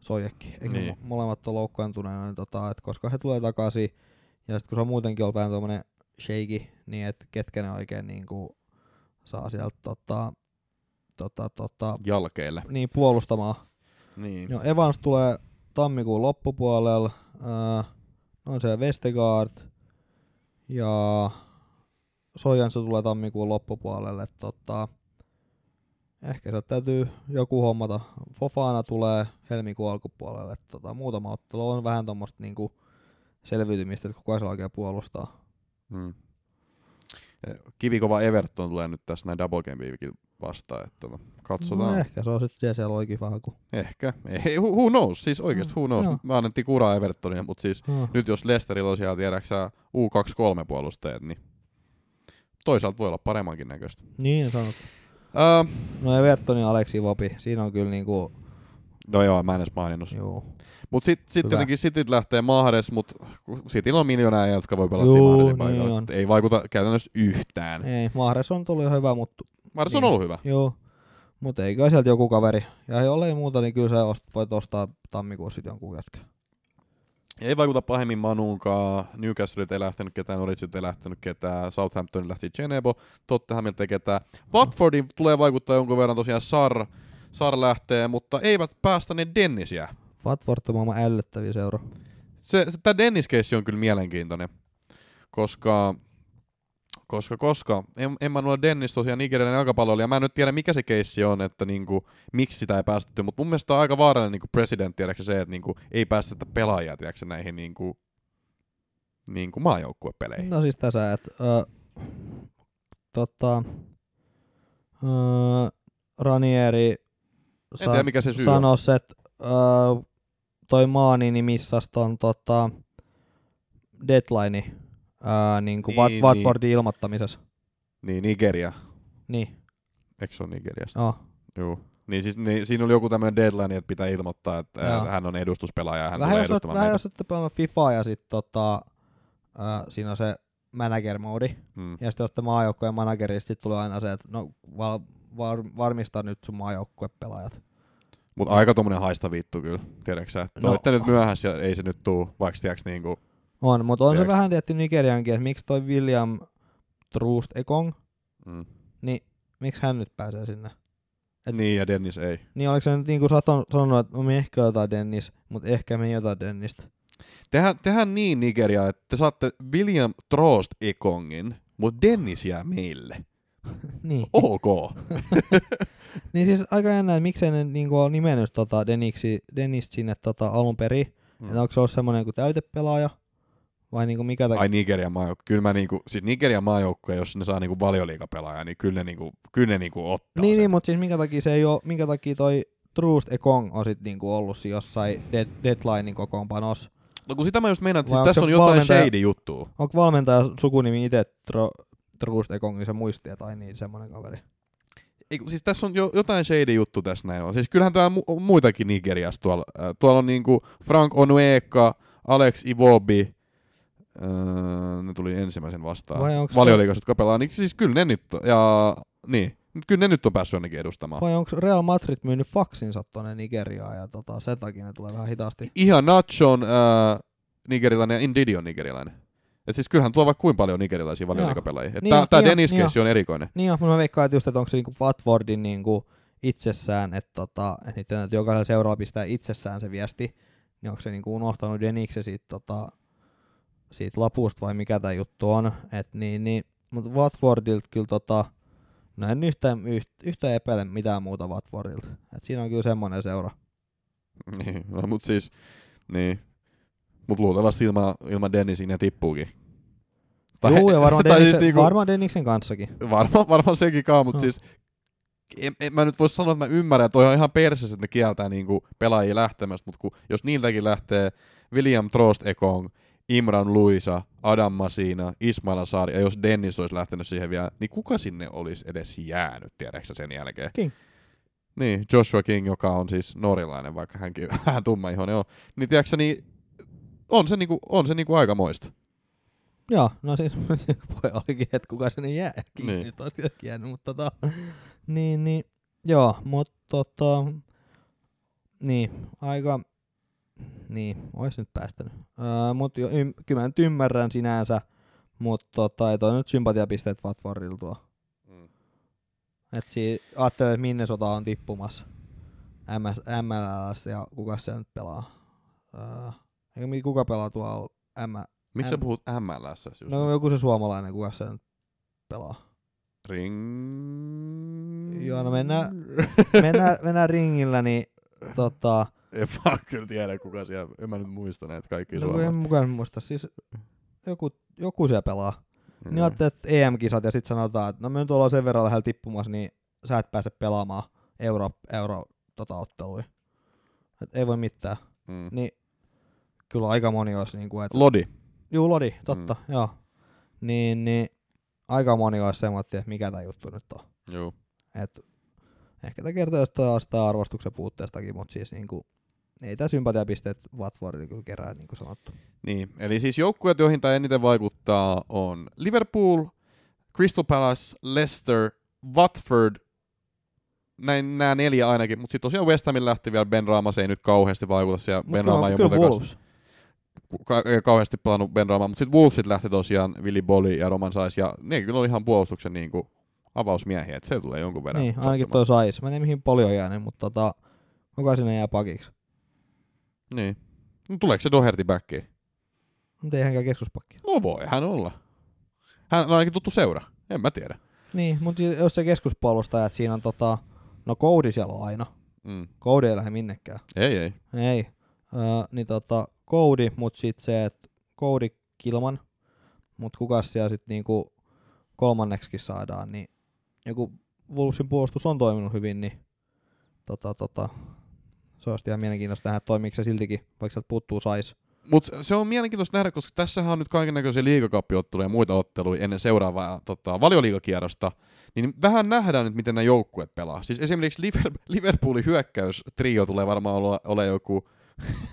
Sojekki, eikö Niin. niin. molemmat on loukkaantuneena, niin tota, että koska he tulee takaisin, ja sitten kun se on muutenkin ollut vähän tuommoinen shaky, niin että ketkä ne oikein niinku saa sieltä tota, tota, tota, Jalkeille. niin puolustamaan. Niin. No Evans tulee tammikuun loppupuolella, äh, on siellä Vestergaard ja Sojansa tulee tammikuun loppupuolelle. Tota, ehkä sieltä täytyy joku hommata. Fofana tulee helmikuun alkupuolelle. Tota, muutama ottelu on vähän tuommoista niinku selviytymistä, että kuka se oikein puolustaa. Mm. Kivikova Everton tulee nyt tässä näin double game weekin vastaan, että tota, katsotaan. No, ehkä se on sitten siellä olikin vähän kuin. Ehkä. Ei, who, who knows? Siis oikeasti who knows? Joo. Mä annettiin kuraa Evertonia, mutta siis No. nyt jos Lesterillä on siellä, tiedäksä, U23 puolustajat, niin toisaalta voi olla paremmankin näköistä. Niin sanot. Uh, No Everton ja Aleksi Vopi, siinä on kyllä niinku, no joo, mä en edes maininnut. Mutta sitten sit Hyvä. jotenkin Cityt lähtee Mahdes, mutta Cityllä on miljoonaa jotka voi pelata Juu, siinä niin paikalla. on. Ei vaikuta käytännössä yhtään. Ei, Mahres on tullut jo hyvä, mutta Mahdes on niin. ollut hyvä. Joo, mutta eikö sieltä joku kaveri. Ja jollei muuta, niin kyllä sä ost, voit ostaa tammikuussa sit jonkun jätkä. Ei vaikuta pahemmin Manuunkaan. Newcastleilta ei lähtenyt ketään, Norwicilta ei lähtenyt ketään, Southampton lähti Genebo, Tottenhamilta ei ketään. Watfordin tulee vaikuttaa jonkun verran tosiaan Sar, Sar lähtee, mutta eivät päästä ne Dennisiä. Watford on maailman ällöttäviä seura. Se, se tämä dennis keissi on kyllä mielenkiintoinen, koska koska, koska Em- Emmanuel Dennis tosiaan nigerialainen jalkapalloilija, mä en nyt tiedä mikä se keissi on, että niinku, miksi sitä ei päästetty, mutta mun mielestä on aika vaarallinen niinku president, tiedätkö se, että niinku, ei päästetä pelaajia, tiedätkö näihin niinku, niinku maajoukkuepeleihin. No siis tässä, että äh, tota, äh, Ranieri En tiedä, mikä se syy on. sanoi, että äh, toi maani niin missasi ton tota, deadline äh, niin kuin Niin, Wat- Watfordin ilmoittamisessa. Niin, Nigeria. Niin, Eikö se ole Nigeriasta? joo. Joo. Niin siis niin, siinä oli joku tämmöinen deadline, että pitää ilmoittaa, että Joo. ää, hän on edustuspelaaja ja hän vähän tulee jos, edustamaan vähän jos olette pelannut FIFAa ja sitten tota, äh, siinä on se manager modi Mm. ja sitten olette maajoukkueen manageri, sitten tulee aina se, että no val, var, varmista nyt sun maajoukkuepelaajat. Mutta aika tommonen haista vittu kyllä, tiedätkö sä? No. Olette nyt myöhässä ja ei se nyt tuu, vaikka tiedätkö niinku, On, mutta on se vähän tietty Nigeriankin, että miksi toi William Troost Ekong, mm. niin miksi hän nyt pääsee sinne? Et- Niin ja Dennis ei. Niin oliko se nyt niin kuin saton, sanonut, että me ehkä jotain Dennis, mutta ehkä me jotain Dennistä. Tehdään, tehdään niin Nigeria, että te saatte William Trost Ekongin, mutta Dennis jää meille. <laughs> niin. Ok. <laughs> niin siis aika jännä, että miksei ne niin ole nimennyt tota Deniksi, Dennis sinne tota alun perin. Mm. Että onko se ollut semmoinen kuin täytepelaaja? Vai niinku mikä takia? Ai Nigerian maajoukkue. Kyllä mä niinku, siis Nigerian maajoukkue, jos ne saa niinku valioliikapelaajaa, niin kyllä ne niinku, kyllä ne niinku ottaa Niin, sen. niin mutta siis minkä takia se ei ole, minkä takia toi Troost Ekong on sit niinku ollut jossain dead, deadlinein kokoonpanossa. No kun sitä mä just meinaan, että siis tässä on jotain shady juttua. Onko valmentaja sukunimi itse Tro, Ekong, niin se muistii, tai niin semmoinen kaveri. Ei, siis tässä on jo, jotain shady juttu tässä näin on. Siis kyllähän täällä mu- on muitakin Nigeriasta tuolla. Äh, tuolla on niinku Frank Onueka, Alex Iwobi, äh, ne tuli ensimmäisen vastaan. Valioliigassa, jotka pelaa. Niin siis kyllä ne nyt, on- ja niin, kyllä ne nyt on päässyt jonnekin edustamaan. Vai onko Real Madrid myynyt faksinsa tonne Nigeriaan ja tota, sen takia ne tulee vähän hitaasti. Ihan Nacho on äh, nigerilainen ja Indidi on nigerilainen. Et siis kyllähän tuo vaikka kuinka paljon nigerilaisia valioliigapelaajia. Niin tää niin Dennis niin on. erikoinen. Niin joo, mutta mä veikkaan, että just, että onko se niinku Watfordin niinku itsessään, että tota, et jokaisella seuraava pistää itsessään se viesti, niin onko se niinku unohtanut Denikse siitä, tota, siitä lapusta vai mikä tämä juttu on. Et niin, niin, mutta Watfordilta kyllä tota, no en yhtään, yht, yhtä epäile mitään muuta Watfordilta. Et siinä on kyllä semmoinen seura. Niin, no, mut siis, niin. Mut luultavasti ilman, ilman Dennisin ne tippuukin. Juu, ja varmaan, <laughs> tai Denniksen, siis niinku- varmaan Denniksen kanssakin. Varmaan varmaan sekin kaa, mutta No. siis en, en, mä nyt vois sanoa, että mä ymmärrän, että toi on ihan persessä, että ne kieltää niinku pelaajia lähtemästä, mutta kun, jos niiltäkin lähtee William Trost Ekong, Imran Luisa, Adam Masina, Ismail Saari, ja jos Dennis olisi lähtenyt siihen vielä, niin kuka sinne olisi edes jäänyt, tiedätkö sen jälkeen? King. Niin, Joshua King, joka on siis norilainen, vaikka hänkin <laughs> vähän tumma ihonen on. Niin tiedätkö niin on se, niinku, on se niinku aika moista. Joo, no siis <laughs> voi olikin, että kuka sinne jää. King Niin. nyt olisi jäänyt, mutta tota, niin, niin, joo, mutta tota, niin, aika, niin, ois nyt päästänyt. Öö, mutta jo, ym, kyllä mä nyt ymmärrän sinänsä, mutta tota, ei toi nyt sympatiapisteet Watfordilla tuo. Mm. Et si, ajattelee, että Minnesota on tippumassa MS, MLS ja kuka se nyt pelaa. Öö, eikä kuka pelaa tuolla M, Miksi sä puhut MLS? Just no joku se suomalainen, kuka se nyt pelaa. Ring... Joo, no mennään- Mennään, mennään ringillä, niin tota, En mä kyllä tiedä, kuka siellä... En mä nyt muista näitä kaikki no kun en suomalaiset. mukaan muista, siis joku, joku siellä pelaa. Mm. Niin ajattelee, että EM-kisat ja sitten sanotaan, että no me nyt ollaan sen verran lähellä tippumassa, niin sä et pääse pelaamaan euro, euro tota, otteluja. Et ei voi mitään. Mm. Niin kyllä aika moni olisi niin kuin, että Lodi. juu Lodi, totta, mm. joo. Niin, niin aika moni olisi semmoinen, että mikä tämä juttu nyt on. Joo. Et ehkä tämä kertoo jostain arvostuksen puutteestakin, mutta siis niinku, ei tämä sympatiapisteet Watfordille kyllä kerää, niin kuin sanottu. Niin, eli siis joukkueet, joihin tämä eniten vaikuttaa, on Liverpool, Crystal Palace, Leicester, Watford, näin nämä neljä ainakin, mutta sitten tosiaan West Hamin lähti vielä Ben Raamas, ei nyt kauheasti vaikuta siellä, Mut Ben kyllä- Raama ei ole ka- kauheasti pelannut Ben Raamaa, mutta sitten Wolvesit lähti tosiaan Willy Bolly ja Roman Sais, ja ne kyllä oli ihan puolustuksen niin kuin avausmiehiä, että se tulee jonkun verran. Niin, ainakin sattumaan. toi sais. Mä en tiedä mihin paljon jäänyt, mutta tota, kuka sinne jää pakiksi? Niin. No, tuleeko se Doherty backiin? Mutta ei hänkään keskuspakki. No voi hän olla. Hän on ainakin tuttu seura, en mä tiedä. Niin, mutta jos se keskuspuolustaja, että siinä on tota, no Cody siellä on aina. Mm. Cody ei lähde minnekään. Ei, ei. Ei. Öö, niin tota, Cody, mutta sitten se, että Cody Kilman, mutta kuka siellä sitten niinku kolmanneksikin saadaan, niin joku Wolvesin puolustus on toiminut hyvin, niin tota, tota, se olisi ihan mielenkiintoista nähdä, että toimiiko se siltikin, vaikka sieltä puuttuu sais. Mutta se on mielenkiintoista nähdä, koska tässähän on nyt kaikennäköisiä liigakappiotteluja ja muita otteluja ennen seuraavaa tota, valioliigakierrosta, niin vähän nähdään nyt, miten nämä joukkueet pelaa. Siis esimerkiksi Liver- <laughs> Liverpoolin hyökkäystrio tulee varmaan olla, ole joku,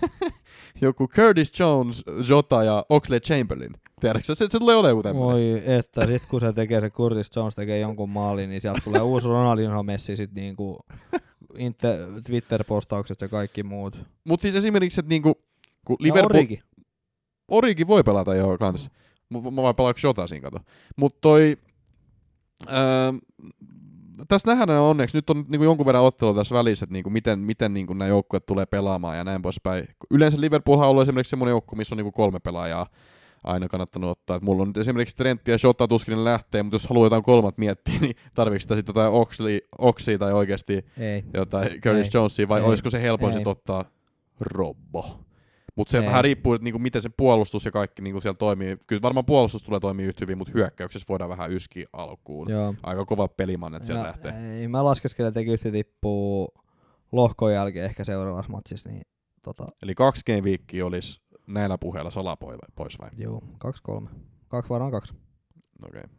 <laughs> joku Curtis Jones, Jota ja Oxley Chamberlain. Tiedätkö, se, se tulee olemaan tämmöinen. Voi että, sit kun se tekee se Curtis Jones tekee jonkun maalin, niin sieltä tulee uusi Ronaldinho Messi sit niinku Inter- Twitter-postaukset ja kaikki muut. Mutta siis esimerkiksi, että niinku, kun Liverpool... Origi. Origi voi pelata jo kans. M- mä vaan pelaanko Jota siinä, kato. Mutta toi... Öö, tässä nähdään onneksi, nyt on niinku jonkun verran ottelu tässä välissä, että niinku miten, miten niinku nämä joukkueet tulee pelaamaan ja näin poispäin. Yleensä Liverpoolhan on ollut esimerkiksi semmoinen joukkue, missä on niinku kolme pelaajaa aina kannattanut ottaa. Et mulla on nyt esimerkiksi Trent ja Jota tuskin ne lähtee, mutta jos haluaa jotain kolmat miettiä, <laughs> niin tarviiko sitä sitten jotain Oxley, Oxia tai oikeasti Ei. jotain Curtis. Jonesia, vai Ei. olisiko se helpoin ottaa Robbo? Mutta se Ei. vähän riippuu, että niinku miten se puolustus ja kaikki niinku siellä toimii. Kyllä varmaan puolustus tulee toimia yhtä hyvin, mutta hyökkäyksessä voidaan vähän yskiä alkuun. Joo. Aika kova pelimannet sieltä Ja, lähtee. ei, mä laskeskelen, että yhtä tippuu lohkon jälkeen ehkä seuraavassa matsissa, niin tota, Eli kaksi game olisi näillä puheilla sala poi- pois vai? juu, kaksi kolme. Kaksi varmaan kaksi. Okei. Okay.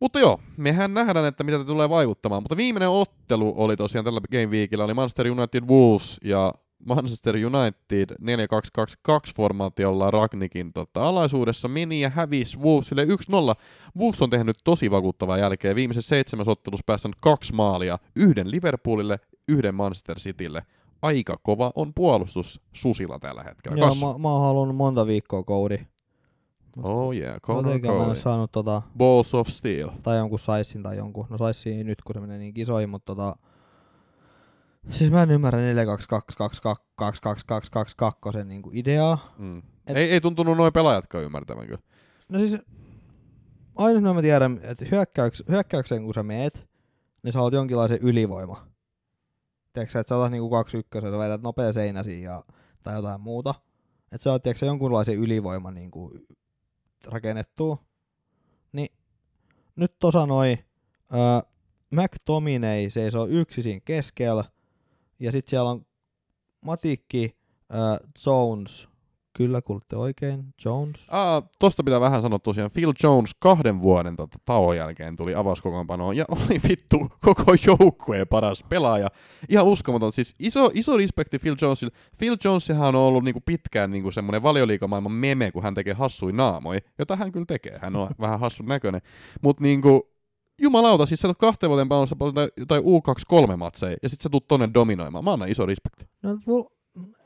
Mutta joo, mehän nähdään, että mitä tämä tulee vaikuttamaan. Mutta viimeinen ottelu oli tosiaan tällä Game Weekillä, oli Manchester United Wolves ja Manchester United 4-2-2-2 formaatiolla Ragnikin tota, alaisuudessa meni ja hävisi Wolvesille 1-0. Wolves on tehnyt tosi vakuuttavaa jälkeen. Viimeisessä seitsemäs ottelussa päästänyt kaksi maalia, yhden Liverpoolille, yhden Manchester Citylle. Aika kova on puolustus Susilla tällä hetkellä. Joo, mä, mä oon halunnut monta viikkoa koudi. Oh yeah, Conor Jotenkin mä en Cody. ole saanut tota, Balls of Steel. tai jonkun saissin tai jonkun. No saissi nyt, kun se menee niin kisoihin, mutta tota... Siis mä en ymmärrä 4 2 2 2 2 2 2 2 2 2 niinku ideaa. Mm. Et- ei, ei tuntunut noin pelaajatkaan ymmärtävän kyllä. No siis, aina mä tiedän, että hyökkäyks, hyökkäykseen kun sä meet, niin sä oot jonkinlaisen ylivoima. Tiedätkö että sä otat niinku kaksi ykkösen, sä vedät nopea seinäsi ja, tai jotain muuta. Että sä oot, tiedätkö jonkunlaisen ylivoiman niinku rakennettua. Niin nyt tosa noi, öö, McTominay seisoo yksi siinä keskellä, ja sitten siellä on Matikki, äh, Jones, kyllä kuulitte oikein, Jones. Aa, tosta pitää vähän sanoa tosiaan, Phil Jones kahden vuoden tota, tauon jälkeen tuli avauskokoonpanoon ja oli vittu koko joukkueen paras pelaaja. Ihan uskomaton, siis iso, iso respekti Phil Jonesille. Phil Jonesihan on ollut niinku pitkään niinku semmoinen valioliikamaailman meme, kun hän tekee hassui naamoja, jota hän kyllä tekee, hän on <laughs> vähän hassun näköinen. Mutta niinku, jumalauta, siis sä oot kahteen vuoden panossa jotain U23-matseja, ja sit sä tuut tonne dominoimaan. Mä annan iso respekti. No,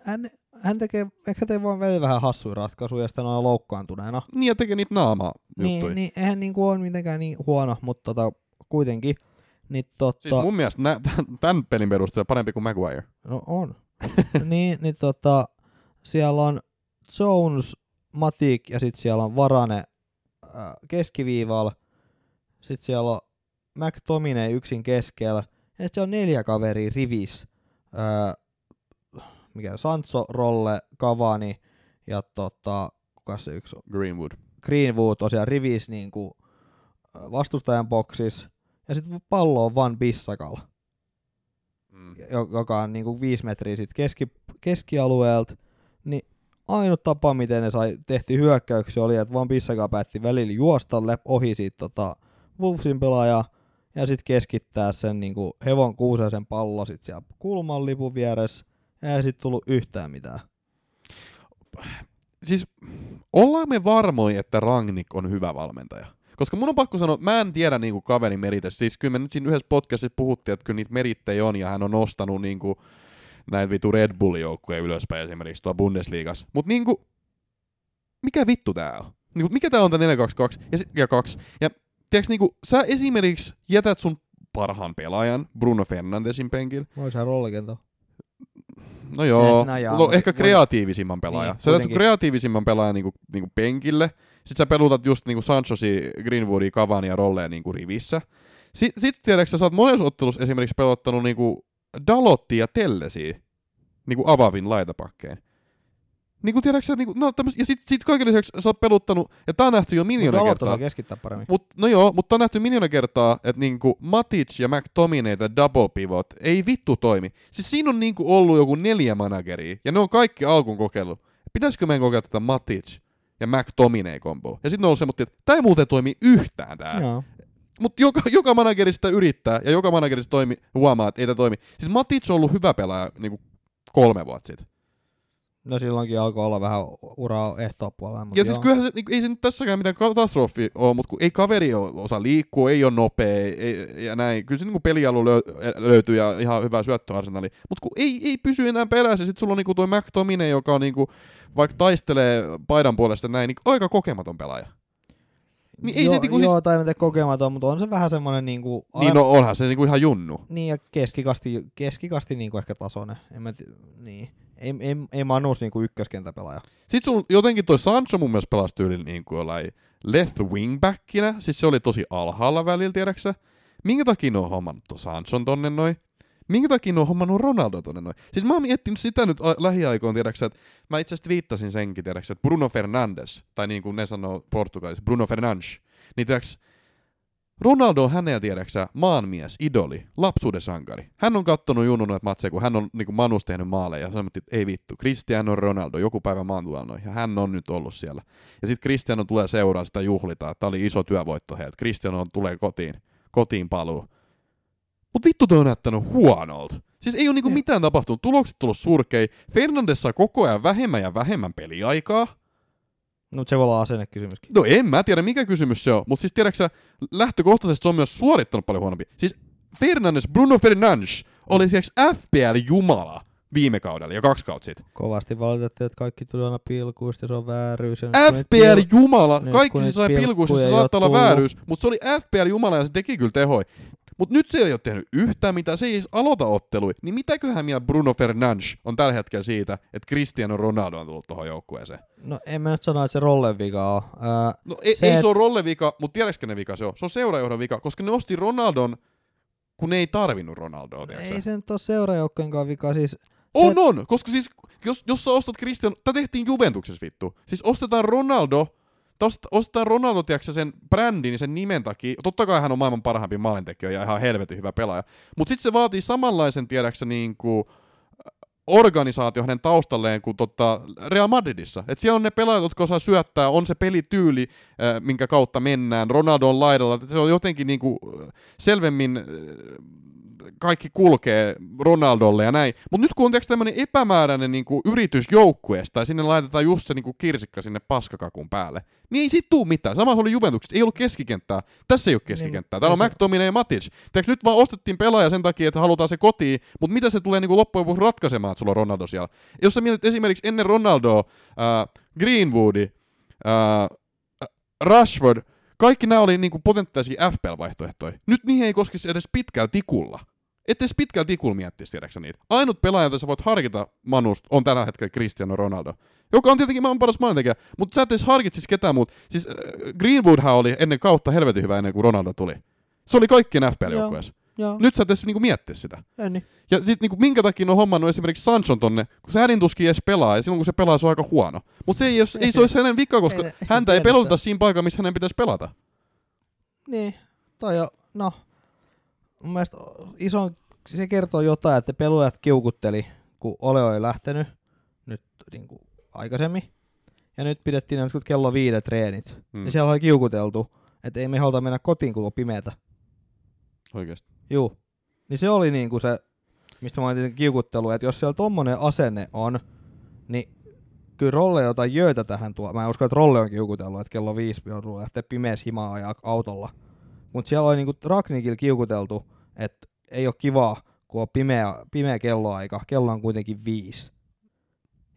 hän, hän tekee, ehkä tekee vaan välillä vähän hassuja ratkaisuja, ja sitten on loukkaantuneena. Niin, ja tekee niitä naamaa Niin, niin eihän niinku ole mitenkään niin huono, mutta tota, kuitenkin. Niin, totta, siis mun mielestä nä, <laughs> tämän pelin perusteella parempi kuin Maguire. No on. <laughs> niin, niin tota, siellä on Jones, Matik ja sitten siellä on Varane äh, keskiviivalla. Sitten siellä on McTominay yksin keskellä. Ja sitten on neljä kaveria rivis. Äh, mikä Sancho, Rolle, Cavani ja tota, kuka se yksi on? Greenwood. Greenwood tosiaan rivis niin kuin vastustajan boksis. Ja sitten pallo on Van Bissakalla, mm. joka on niin kuin viisi metriä sit keski, keskialueelta. Niin ainut tapa, miten ne sai tehty hyökkäyksiä, oli, että Van Bissaka päätti välillä juosta ohi siitä tota, Wolfsin pelaaja ja sitten keskittää sen niin kuin hevon kuusaisen pallo sit siellä kulman lipun vieressä ei sit tullut yhtään mitään. Siis ollaan me varmoja, että Rangnick on hyvä valmentaja? Koska mun on pakko sanoa, että mä en tiedä niinku kaverin merites. Siis kyllä me nyt siinä yhdessä podcastissa puhuttiin, että kyllä niitä merittejä on, ja hän on nostanut niinku näitä vitu Red Bull-joukkuja ylöspäin esimerkiksi tuolla Bundesliigassa. Mutta niinku, mikä vittu tää on? Niinku, mikä tää on tää 422 ja, ja 2? Ja tiedätkö, niinku, sä esimerkiksi jätät sun parhaan pelaajan Bruno Fernandesin penkillä. Voisi hän rollikentää. No joo, no joo ehkä kreatiivisimman pelaaja. Niin, sä kreatiivisimman pelaajan niinku, niinku penkille, sit sä pelutat just niinku Sanchosi, Greenwoodi, Cavani ja Rolleen niinku rivissä. Sitten sit tiedätkö sä oot monessa ottelussa esimerkiksi pelottanut niinku Dalotti ja Tellesi niinku avavin laitapakkeen. Niin kuin tiedätkö niin kuin, no tämmöset, ja sit, sit kaiken lisäksi sä oot peluttanut, ja tää on nähty jo miljoona kertaa. keskittää paremmin. Mut, no joo, mutta on nähty miljoona kertaa, että niinku Matic ja McTominay ja double pivot ei vittu toimi. Siis siinä on niinku ollut joku neljä manageria, ja ne on kaikki alkuun kokeillut. Pitäisikö meidän kokeilla tätä Matic ja McTominay komboa? Ja sitten on ollut semmoinen, että tämä ei muuten toimi yhtään tää. Mutta joka, joka managerista yrittää, ja joka managerista toimi, huomaa, että ei tämä toimi. Siis Matic on ollut hyvä pelaaja niinku kolme vuotta sitten. No silloinkin alkoi olla vähän uraa ehtoa puolella. Ja siis kyllähän se, niin, ei se nyt tässäkään mitään katastrofi ole, mutta kun ei kaveri ole osa liikkua, ei ole nopea ei, ja näin. Kyllä se niin pelialu löytyy ja ihan hyvä syöttöarsenali. Mutta kun ei, ei pysy enää perässä, sitten sulla on niin tuo McTominay, joka on niin kuin, vaikka taistelee paidan puolesta näin, niin aika kokematon pelaaja. Niin ei joo, se niinku joo, siis... tai en kokematon, mutta on se vähän semmoinen niinku... Niin no onhan se niinku ihan junnu. Niin ja keskikasti, keskikasti niinku ehkä tasoinen. En mä t... niin ei, ei, ei Manus niinku ykköskentäpelaaja. Sitten sun jotenkin toi Sancho mun mielestä pelasi tyyli niinku jollain left wingbackinä, siis se oli tosi alhaalla välillä, tiedäksä? Minkä takia ne on hommannut tuon Sanchon tonne noin? Minkä takia ne on hommannut Ronaldo tonne noin? Siis mä oon miettinyt sitä nyt lähiaikoin, tiedäksä, että mä itse asiassa viittasin senkin, tiedäksä, että Bruno Fernandes, tai niin kuin ne sanoo Portugalissa, Bruno Fernandes, niin tiedäksä, Ronaldo on hänellä, tiedäksä, maanmies, idoli, lapsuuden sankari. Hän on kattonut junnun noita matseja, kun hän on niin kuin Manus tehnyt maaleja, ja sanoi, että ei vittu, Cristiano Ronaldo, joku päivä maan noin, ja hän on nyt ollut siellä. Ja sitten Cristiano tulee seuraa sitä juhlitaan, tämä oli iso työvoitto heiltä. Cristiano tulee kotiin, kotiin paluu. Mutta vittu toi on näyttänyt huonolta. Siis ei ole niinku mitään tapahtunut. Tulokset tullut surkei. Fernandes saa koko ajan vähemmän ja vähemmän peliaikaa. No se voi olla asennekysymyskin. No en mä tiedä mikä kysymys se on, mutta siis tiedäksä, lähtökohtaisesti se on myös suorittanut paljon huonompi. Siis Fernandes, Bruno Fernandes oli siis FPL-jumala viime kaudella ja kaksi kautta sitten. Kovasti valitettiin, että kaikki tuli aina pilkuista ja se on vääryys. FPL-jumala! Kaikki se sai pilkuista, se saattaa olla vääryys, mutta se oli FPL-jumala ja se teki kyllä tehoi. Mutta nyt se ei ole tehnyt yhtään mitään, se ei edes aloita ottelui. Niin mitäköhän mieltä Bruno Fernandes on tällä hetkellä siitä, että Cristiano Ronaldo on tullut tuohon joukkueeseen? No en mä nyt sano, että se rollen vika on. Öö, no ei se, ei et... se ole rollen vika, mutta tiedätkö ne vika se on? Se on seurajohdon vika, koska ne osti Ronaldon, kun ne ei tarvinnut Ronaldoa. Tiedätkö? Ei se nyt ole seurajoukkojenkaan vika, siis... On, se... on, koska siis jos, jos sä ostat Cristiano, tämä tehtiin Juventuksessa vittu. Siis ostetaan Ronaldo, Ost, ostaa Ronaldo, tiedätkö, sen brändin, sen nimen takia. Totta kai hän on maailman parhaampi maalintekijä ja ihan helvetin hyvä pelaaja. Mutta sitten se vaatii samanlaisen, tiedätkö, niin kuin, organisaatio hänen taustalleen kuin tota Real Madridissa. Et siellä on ne pelaajat, jotka osaa syöttää, on se pelityyli, minkä kautta mennään. Ronaldo on laidalla, se on jotenkin niinku selvemmin kaikki kulkee Ronaldolle ja näin. Mutta nyt kun on tämmöinen epämääräinen niinku yritys joukkueesta ja sinne laitetaan just se niinku kirsikka sinne paskakakun päälle, niin ei siitä tuu mitään. Sama oli Juventuksesta, ei ollut keskikenttää. Tässä ei ole keskikenttää. Täällä on McTominay ja Matic. Teekö nyt vaan ostettiin pelaaja sen takia, että halutaan se kotiin, mutta mitä se tulee niinku loppujen lopuksi ratkaisemaan, että sulla on Ronaldo siellä? Jos sä mietit esimerkiksi ennen Ronaldoa, äh, Greenwoodi, äh, Rashford, kaikki nämä oli niinku potentiaalisia FPL-vaihtoehtoja. Nyt niihin ei koskisi edes pitkällä tikulla. Ette edes pitkällä tikulla miettisi, tiedäksä niitä. Ainut pelaaja, jota sä voit harkita Manusta, on tällä hetkellä Cristiano Ronaldo. Joka on tietenkin maailman paras maailmantekijä, mutta sä et edes harkitsisi ketään muuta. Siis äh, Greenwoodhan oli ennen kautta helvetin hyvä ennen kuin Ronaldo tuli. Se oli kaikkien FPL-joukkueessa. Joo. Nyt sä et edes niinku miettiä sitä. En niin. Ja sit niinku, minkä takia on hommannut esimerkiksi Sanchon tonne, kun se hädin tuskin edes pelaa, ja silloin kun se pelaa, se on aika huono. Mutta se ei, jos, ei se olisi hänen vika, koska Ei- häntä ei sitä. siinä paikassa, missä hänen pitäisi pelata. Niin, toi on, no, mun mielestä iso, se kertoo jotain, että peluajat kiukutteli, kun Ole oli lähtenyt nyt niin kuin aikaisemmin. Ja nyt pidettiin jotkut kello viidet treenit. Hmm. Mm. Ja siellä oli kiukuteltu, että ei me haluta mennä kotiin, kun on pimeätä. Oikeesti. Juu. Niin se oli niinku se, mistä mä mainitsin kiukuttelu, että jos siellä tommonen asenne on, niin kyllä Rolle jotain jöitä tähän tuo. Mä en usko, että Rolle on kiukutellut, että kello viisi joutuu lähteä pimeässä himaa ajaa autolla. Mutta siellä oli niinku Ragnikilla kiukuteltu, että ei ole kivaa, kun on pimeä, pimeä kelloaika. Kello on kuitenkin viisi.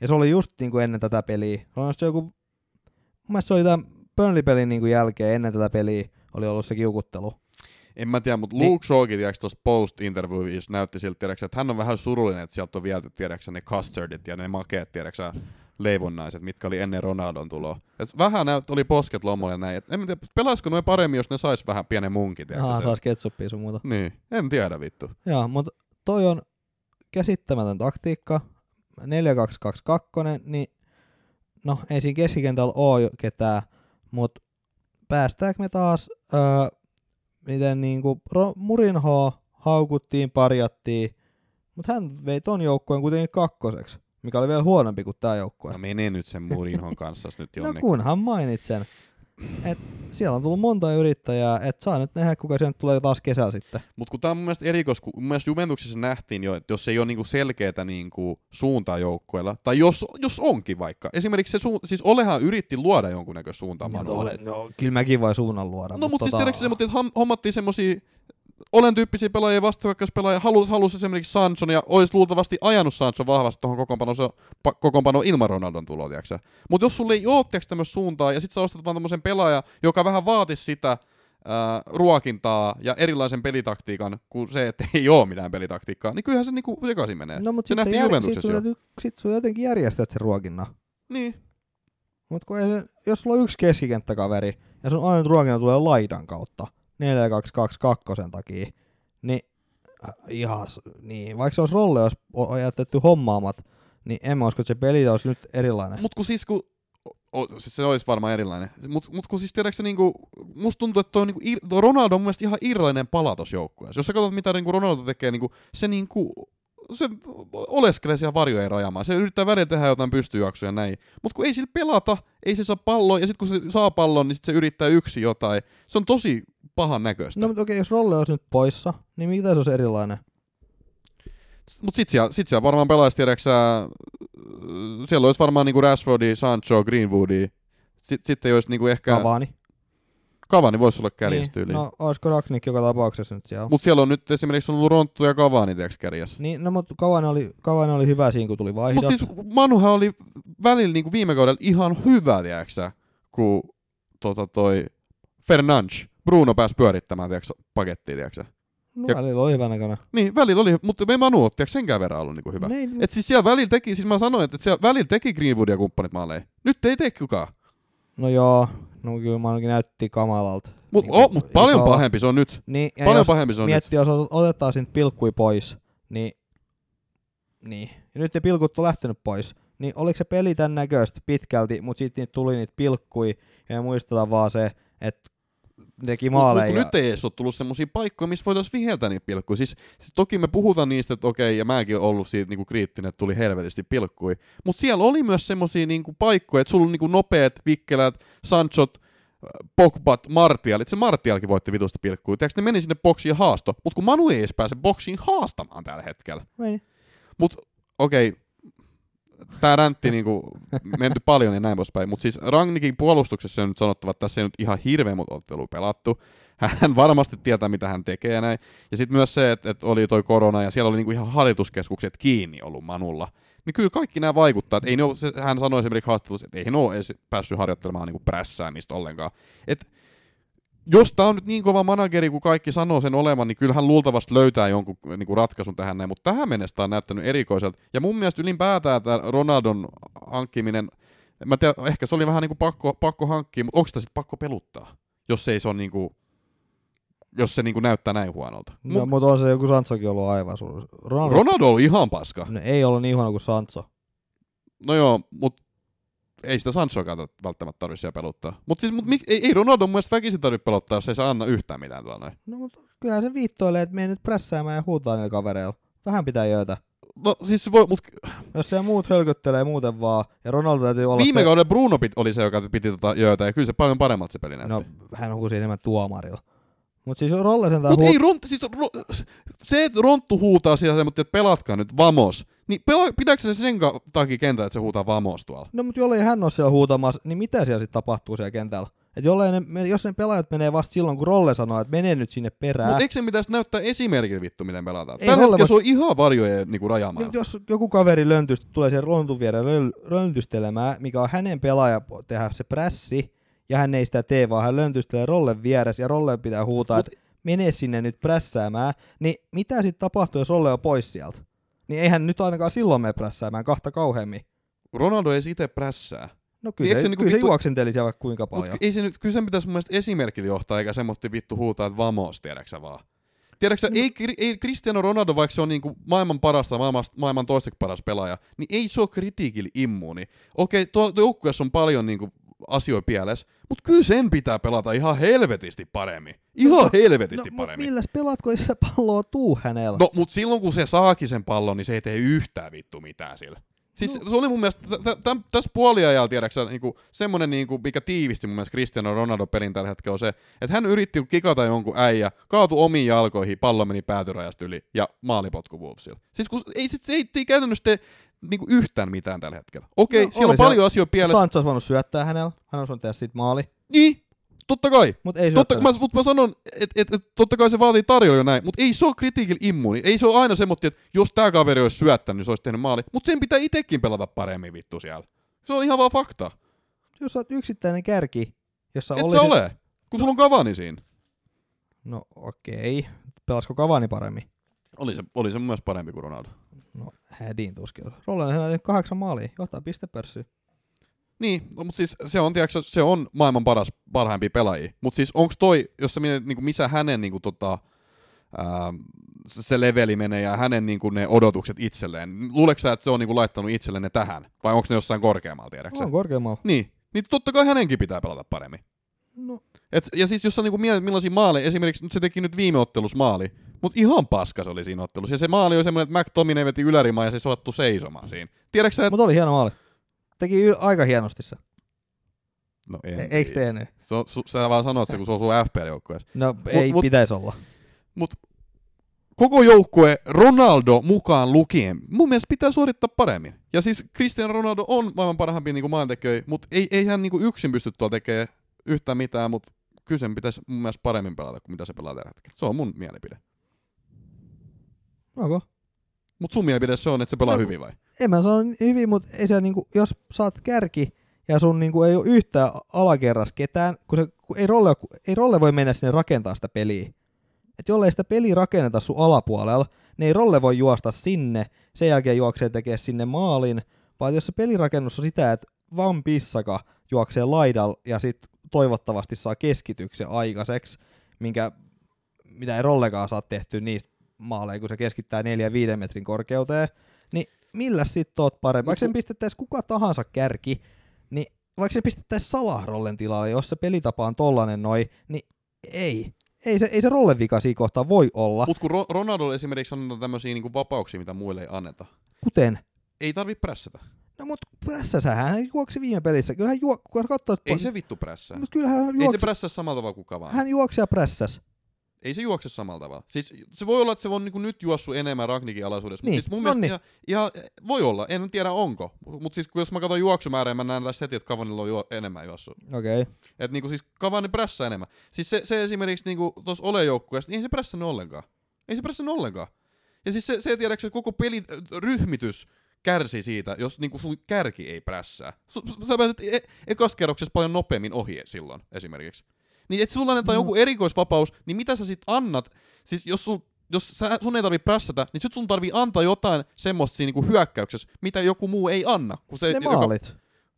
Ja se oli just niinku ennen tätä peliä. Se on joku, mun mielestä se oli tämän Burnley-pelin niinku jälkeen ennen tätä peliä oli ollut se kiukuttelu. En mä tiedä, mutta Niin. Luke Shawkin, tiedätkö, tuossa post-interviewissa näytti siltä, tiedätkö, että hän on vähän surullinen, että sieltä on viety, tiedätkö, ne custardit ja ne makeet, tiedätkö, leivonnaiset, mitkä oli ennen Ronaldon tuloa. Et vähän näyt, oli posket lommolle ja näin. Et en tiedä, pelaisiko noin paremmin, jos ne sais vähän pienen munkin, siellä. saas ketsuppia sun muuta. Niin, en tiedä vittu. Joo, mutta toi on käsittämätön taktiikka. 4-2-2-2, niin no ei siinä keskikentällä jo ketään, mutta päästäänkö me taas, öö, miten niinku Murinhoa haukuttiin, parjattiin, mutta hän vei ton joukkueen kuitenkin kakkoseksi, mikä oli vielä huonompi kuin tämä joukkue. No mene nyt sen Murinhon kanssa nyt No jonnekin. kunhan mainitsen. Et siellä on tullut monta yrittäjää, että saa nyt nähdä, kuka sen tulee taas kesällä sitten. Mutta kun tämä on mun mielestä erikois, kun mun mielestä Juventuksessa nähtiin jo, että jos ei ole niinku selkeätä niinku suuntaa joukkueella, tai jos, jos onkin vaikka, esimerkiksi se suunta, siis Olehan yritti luoda jonkunnäköistä suuntaa Manulle. no, kyllä mäkin voin suunnan luoda. No mutta siis tota- tiedätkö se, että hommattiin semmosia olen tyyppisiä pelaajia, vastahyökkäyspelaajia, halusi, halusi esimerkiksi Sanchon ja olisi luultavasti ajanut Sanchon vahvasti tuohon kokoonpanoon, kokoonpanoon ilman Ronaldon tuloa, tiedätkö Mutta jos sulle ei ole tämmöistä suuntaa ja sit sä ostat vaan tämmöisen pelaajan, joka vähän vaatisi sitä ää, ruokintaa ja erilaisen pelitaktiikan kuin se, että ei ole mitään pelitaktiikkaa, niin kyllähän se niinku sekaisin menee. No mutta se sit, nähtiin jär... sit, sun täytyy, sit sun jotenkin järjestät sen ruokinnan. Niin. Mutta kun ei se, jos sulla on yksi keskikenttäkaveri ja sun ainut ruokinta tulee laidan kautta 4-2-2-2 takia, niin äh, ihan, niin, vaikka se olisi rolle, jos o- jätetty hommaamat, niin en mä usko, että se peli olisi nyt erilainen. Mut kun siis kun, o, siis se olisi varmaan erilainen. Mut, mut kun siis tiedätkö niinku, musta tuntuu, että toi, niinku, toi Ronaldo on mun ihan irrallinen pala tossa joukkueessa. Jos sä katsot mitä niinku Ronaldo tekee, niinku, se niinku, se oleskelee siellä varjojen rajamaan. Se yrittää välillä tehdä jotain pystyjuoksuja ja näin. Mutta kun ei sillä pelata, ei se saa palloa, ja sitten kun se saa pallon, niin sit se yrittää yksi jotain. Se on tosi pahan näköistä. No mutta okei, jos rolle olisi nyt poissa, niin mitä se olisi erilainen? Mutta sit siellä, sit siellä varmaan pelaisi, tiedäksä, siellä olisi varmaan niinku Rashfordi, Sancho, Greenwoodi. Sitten sit ei olisi niinku ehkä... Cavani. Cavani voisi olla kärjestyyli. Niin, no olisiko Ragnik joka tapauksessa nyt siellä? Mutta siellä on nyt esimerkiksi ollut Ronttu ja Cavani, tiedätkö, kärjessä. Niin, no mutta Cavani oli, Cavani oli hyvä siinä, kun tuli vaihdos. Mutta siis Manuhan oli välillä niinku viime kaudella ihan hyvä, tiedäksä, kun tota toi Fernandes, Bruno pääsi pyörittämään, tiedäksä, pakettia, tiedäksä. no, ja- välillä oli hyvä näköinen. Niin, välillä oli, mutta me Manu otti, senkään verran ollut niinku hyvä. Niin, Et siis siellä välillä teki, siis mä sanoin, että siellä välillä teki Greenwood ja kumppanit maaleja. Nyt ei tee kukaan. No joo, no kyllä Manukin näytti kamalalta. Mut, Niinku oh, mut paljon isolla- pahempi se on nyt. Niin, Paljon jos pahempi se on nyt. miettii, jos otetaan siitä pilkkui pois, niin, niin. Ja nyt ne pilkut on lähtenyt pois, niin oliko se peli tämän näköistä pitkälti, mutta sitten niitä tuli niitä pilkkui, ja muistetaan vaan se, että teki maaleja. Mutta nyt ei edes ole tullut semmoisia paikkoja, missä voitaisiin viheltää niitä pilkkuja. Siis, siis, toki me puhutaan niistä, että okei, ja mäkin olen ollut siitä niinku kriittinen, että tuli helvetisti pilkkui. Mutta siellä oli myös semmoisia niinku paikkoja, että sulla on niinku nopeat, vikkelät, Sanchot, Pogbat, Martialit. Se Martialkin voitti vitusta pilkkuja. Tiedätkö, ne meni sinne boksiin ja haasto. Mutta kun Manu ei edes pääse boksiin haastamaan tällä hetkellä. Mutta okei, tää räntti niinku menty paljon ja näin poispäin, mutta siis Rangnikin puolustuksessa on nyt sanottava, että tässä ei nyt ihan hirveä mut ottelu pelattu. Hän varmasti tietää, mitä hän tekee ja näin. Ja sitten myös se, että, että oli toi korona ja siellä oli niinku ihan hallituskeskukset kiinni ollut Manulla. Niin kyllä kaikki nämä vaikuttaa. Että ei ne ole, se, hän sanoi esimerkiksi haastattelussa, että ei ne ole edes päässyt harjoittelemaan niinku prässäämistä ollenkaan. Et jos tämä on nyt niin kova manageri, kuin kaikki sanoo sen olevan, niin kyllähän luultavasti löytää jonkun niin kuin ratkaisun tähän näin, mutta tähän mennessä tämä on näyttänyt erikoiselta. Ja mun mielestä ylipäätään tämä Ronaldon hankkiminen, mä tiedän, ehkä se oli vähän niin kuin pakko, pakko hankkia, mutta onko sitä sitten pakko peluttaa, jos ei se on niin kuin, jos se niin kuin näyttää näin huonolta. No, Mut, mutta on se joku Sanchokin ollut aivan suuri. Ronaldo, Ronaldo oli ihan paska. no, ei ollut niin huono kuin Sancho. No joo, mutta ei sitä Sanchoakaan välttämättä tarvitse siellä peluttaa. Mutta siis, mut, mik, ei, ei Ronaldo mun mielestä väkisin tarvitse pelottaa, jos ei se anna yhtään mitään tuolla noin. No mutta kyllähän se viittoilee, että me nyt prässäämään ja huutaa niillä kavereilla. Vähän pitää jöötä. No siis se voi, mut Jos se muut hölköttelee muuten vaan, ja Ronaldo täytyy olla Viime se... kaudella Bruno pit, oli se, joka piti tota jöötä, ja kyllä se paljon paremmalta se peli näytti. No, hän huusi enemmän tuomarilla. Mutta siis Rolle sen Mutta ei Ronttu, siis ro, se, että Ronttu huutaa siellä mutta pelatkaa nyt vamos, niin pitääkö se sen takia kentällä, että se huutaa vamos tuolla? No mutta jollei hän ole siellä huutamassa, niin mitä siellä sitten tapahtuu siellä kentällä? Et jollei ne, jos ne pelaajat menee vasta silloin, kun Rolle sanoo, että mene nyt sinne perään. Mutta eikö se pitäisi näyttää esimerkillä vittu, miten pelataan? Ei Tällä hetkellä voi- se on ihan varjojen niinku rajamailla. Niin, jos joku kaveri löntyst, tulee siellä rontun viereen löl- löntystelemään, mikä on hänen pelaaja tehdä se prässi, ja hän ei sitä tee, vaan hän löntystelee Rollen vieressä, ja Rolle pitää huutaa, Mut- että mene sinne nyt prässäämään, niin mitä sitten tapahtuu, jos Rolle on pois sieltä? Niin eihän nyt ainakaan silloin mene prässäämään kahta kauheammin. Ronaldo ei itse prässää. No kyllä, eikö se, se niinku kyllä se vittu- juoksenteli siellä vaikka kuinka paljon. Mutta ei se nyt, kyllä sen pitäisi mun mielestä esimerkillä johtaa, eikä semmoista vittu huutaa, että vamos, tiedätkö sä vaan. Tiedätkö sä, ei, ei Cristiano Ronaldo, vaikka se on niinku maailman parasta, maailman, maailman toiseksi paras pelaaja, niin ei se ole kritiikille immuuni. Okei, tuo joukkueessa on paljon niinku asioita pielessä, mutta kyllä sen pitää pelata ihan helvetisti paremmin. Ihan No, helvetisti no, paremmin. milläs pelaat, kun ei sitä palloa tuu hänellä? No, mutta silloin kun se saakin sen pallon, niin se ei tee yhtään vittu mitään sillä. Siis No. se oli mun mielestä, t- t- tässä puoliajalla, tiedäksä, niinku, semmonen, niinku, mikä tiivisti mun mielestä Cristiano Ronaldo pelin tällä hetkellä on se, että hän yritti kikata jonkun äijä, kaatu omiin jalkoihin, pallo meni päätyrajasta yli ja maalipotku Wolvesilla. Siis kun ei, sit, se ei, ei käytännössä tee niinku, yhtään mitään tällä hetkellä. Okei, No, no, siellä on siellä- paljon asioita pielessä. Sancho olisi voinut syöttää hänellä, hän olisi voinut tehdä siitä maali, Niin, totta kai. mutta ei Totta, mä, mutta mä sanon, että et, et, totta kai se vaatii tarjoilija näin, mutta ei se ole kritiikillä immuuni. Ei se ole aina semmoinen, että jos tämä kaveri olisi syöttänyt, niin se olisi tehnyt maali. Mutta sen pitää itsekin pelata paremmin vittu siellä. Se on ihan vaan fakta. Jos sä oot yksittäinen kärki, jossa Et oli se ole, kun sulla on Cavani siinä. No okei. Pelasko Cavani paremmin? Oli se, oli se mun mielestä parempi kuin Ronaldo. Hädin tuskin. Rollen on tehnyt kahdeksan maalia, johtaa pistepörssiä. Niin, no, mutta siis se on, tiiäksä, se on maailman paras, parhaimpia pelaajia. Mutta siis onko toi, jos sä mietit, niinku, missä hänen niinku, tota, ää, se se leveli menee ja hänen niinku, ne odotukset itselleen. Luuleeko sä, että se on niinku, laittanut itselleen ne tähän? Vai onko ne jossain korkeammalla, tiedäksä? On korkeammalla. Niin, niin totta kai hänenkin pitää pelata paremmin. No, Et, ja siis jos sä niinku mietit millaisia maaleja, esimerkiksi nyt se teki nyt viime ottelussa maali, mutta ihan paska se oli siinä ottelussa. Ja se maali oli semmoinen, että McTominay veti ylärimaan ja se sattu seisomaan siinä. Tiedätkö että... mutta oli hieno maali. Teki y- aika hienosti se. No, en E- Eikö tehnyt? Se on, su, sä vaan sanot se, kun se on sun FPL-joukkueessa. No ei mut- pitäisi olla. Koko joukkue Ronaldo mukaan lukien, mun mielestä pitää suorittaa paremmin. Ja siis Cristiano Ronaldo on maailman parhaimpia niin maailmantekijöitä, mutta ei, ei hän niin yksin pysty tuolla tekemään yhtään mitään, mutta kyllä sen pitäisi mun mielestä paremmin pelata kuin mitä se pelaa tällä hetkellä. Se on mun mielipide. Onko? Mutta sun mielipide se on, että se pelaa No, hyvin vai? En mä sano hyvin, mutta ei se niinku, jos saat kärki ja sun niinku ei ole yhtään alakerras ketään, kun, se, kun ei, rolle, ei rolle voi mennä sinne rakentaa sitä peliä. Et jollei sitä peliä rakenneta sun alapuolella, niin ei rolle voi juosta sinne, sen jälkeen juoksee tekee sinne maalin, vaan jos se pelirakennus on sitä, että Van Pissaka juoksee laidalla ja sit toivottavasti saa keskityksen aikaiseksi, minkä, mitä ei rollekaan saa tehty niistä maaleja, kun se keskittää 4-5 metrin korkeuteen, niin millä sit oot parempi? Vaikka sen ku- pistettäisiin kuka tahansa kärki, niin vaikka se pistettäisiin Salah-rollen tilalle, jos se pelitapa on tollanen noi, niin ei. Ei se, ei se rollen vika siinä kohtaa voi olla. Mutta kun Ro- Ronaldo esimerkiksi annetaan tämmöisiä niinku vapauksia, mitä muille ei anneta. Kuten, Ei tarvi prässätä. no mut prässäsä, hän juoksi viime pelissä. Kyllähän juo, kun katsoo, Ei se vittu prässää. Mut kyllähän hän Ei se juoksi, prässää samalla tavalla kuin Cavani. hän juoksi ja prässäs. Ei se juokse samalla tavalla. Siis se voi olla, että se on niinku nyt juossut enemmän Ragnikin alaisuudessa, Niin, mutta siis mun no mielestä niin. ihan, ihan, voi olla, en tiedä onko. Mutta siis kun jos mä katson juoksumäärää, mä näen tässä heti, että Cavanilla on juo, enemmän juossut. Okei. Okay. Et niinku siis Cavani prässää enemmän. Siis se, se esimerkiksi niinku tuossa olejoukkueessa, niin ei se prässännyt ollenkaan. Ei se prässännyt ollenkaan. Ja siis se, se tiedätkö, koko peli, ryhmitys kärsii siitä, jos niinku sun kärki ei prässää. Sä pääset e- ekas kerroksessa paljon nopeammin ohi silloin esimerkiksi. Niin et sulla annetaan No. joku erikoisvapaus, niin mitä sä sit annat? Siis jos sun, jos sä, sun ei tarvi prässätä, niin sit sun tarvii antaa jotain semmoista siinä niinku hyökkäyksessä, mitä joku muu ei anna. Kun se, Ne joka- maalit.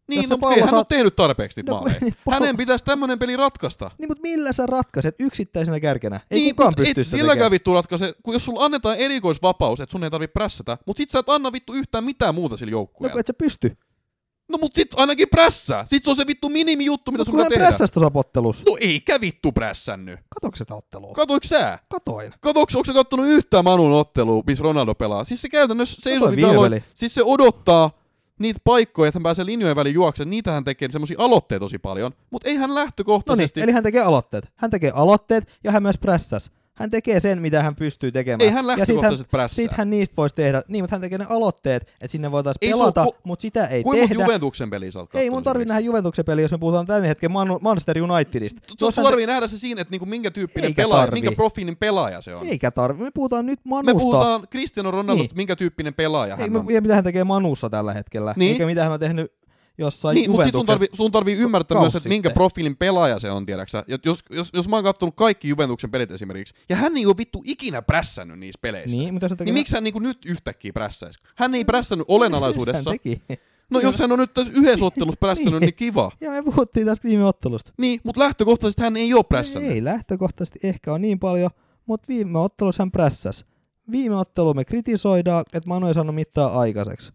Niin, Jos no, mutta ei pallo hän ole tehnyt tarpeeksi niitä No, maaleja. <laughs> niitä pallo- Hänen pitäisi tämmönen peli ratkaista. Niin, mutta millä sä ratkaiset yksittäisenä kärkenä? Ei niin, kukaan pysty et silläkään tekemään. vittu ratkaise, kun jos sulla annetaan erikoisvapaus, että sun ei tarvi prässätä, mut sit sä et anna vittu yhtään mitään muuta sillä No joukkueella. kun et sä pysty. No mut sit ainakin prässää. Sit se on se vittu minimi juttu, mitä Mut sun tehdä. prässäs tuossa. No eikä vittu prässänny. Katoiko sitä ottelua? Katoiks sä? Katoin. Katoks, onko sä kattonut yhtään Manun ottelua, missä Ronaldo pelaa? Siis se käytännössä seisoo peli. siis se odottaa niitä paikkoja, että hän pääsee linjojen väliin juoksemaan, niitä hän tekee semmosia aloitteita tosi paljon, mutta ei hän No niin, lähtökohtaisesti, eli hän tekee aloitteet. Hän tekee aloitteet ja hän myös prässäs. Hän tekee sen, mitä hän pystyy tekemään. ei hän lähtökohtaisesti prässää. sit hän niistä voisi tehdä, niin, mutta hän tekee ne aloitteet, että sinne voitaisiin Ei pelata, ko- mutta sitä ei Kuinka tehdä. Juventuksen peliä sä Ei mun tarvi esimerkiksi? nähdä Juventuksen peliä, jos me puhutaan tämän hetken Man- Manchester Unitedista. Hän tarvii nähdä se siinä, että niinku minkä tyyppinen Eikä pelaaja, tarvii. minkä profiilin pelaaja se on. Eikä tarvi. Me puhutaan nyt Me Manusta. puhutaan Cristiano Ronaldosta, Niin. minkä tyyppinen pelaaja Ei, hän me, on. ja mitä hän tekee Manussa tällä hetkellä. Niin. Eikä mitä hän on tehnyt jossain Niin, mutta sun tarvii, sun tarvii ymmärtää myös, että minkä profiilin pelaaja se on, tiedäksä. Jos, jos, jos mä oon kattonut kaikki Juventuksen pelit esimerkiksi, ja hän ei ole vittu ikinä prässännyt niissä peleissä. Niin, mutta. Niin miksi hän niinku nyt yhtäkkiä prässäisi? Hän ei prässännyt olenalaisuudessa. Hän teki. No jos hän on nyt tässä yhdessä ottelussa prässännyt, Niin. niin kiva. Ja me puhuttiin tästä viime ottelusta. Niin, mutta lähtökohtaisesti hän ei ole prässännyt. Ei lähtökohtaisesti ehkä on niin paljon, mutta viime ottelussa hän prässäs. Viime ottelu me kritisoidaan, että Manu ei saanut mitään aikaiseksi.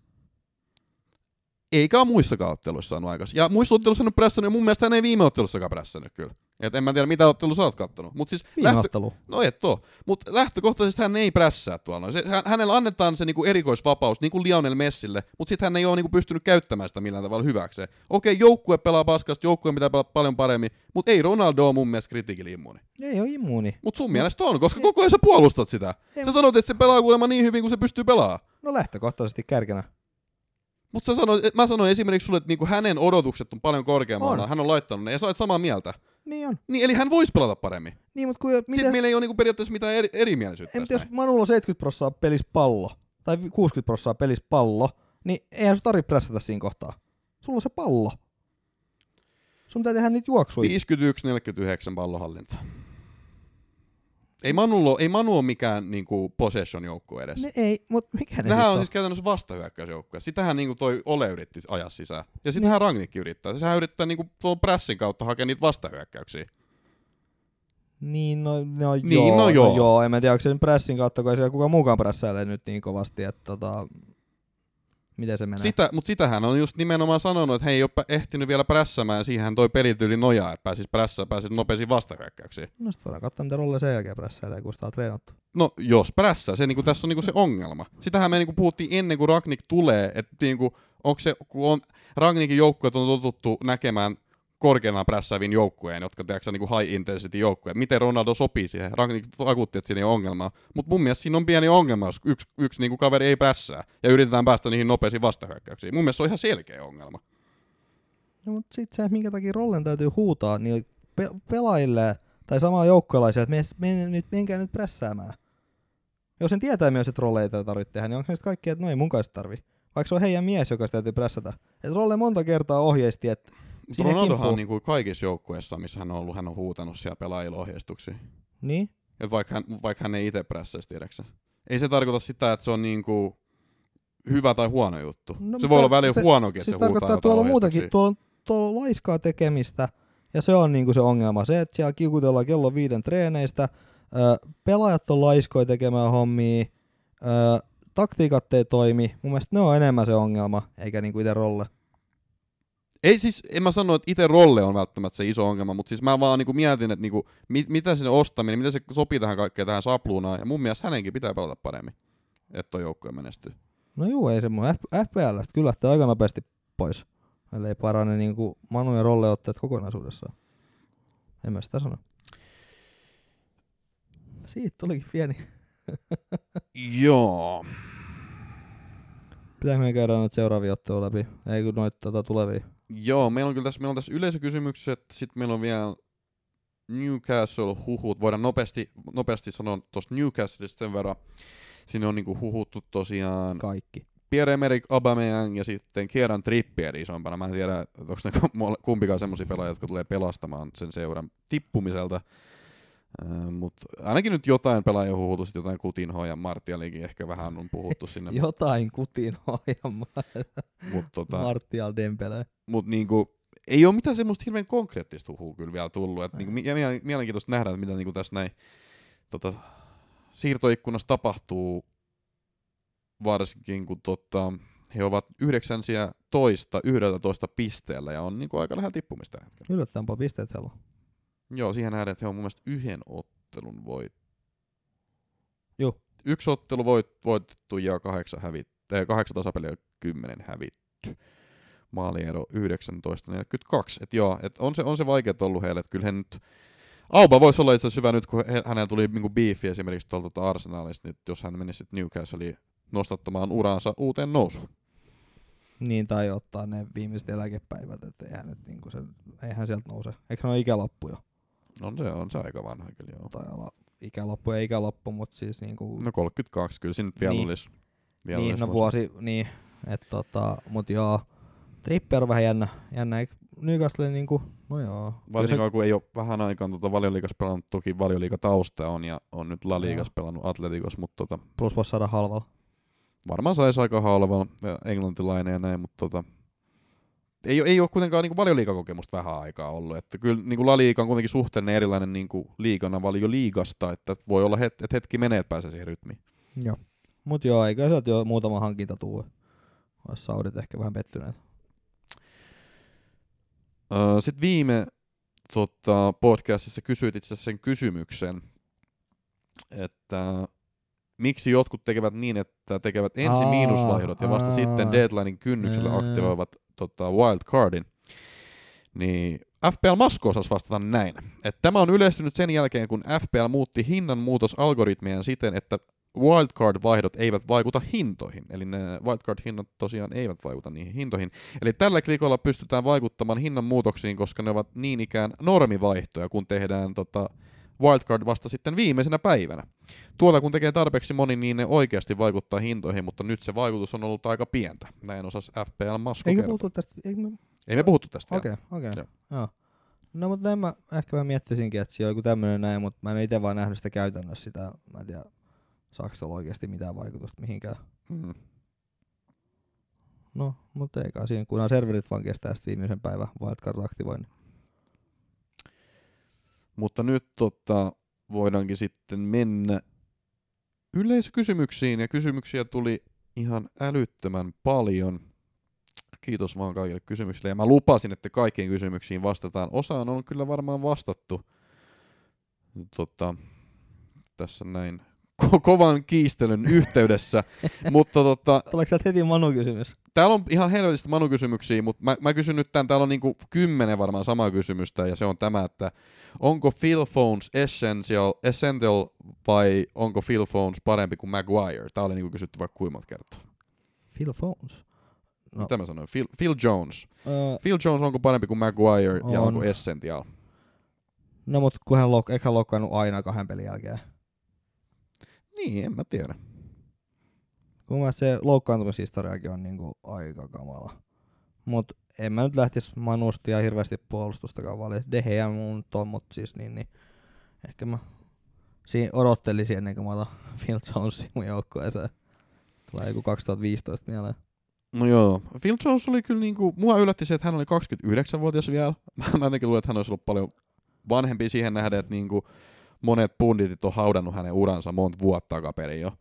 Eikä ole muissakaan otteluissa saanut aikaisemmin. Ja muissa otteluissa on prässännyt, ja mun mielestä hän ei viime ottelussakaan prässännyt kyllä. Et en mä tiedä, mitä ottelua sä oot kattonut. Mut siis Viime lähtö... ottelu. No et oo. Mutta lähtökohtaisesti hän ei prässää tuolla. Se, hän, hänellä annetaan se niinku erikoisvapaus, niin kuin Lionel Messille, mutta sitten hän ei ole niinku pystynyt käyttämään sitä millään tavalla hyväkseen. Okei, joukkue pelaa paskasti, joukkue pitää pelata paljon paremmin, mutta ei Ronaldo ole mun mielestä kritiikille immuuni. Ei ole immuuni. Mutta sun mielestä on, koska koko ajan sä puolustat sitä. Ei, Sä sanoit, että se pelaa kuulemma niin hyvin kuin se pystyy pelaamaan. No lähtökohtaisesti kärkenä. Mutta sanoit, et mä sanoin esimerkiksi sulle, että niinku hänen odotukset on paljon korkeammalla. On. Hän on laittanut ne ja sä olet samaa mieltä. Niin on. Niin, eli hän voisi pelata paremmin. Niin, mutta kun, miten, Sitten meillä ei ole niinku periaatteessa mitään eri, erimielisyyttä en, tästä jos. Manulla on 70 prossaa pelissä pallo, tai 60 prossaa pelissä pallo, niin eihän sun tarvitse prässätä siinä kohtaa. Sulla on se pallo. Sun pitää tehdä niitä juoksuja. 51-49 pallohallinta. Ei Manu, ole, ei Manu ole mikään niinku possession joukkue edes. Ne ei, mutta mikä ne Nehän on on? siis käytännössä vastahyökkäysjoukkue. Sitähän niinku toi Ole yritti ajaa sisään. Ja sitähän Rangnickkin yrittää. Sehän yrittää niinku tuon pressin kautta hakea niitä vastahyökkäyksiä. Niin, no, no, Niin, joo, no joo. No joo, en mä tiedä, onko se pressin kautta, kun ei siellä kukaan muukaan prässäile nyt niin kovasti, että tota, miten se menee. Sitä, mutta sitähän on just nimenomaan sanonut, että he ei ole ehtinyt vielä prässämään, siihen toi pelityyli nojaa, että pääsis prässään, pääsis nopeisiin vastahyökkäyksiin. No sit voidaan katsoa, mitä rolle sen jälkeen prässäilee, kun sitä on treenattu. No, jos prässää, se niinku, tässä on niinku se ongelma. Sitähän me niinku puhuttiin ennen kuin Ragnik tulee, että niinku, onko se, kun on, Ragnikin joukkueet on totuttu näkemään korkeana prässääviin joukkueen, jotka tiedätkö, niinku high intensity joukkueet. Miten Ronaldo sopii siihen? Ragnik vakuutti, että siinä ei ole ongelmaa. Mutta mun mielestä siinä on pieni ongelma, jos yksi, yksi niinku kaveri ei prässää ja yritetään päästä niihin nopeisiin vastahyökkäyksiin. Mun mielestä se on ihan selkeä ongelma. No, mutta sit se, minkä takia rollen täytyy huutaa niin pe- pelaajille tai samaa joukkueelaisia, että me, me, nyt, menkää nyt prässäämään. Jos sen tietää myös, että rolleita ei tarvitse tehdä, niin onko sitten kaikki, että no ei mun kanssa tarvi. Vaikka se on heidän mies, joka sitä täytyy prässätä. Että rolle monta kertaa ohjeisti, että Ronaldohan on niinku kaikissa joukkueissa, missä hän on ollut, hän on huutanut siellä pelaajille ohjeistuksia. niin, Et vaikka, hän, vaikka hän ei itse prässäisi, tiedäksä. Ei se tarkoita sitä, että se on niinku hyvä tai huono juttu. No, se voi olla välillä se- huonokin, että siis se huutaa tarkoittaa, että tuolla muutakin, tuolla, tuolla on laiskaa tekemistä, ja se on niinku se ongelma. Se, että siellä kiukutellaan kello viiden treeneistä, ö, pelaajat on laiskoja tekemään hommia, ö, taktiikat ei toimi. Mun mielestä ne on enemmän se ongelma, eikä niinku itse rolle. Ei siis, en mä sano, että itse rolle on välttämättä se iso ongelma, mutta siis mä vaan niinku mietin, että niinku, mit, mitä sinne ostaminen, mitä se sopii tähän kaikkeen tähän sapluunaan, ja mun mielestä hänenkin pitää pelata paremmin, että toi joukkue menestyy. No juu, ei se mun F- FPLstä kyllä lähtee aika nopeasti pois. Ellei parane niinku Manu ja Rolle otteet kokonaisuudessaan. En mä sitä sano. Siitä tulikin pieni. <laughs> Joo. Pitääkö me käydä nyt seuraavia otteluja läpi? Ei kun noita tota, tulevia. Joo, meillä on kyllä tässä, meillä on tässä yleisökysymykset, sitten meillä on vielä Newcastle-huhut. Voidaan nopeasti, nopeasti sanoa tuosta Newcastleista sen verran. Sinne on niinku huhuttu tosiaan Kaikki. Pierre-Emerick Aubameyang ja sitten Kieran Trippier isompana. Mä en tiedä, onko ne <laughs> kumpikaan semmoisia pelaajia, jotka tulee pelastamaan sen seuran tippumiselta. Mutta ainakin nyt jotain pelaajia sit jotain Kutinhoa ja Martialikin ehkä vähän on puhuttu sinne. <laughs> Jotain kutin ja Mut, tota, Martial Dembele. mut niinku, ei ole mitään semmoista hirveän konkreettista huhua kyllä vielä tullut. Et niinku, ja mielen- mielenkiintoista nähdä, että mitä niinku tässä näin tota, siirtoikkunassa tapahtuu, varsinkin kun tota, he ovat yhdeksänsiä toista, yhdeltä toista pisteellä ja on niinku aika lähellä tippumista tällä hetkellä. Yllättäen paljon pisteet heillä on. Joo, siihen nähdään, että he on mun mielestä yhden ottelun voit. Joo. Yksi ottelu voit, voitettu ja kahdeksan, hävit, äh, kahdeksan tasapeliä ja kymmenen hävitty. Maaliero 19-42. Et joo, et on, se, on se vaikeet ollut heille. Et kyllä he nyt... Auba voisi olla itse asiassa hyvä nyt, kun he, hänellä tuli niinku beefi esimerkiksi tuolta tuota Arsenalista, niin jos hän menisi Newcastleiin nostattamaan uraansa uuteen nousuun. Niin, tai ottaa ne viimeiset eläkepäivät, että eihän, nyt niinku se, eihän sieltä nouse. Eikö ne ole ikälappuja? On se, on se aika vanha kyllä, joo. Tai ala, ikälappu ja ikälappu, mutta siis niinku... No 32, kyllä siinä vielä Niin. olisi. Vielä niin, olisi no vuosi, niin, että tota, mut joo, Tripper on vähän jännä, jännä, eikö Newcastle niinku, no joo. Varsinkaan kun ei ole vähän aikaan tuota valioliigas pelannut, toki valioliigatausta on ja on nyt La Ligas pelannut Atleticos, mutta tota, se plus voisi saada halvalla. varmaan saisi aika halvalla englantilainen ja näin, mutta tota, ei, ei ole kuitenkaan niin valioliikakokemusta vähän aikaa ollut. Että kyllä niin La Liga on kuitenkin suhteellinen erilainen niin liigana valioliigasta, että voi olla, het, että hetki menee, että pääsee siihen rytmiin. Joo. Mut joo, eikö sieltä jo muutama hankinta tuu. Olisi Saudit ehkä vähän pettyneet. Öö, Sitten viime tota, podcastissa kysyit itse sen kysymyksen, että miksi jotkut tekevät niin, että tekevät ensin miinusvaihdot ja vasta sitten deadlinein kynnyksellä aktivoivat tota, wildcardin. Niin FPL Masko osasi vastata näin. Että tämä on yleistynyt sen jälkeen, kun FPL muutti hinnanmuutosalgoritmien siten, että wildcard-vaihdot eivät vaikuta hintoihin. Eli ne wildcard-hinnat tosiaan eivät vaikuta niihin hintoihin. Eli tällä klikolla pystytään vaikuttamaan hinnan muutoksiin, koska ne ovat niin ikään normivaihtoja, kun tehdään tota wildcard vasta sitten viimeisenä päivänä. Tuota kun tekee tarpeeksi moni, niin ne oikeasti vaikuttaa hintoihin, mutta nyt se vaikutus on ollut aika pientä. Näin osas FPL Masko Eikö puhuttu tästä? Eikö me... Ei me puhuttu tästä Okei, vielä. okei. Joo. Joo. No mutta näin mä ehkä mä miettisinkin, että siellä on joku tämmönen näin, mutta mä en itse vaan nähnyt sitä käytännössä sitä. Mä en tiedä, saako se olla oikeasti mitään vaikutusta mihinkään. Mm. No, mutta ei kai siinä, kunhan serverit vaan kestää sitten viimeisen päivän wildcard aktivoinnin. Mutta nyt tota, voidaankin sitten mennä yleisökysymyksiin, ja kysymyksiä tuli ihan älyttömän paljon. Kiitos vaan kaikille kysymyksille, ja mä lupasin, että kaikkiin kysymyksiin vastataan. Osaan on kyllä varmaan vastattu tota, tässä näin ko- kovan kiistelyn yhteydessä, <laughs> mutta tota, Tuleeko sieltä heti Manu kysymys? Täällä on ihan helvetistä Manu-kysymyksiä, mutta mä, mä kysyn nyt tämän, täällä on niinku kymmenen varmaan samaa kysymystä, ja se on tämä, että onko Phil Phones essential, essential vai onko Phil Phones parempi kuin Maguire? Tämä oli niinku kysytty vaikka kuinka monta kertaa. Phil Phones. No. Mitä mä sanoin? Phil, Phil Jones. Öö, Phil Jones onko parempi kuin Maguire ja On. onko essential? no mut kun hän, loukkaannut aina kahden pelin jälkeen? Niin, en mä tiedä. Kun mä se loukkaantumishistoriakin on niinku aika kamala. Mut en mä nyt lähtis Manusta ja hirveästi puolustustakaan valita. Deheä mun ton, mut siis niin, niin ehkä mä siinä odottelisin ennen kuin mä otan <laughs> Phil Jonesin mun joukkueeseen. Tulee joku 2015 mieleen. No joo, Phil Jones oli kyllä niinku, mua yllätti se, että hän oli 29-vuotias vielä. <laughs> Mä jotenkin luulen, että hän olisi ollut paljon vanhempi siihen nähden, että niinku monet punditit on haudannut hänen uransa monta vuotta takaperin jo.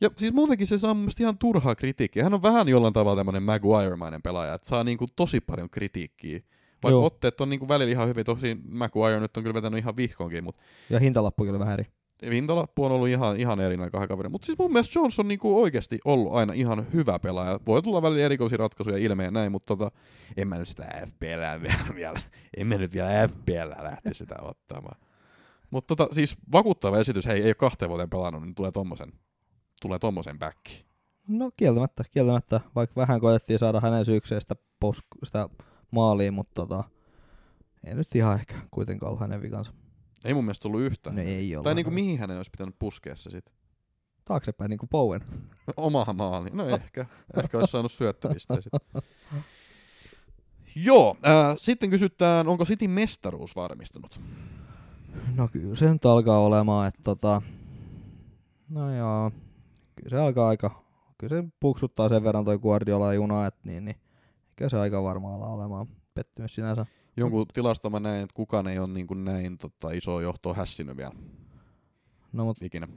Ja siis muutenkin se saa mun mielestä ihan turhaa kritiikkiä. Hän on vähän jollain tavalla tämmöinen Maguire-mainen pelaaja, että saa niinku tosi paljon kritiikkiä. Vaikka Joo. otteet on niinku välillä ihan hyvin, tosi Maguire nyt on kyllä vetänyt ihan vihkoonkin, mutta Ja hintalappukin oli vähän eri. hintalappu on ollut ihan, ihan eri näin kahden kaverin. Mutta siis mun mielestä Jones on niinku oikeasti ollut aina ihan hyvä pelaaja. Voi tulla välillä erikoisia ratkaisuja ilmeen ja näin, mutta tota, en mä nyt sitä FPL vielä, <laughs> vielä en mä nyt vielä FPL lähti sitä ottamaan. Mutta tota, siis vakuuttava esitys, hei, ei ole kahteen vuoteen pelannut, niin tulee tommosen, tulee tommosen backi. No kieltämättä, kieltämättä. Vaikka vähän koetettiin saada hänen syykseen sitä, pos- sitä maaliin, mutta tota, ei nyt ihan ehkä kuitenkaan ollut hänen vikansa. Ei mun mielestä tullut yhtään. No ei ole. tai niinku mihin hänen olisi pitänyt puskea se sitten? Taaksepäin niin kuin Bowen. <laughs> Omahan maali. No ehkä. ehkä olisi saanut syöttöpisteen sitten. Joo, äh, sitten kysytään, onko City mestaruus varmistunut? No kyllä se nyt alkaa olemaan, että tota, no joo, kyllä se alkaa aika, kyllä se puksuttaa sen verran toi Guardiola juna, että niin, niin kyllä se aika varmaan alkaa olemaan pettymys sinänsä. Jonkun tilasta mä näin, että kukaan ei ole niin kuin näin tota, iso johtoa hässinyt vielä No mut ikinä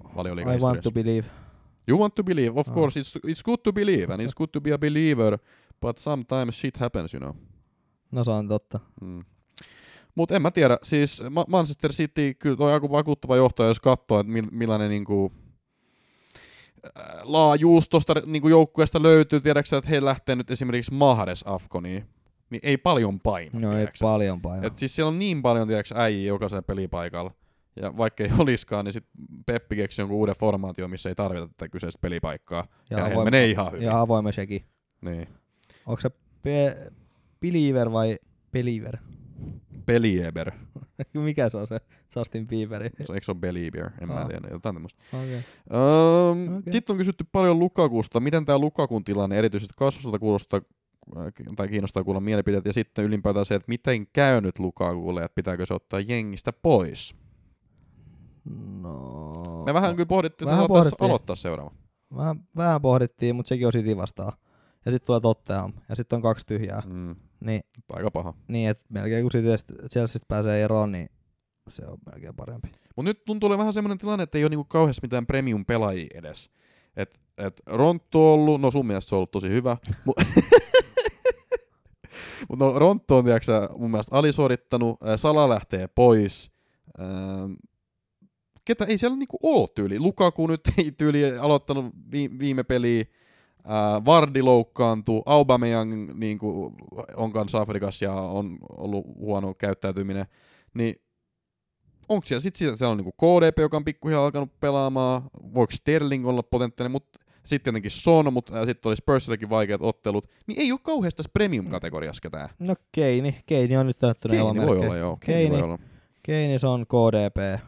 I want to believe. You want to believe, of Ah. course, it's, it's good to believe, and it's good to be a believer, but sometimes shit happens, you know. No se on totta. Mm. Mutta en mä tiedä, siis Ma- Manchester City, kyllä toi aika vakuuttava johtaja, jos katsoo, että mil- millainen niinku, laajuus tuosta niinku joukkueesta löytyy, tiedäksä, että he lähtee nyt esimerkiksi Mahrez Afkoniin, niin ei paljon paina, No ei tiedäksä. paljon paina. Et siis siellä on niin paljon, tiedäksä, äijä jokaisella pelipaikalla, ja vaikka ei <laughs> olisikaan, niin sit Peppi keksi jonkun uuden formaation, missä ei tarvita tätä kyseistä pelipaikkaa, ja, ja he menee ihan hyvin. Ja avoimen sekin. Niin. Onko se pe- believer vai believer? Pelieber. <laughs> Mikä se on se Justin Bieberi? Se- Eikö se ole Belieber? En mä Aa. tiedä. Jotain tämmöistä. Okay. Öm, Okei. Sitten on kysytty paljon Lukakusta. Miten tämä Lukakun tilanne erityisesti kasvusta kuulostaa äh, tai kiinnostaa kuulla mielipiteet, ja sitten ylipäätään se, että miten käynyt Lukakulle, että pitääkö se ottaa jengistä pois. No, Me vähän kyllä pohdittiin, että Vähän tässä pohdittiin. aloittaa seuraava. vähän, vähän pohdittiin, mutta sekin on City vastaan. Ja sitten tulee Tottenham, ja sitten on kaksi tyhjää. Mm, Niin, aika paha. niin että melkein kun Chelseasta pääsee eroon, niin se on melkein parempi. Mutta nyt tuntuu olevan vähän semmoinen tilanne, että ei ole niinku kauheasti mitään premium-pelaajia edes. Et, et Rontto on ollut, no sun mielestä se on ollut tosi hyvä, <laughs> mutta <laughs> mut no Rontto on tiiäksä, mun mielestä alisuorittanut, Sala lähtee pois, ähm, ketä ei siellä niinku oo tyyli. Lukaku nyt <laughs> ei tyyli aloittanut vi- viime peliä, äh, Vardi loukkaantui, Aubameyang niinku, on kanssa Afrikassa ja on ollut huono käyttäytyminen, niin onko siellä sitten siellä on niinku KDP, joka on pikkuhiljaa alkanut pelaamaan, voiko Sterling olla potentiaalinen, mutta sitten tietenkin Son, mutta sitten oli Spursillakin vaikeat ottelut, niin ei ole kauheasti tässä premium-kategoriassa ketään. No Keini, Keini on nyt täyttänyt Keini voi olla, joo. Keini Keini, voi olla. Keini, se on KDP.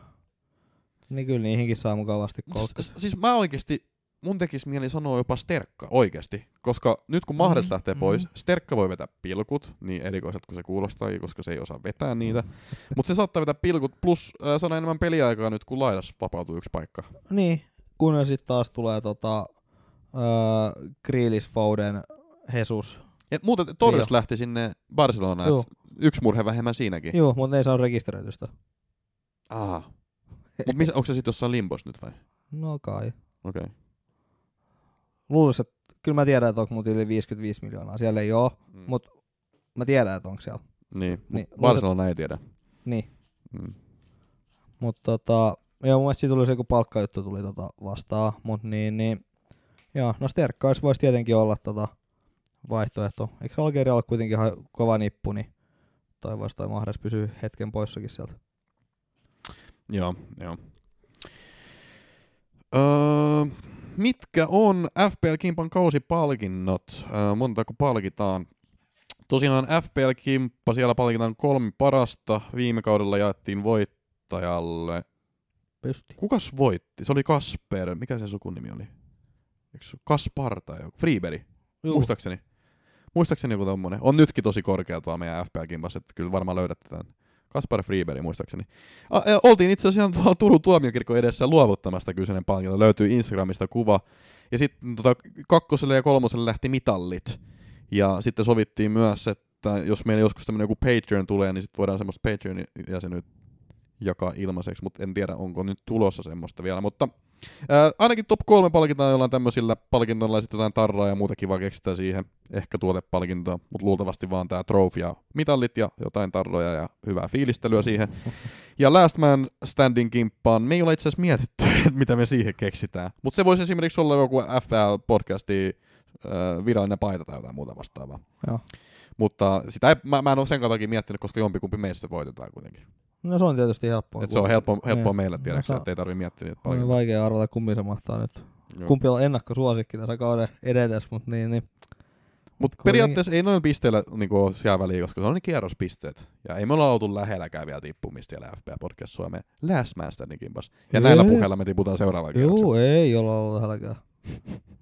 Niin kyllä niihinkin saa mukavasti kolkka. S- siis mä oikeasti, mun tekisi mieli sanoa jopa Sterkka, oikeasti. Koska nyt kun Mahrez Mm, lähtee pois, Sterkka voi vetää pilkut, niin erikoiselta kuin se kuulostaa, koska se ei osaa vetää niitä. Mutta se saattaa vetää pilkut, plus äh, saada enemmän peliaikaa nyt, kun laidas vapautuu yksi paikka. Niin, kun sitten taas tulee tota, öö, Grealish, Foden, Jesus. Ja muuten Torres lähti sinne Barcelonaan, yksi murhe vähemmän siinäkin. Joo, mutta ei saa rekisteröitystä. Aha. Mut missä, onko se sitten jossain limbos nyt vai? No kai. Okei. Okay. Luulisin, että kyllä mä tiedän, että onko mut yli 55 miljoonaa. Siellä ei oo, Mm. mut mä tiedän, että onko siellä. Niin, Niin, Barcelona ei tiedä. Niin. Mm. Mutta tota, joo, mun mielestä siitä tuli se, kun palkkajuttu tuli tota vastaan, mut niin, niin, joo, no Sterkkais voisi tietenkin olla tota vaihtoehto. Eikö Algeria ole kuitenkin ihan kova nippu, niin toivoisi toi Mahrez pysyy hetken poissakin sieltä. Joo, joo. Öö, mitkä on FPL Kimpan kausipalkinnot? Öö, montako palkitaan? Tosiaan FPL Kimppa, siellä palkitaan kolme parasta. Viime kaudella jaettiin voittajalle. Pysti. Kukas voitti? Se oli Kasper. Mikä se sukunimi oli? Kaspar tai joku? Freeberi. Juu. Muistaakseni. Muistaakseni joku tommonen. On nytkin tosi korkea tuolla meidän FPL Kimpassa, että kyllä varmaan löydätte tämän. Kaspar Freeberi muistaakseni. Oltiin itse asiassa tuolla Turun tuomiokirkon edessä luovuttamasta kyseinen palkinto. Löytyy Instagramista kuva. Ja sitten tota, kakkoselle ja kolmoselle lähti mitallit. Ja sitten sovittiin myös, että jos meillä joskus tämmöinen joku Patreon tulee, niin sitten voidaan semmoista Patreon-jäsenyyttä jakaa ilmaiseksi, mutta en tiedä, onko nyt tulossa semmoista vielä. Mutta Ää, ainakin top 3 palkitaan jollain tämmöisillä palkintoilla, ja sitten jotain tarraa ja muuta kivaa keksitään siihen. Ehkä tuotepalkintoa, mutta luultavasti vaan tää trophy ja mitallit ja jotain tarroja ja hyvää fiilistelyä siihen. <laughs> Ja Last Man Standing kimppaan, me ei ole itse asiassa mietitty, <laughs> että mitä me siihen keksitään. Mutta se voisi esimerkiksi olla joku FL-podcasti äh, virallinen paita tai jotain muuta vastaavaa. Joo. Mutta sitä ei, mä, mä en ole sen takia miettinyt, koska jompikumpi meistä voitetaan kuitenkin. No se on tietysti helppoa. Et se on helppo, helppoa Niin. meille, No, tiedäksä, saa- että ei tarvitse miettiä niitä On paljon. vaikea arvata, kumpi se mahtaa nyt. Joo. Kumpi on ennakkosuosikki tässä kauden edetes, mutta niin, niin. Mutta periaatteessa ei noin pisteillä niinku ole siellä väliä, koska se on ne kierrospisteet. Ja ei me olla oltu lähelläkään vielä tippumista siellä FPA Podcast Suomeen Last Man Standing kimpas. Ja Ei. näillä puheilla me tiputaan seuraavaan kierrokseen. Joo, ei olla ollut lähelläkään.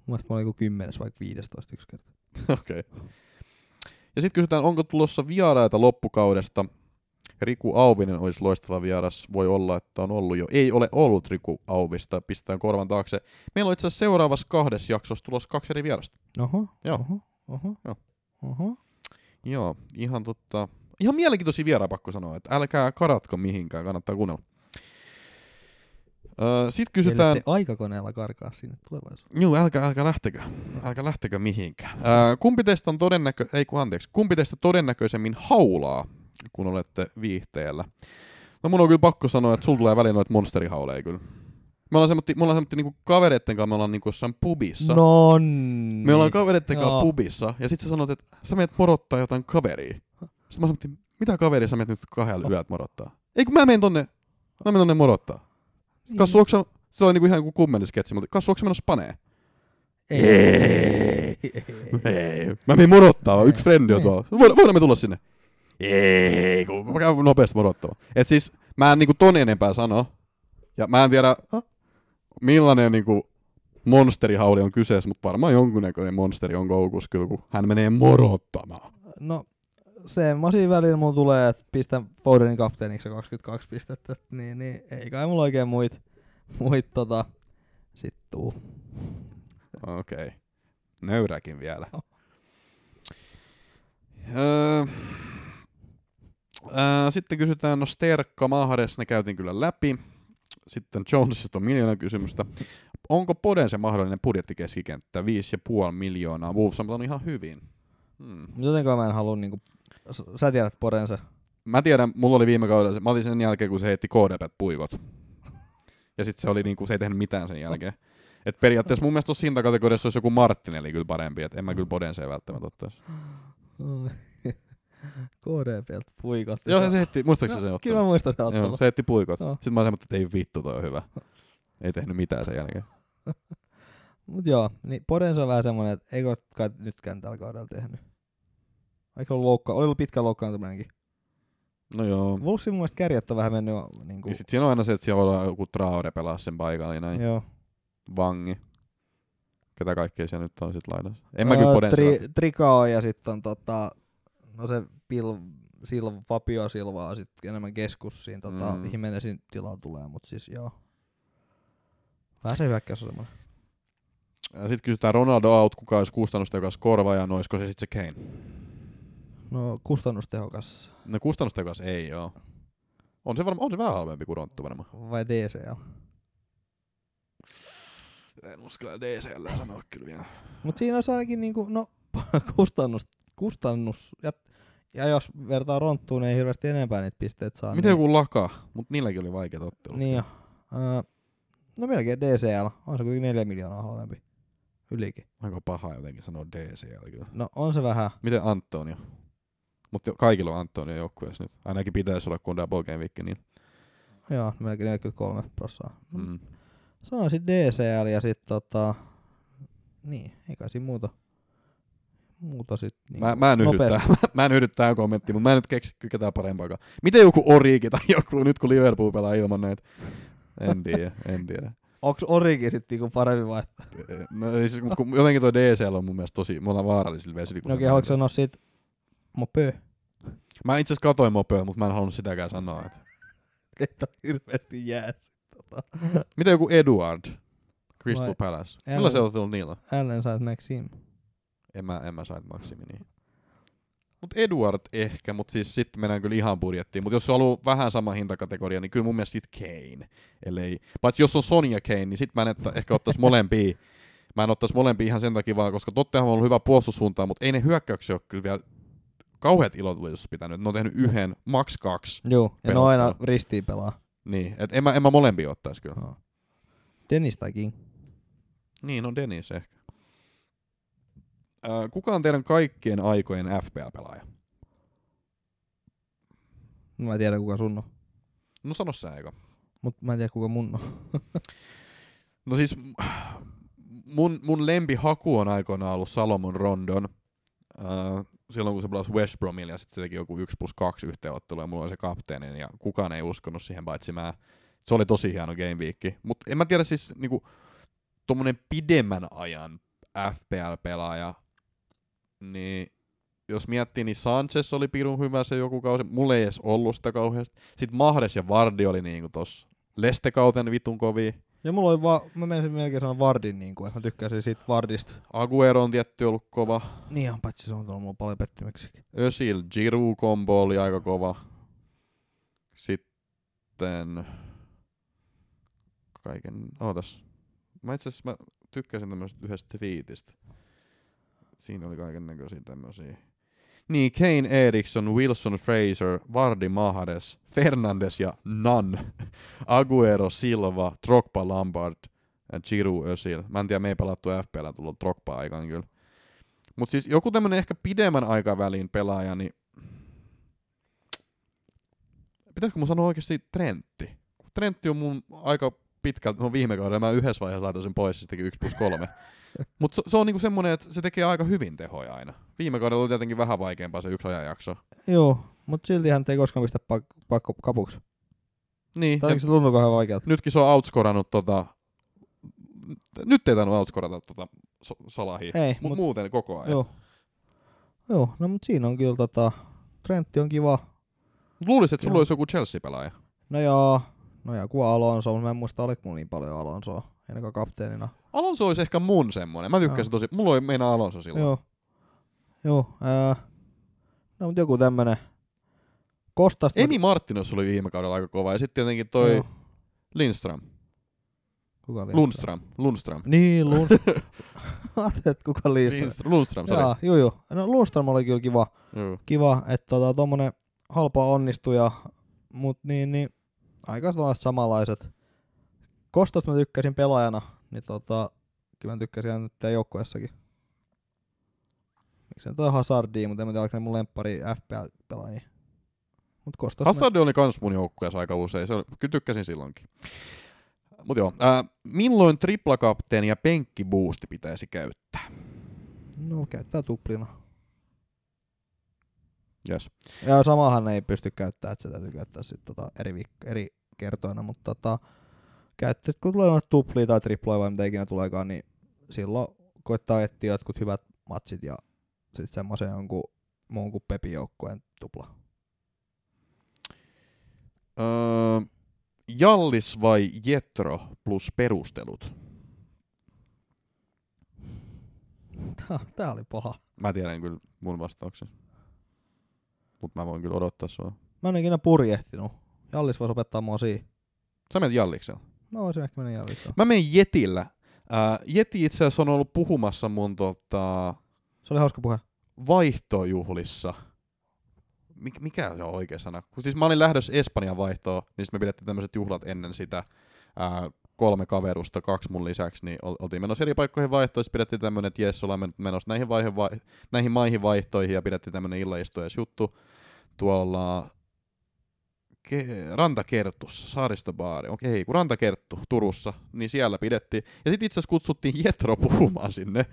Mielestäni mä olin joku kymmenes vai 15 yksi kerta. <laughs> Okei. Okay. Ja sitten kysytään, onko tulossa vieraita loppukaudesta. Riku Auvinen olisi loistava vieras. Voi olla, että on ollut jo. Ei ole ollut Riku Auvista. Pistetään korvan taakse. Meillä on itse asiassa seuraavassa kahdessa jaksossa tulossa kaksi eri vierasta. Oho, Joo. oho, oho, Joo. oho. Joo, ihan totta. Ihan mielenkiintoisia vieraita pakko sanoa, että älkää karatko mihinkään, kannattaa kuunnella. Öö, Sitten kysytään, Ellette aikakoneella karkaa sinne tulevaisuuteen. Joo, älkää, älkää lähtekö. Älkää lähtekö mihinkään. Ää, kumpi teistä on todennäkö... Ei kun anteeksi. Kumpi teistä todennäköisemmin haulaa, kun olette viihteellä? No mun on kyllä pakko sanoa, että sulla tulee väliin noita monsterihauleja kyllä. Me ollaan semmoitti, me ollaan semmoitti niinku kavereitten kanssa, me ollaan niinku jossain pubissa. No Me ollaan kavereitten kanssa Joo. pubissa, ja sit sä sanot, että sä menet morottaa jotain kaveria. Sitten mä sanoin, mitä kaveria sä menet nyt kahdella yöt morottaa? Ei kun mä menen tonne, mä menen tonne morottaa. Kassu, onko sä- se on niinku ihan kuin kummelisketsi, mutta Kassu, onko sä menossa spaneen? Ei. Ei. Mä menin morottaa, yksi frendi on Ei. tuolla. Voidaan me tulla sinne? Ei, kun mä käyn nopeasti morottaa. Et siis mä en niinku ton enempää sano. Ja mä en tiedä, millainen niinku monsterihauli on kyseessä, mutta varmaan jonkunnäköinen monsteri on koukussa kyllä, kun hän menee morottamaan. No, se masin välillä mulla tulee, että pistän Fodenin kapteeniksi ja 22 pistettä, niin, niin ei kai mulla oikein muit, muit tota, sit tuu. Okei. Okay. Nöyräkin vielä. Öö, öö, sitten kysytään, no Sterkka, Mahdes, ne käytiin kyllä läpi. Sitten Jonesista on miljoona kysymystä. Onko Poden se mahdollinen budjettikeskikenttä? 5,5 miljoonaa. Wolves on ihan hyvin. Hmm. Jotenkaan mä en halua niinku, sä tiedät Podensa. Mä tiedän, mulla oli viime kaudella, se- mä olin sen jälkeen, kun se heitti KDP puikot. Ja sitten se oli niinku, se ei tehnyt mitään sen jälkeen. Et periaatteessa mun mielestä tuossa hintakategoriassa olisi joku Martinelli kyllä parempi, että en mä kyllä Podenseen välttämättä ottaisi. <laughs> KDPltä puikot. Joo, se heitti, muistaakseni se sen no, Kyllä mä ottanut? muistan sen Joo, ottelun. se heitti puikot. Joo. Sitten mä olin että ei vittu, toi on hyvä. Ei tehnyt mitään sen jälkeen. <laughs> Mut joo, niin Podensa on vähän semmonen, että eikö kai nytkään tällä kaudella tehnyt. Eikö ollut loukka, oli ollut pitkä loukkaantuminenkin. No joo. Wolvesin mun mielestä kärjet on vähän mennyt niinku, Ja sit siinä on aina se, että siellä voi olla joku Traore pelaa sen paikalla, niin näin. joo. Vangi. Ketä kaikkea siellä nyt on sit laidassa? En mä kyllä Öö, Podensa. tri, Trikao ja sitten on tota, no se Pil, Silva, Fabio Silvaa sit enemmän keskus siinä tota, Mm. Jimenezin tilaa tulee, mut siis joo. Vähän se hyökkäys on semmonen. Sitten kysytään Ronaldo out, kuka olisi kustannustehokas korvaaja, olisiko se sitten se Kane? No kustannustehokas No kustannustehokas ei oo. On se, varma, on se vähän halvempi kuin Ronttu varmaan. vai DCL? En uskalla DCL sanoa kyllä vielä. Mut siinä olisi ainakin niinku, no <laughs> kustannus, kustannus ja, ja jos vertaa Ronttuun, niin ei hirveästi enempää niitä pisteitä saa. Miten niin, joku laka? Mut niilläkin oli vaikeat ottelut. Niin jo. Öö, no melkein DCL. On se kuitenkin 4 miljoonaa halvempi. Ylikin. Aika paha jotenkin sanoa DCL kyllä. No on se vähän. Miten Antonio? Mutta kaikilla on Antonio joukkueessa nyt. Ainakin pitäisi olla Konda Bogenvikki. Niin. Joo, melkein 43 prossaa. Mm. Sanoisin DCL ja sit tota... Niin, ei kai siinä muuta. Muuta sit niin Mä, mä, en yhdy tähän, <laughs> mä en yhdy tähän kommenttiin, mutta mä en nyt keksi ketään parempaakaan. Miten joku Origi tai joku nyt kun Liverpool pelaa ilman näitä? En tiedä, en tiedä. Onks Origi sit niinku parempi vai? No, siis, mut kun jotenkin toi DCL on mun mielestä tosi, me ollaan vaarallisilla vesillä. No okei, haluatko sanoa sit Mopö? Mä itse asiassa katoin mopea, mutta mä en halunnut sitäkään sanoa. Et. <laughs> Keitä hirveesti jää tota. Miten joku Eduard? Crystal Vai- Palace. Millä se on tullut niillä? Allen sait Maxim. En mä, en mä sait Maximi niin. Mut Edward ehkä, mutta siis sitten mennään kyllä ihan budjettiin. Mutta jos se haluaa vähän sama hintakategoria, niin kyllä mun mielestä sit Kane. Ellei, paitsi jos on Sonia Kane, niin sitten mä en että ehkä ottaisi molempia. <laughs> Mä en ottaisi molempia ihan sen takia vaan, koska Tottenham on ollut hyvä puolustussuuntaan, mutta ei ne hyökkäyksiä ole kyllä vielä kauheat ilotulitus pitänyt. Ne on tehnyt yhden, max kaksi. Joo, ja ne on aina ristiin pelaa. Niin, et en mä, en mä molempia ottaisi kyllä. No. Dennis tai King. Niin, on Dennis ehkä. Äh, kuka on teidän kaikkien aikojen FPL-pelaaja? Mä en tiedä kuka sun on. No sano sä eka. Mut mä en tiedä kuka mun on. <laughs> No siis mun, mun lempihaku on aikoinaan ollut Salomon Rondon. Äh, silloin kun se pelasi West Bromilla ja sitten se teki joku 1 plus 2 yhteenottelua ja mulla oli se kapteenin ja kukaan ei uskonut siihen paitsi mä. Se oli tosi hieno game week. Mutta en mä tiedä siis niinku tommonen pidemmän ajan FPL-pelaaja, niin jos miettii, niin Sanchez oli pirun hyvä se joku kausi. Mulla ei edes ollut sitä kauheasti. Sitten Mahdes ja Vardi oli niinku tossa Lestekauten vitun kovia. Ja mulla oli vaan, mä menisin melkein sanoa Vardin niin kuin, että mä tykkäsin siitä Vardista. Aguero on tietty ollut kova. Niin ihan paitsi se on tullut mulla paljon pettymyksiäkin. Özil, Giroud kombo oli aika kova. Sitten kaiken, ootas. Mä itse asiassa mä tykkäsin tämmöisestä yhdestä twiitistä. Siinä oli kaiken näköisiä tämmöisiä. Niin, Kane Eriksson, Wilson Fraser, Vardy Mahades, Fernandes ja Nunn. <laughs> Aguero, Silva, Drogba, Lampard Giroud, Özil. Mä en tiedä, me ei pelattu FPL tullut Drogba aikaan kyllä. Mut siis joku tämmönen ehkä pidemmän aikavälin pelaaja, niin pitäisikö mun sanoa oikeasti Trentti? Trentti on mun aika pitkälti, no viime kaudella mä yhdessä vaiheessa laitoin sen pois, se teki 1 plus 3. <laughs> <laughs> Mutta se, se, on niinku semmonen, että se tekee aika hyvin tehoja aina. Viime kaudella oli tietenkin vähän vaikeampaa se yksi ajanjakso. Joo, mut silti hän ei koskaan pistä pak- pak- kapuksi. Niin, Tai se tuntuu ihan vaikealta? nytkin se on outscorannut tota... Nyt ei tainnut outscorata tota so- Salahia, Ei, mutta mut, muuten koko ajan. joo. Joo, no mut siinä on kyllä tota, Trentti on kiva. Luulisin, että sulla olisi joku Chelsea-pelaaja. No joo, no ja kuva Alonso, mutta mä en muista oliko mulla niin paljon Alonsoa, ennen kapteenina. Alonso olisi ehkä mun semmonen. Mä tykkäsin tosi. Mulla oli meinaa Alonso silloin. Joo. Joo, ää, no mut joku tämmönen Kostasta. Emi Marttinos oli viime kaudella aika kova. Ja sitten tietenkin toi Joo. Lindström. Kuka oli? Lundström. Lundström. Niin, Lundström. <laughs> Ajattelin, että kuka Lindström. Lindström, Lundström sorry. Jaa, joo, joo. No Lundström oli kyllä kiva, Joo. kiva että tota, tommonen halpa onnistuja, mut niin, niin aika sellaiset samanlaiset. Kostosta mä tykkäsin pelaajana, niin tota, kyllä mä tykkäsin nyt teidän joukkueessakin. Miksi se toi Hazardia, mutta en mä tiedä, oliko ne mun lemppari FPL-pelaajia. Mut Kostosta mä- Hazard oli kans mun joukkueessa aika usein. Se oli, kyllä tykkäsin silloinkin. Mut joo, ää, milloin triplakapteeni ja penkkiboosti pitäisi käyttää? No käyttää tuplina. Yes. Ja samahan ei pysty käyttämään, että se täytyy käyttää sit tota eri, viik- eri kertoina, mutta tota, käyttöt, kun tulee noita tuplia tai triploja vai mitä ikinä tuleekaan, niin silloin koittaa etsiä jotkut hyvät matsit ja sitten semmoisen jonkun muun kuin Pepin joukkueen tupla. Öö, Jallis vai Jetro plus perustelut? Tää, tää oli paha. Mä tiedän kyllä mun vastauksen. Mut mä voin kyllä odottaa sua. Mä en ikinä purjehtinut. Jallis voisi opettaa mua siihen. Sä menet Jalliksella. Mä voisin ehkä mennä Jalliseen. Mä menen Jetillä. Ää, Jeti itse asiassa on ollut puhumassa mun tota, Se oli hauska puhe. vaihtojuhlissa. Mik, mikä se on oikea sana? Kun siis mä olin lähdössä Espanjan vaihtoon, niin sit me pidettiin tämmöiset juhlat ennen sitä. Ää, kolme kaverusta, kaksi mun lisäksi, niin ol- oltiin menossa eri paikkoihin vaihtoon, sitten pidettiin tämmönen, että jes, ollaan men- menossa näihin, vaihe, vai- näihin maihin vaihtoihin, ja pidettiin tämmönen illaistujaisjuttu tuolla Ke- Rantakertussa, saaristobaari, okei, kun Rantakerttu Turussa, niin siellä pidettiin. Ja sitten itse asiassa kutsuttiin Jetro puhumaan sinne.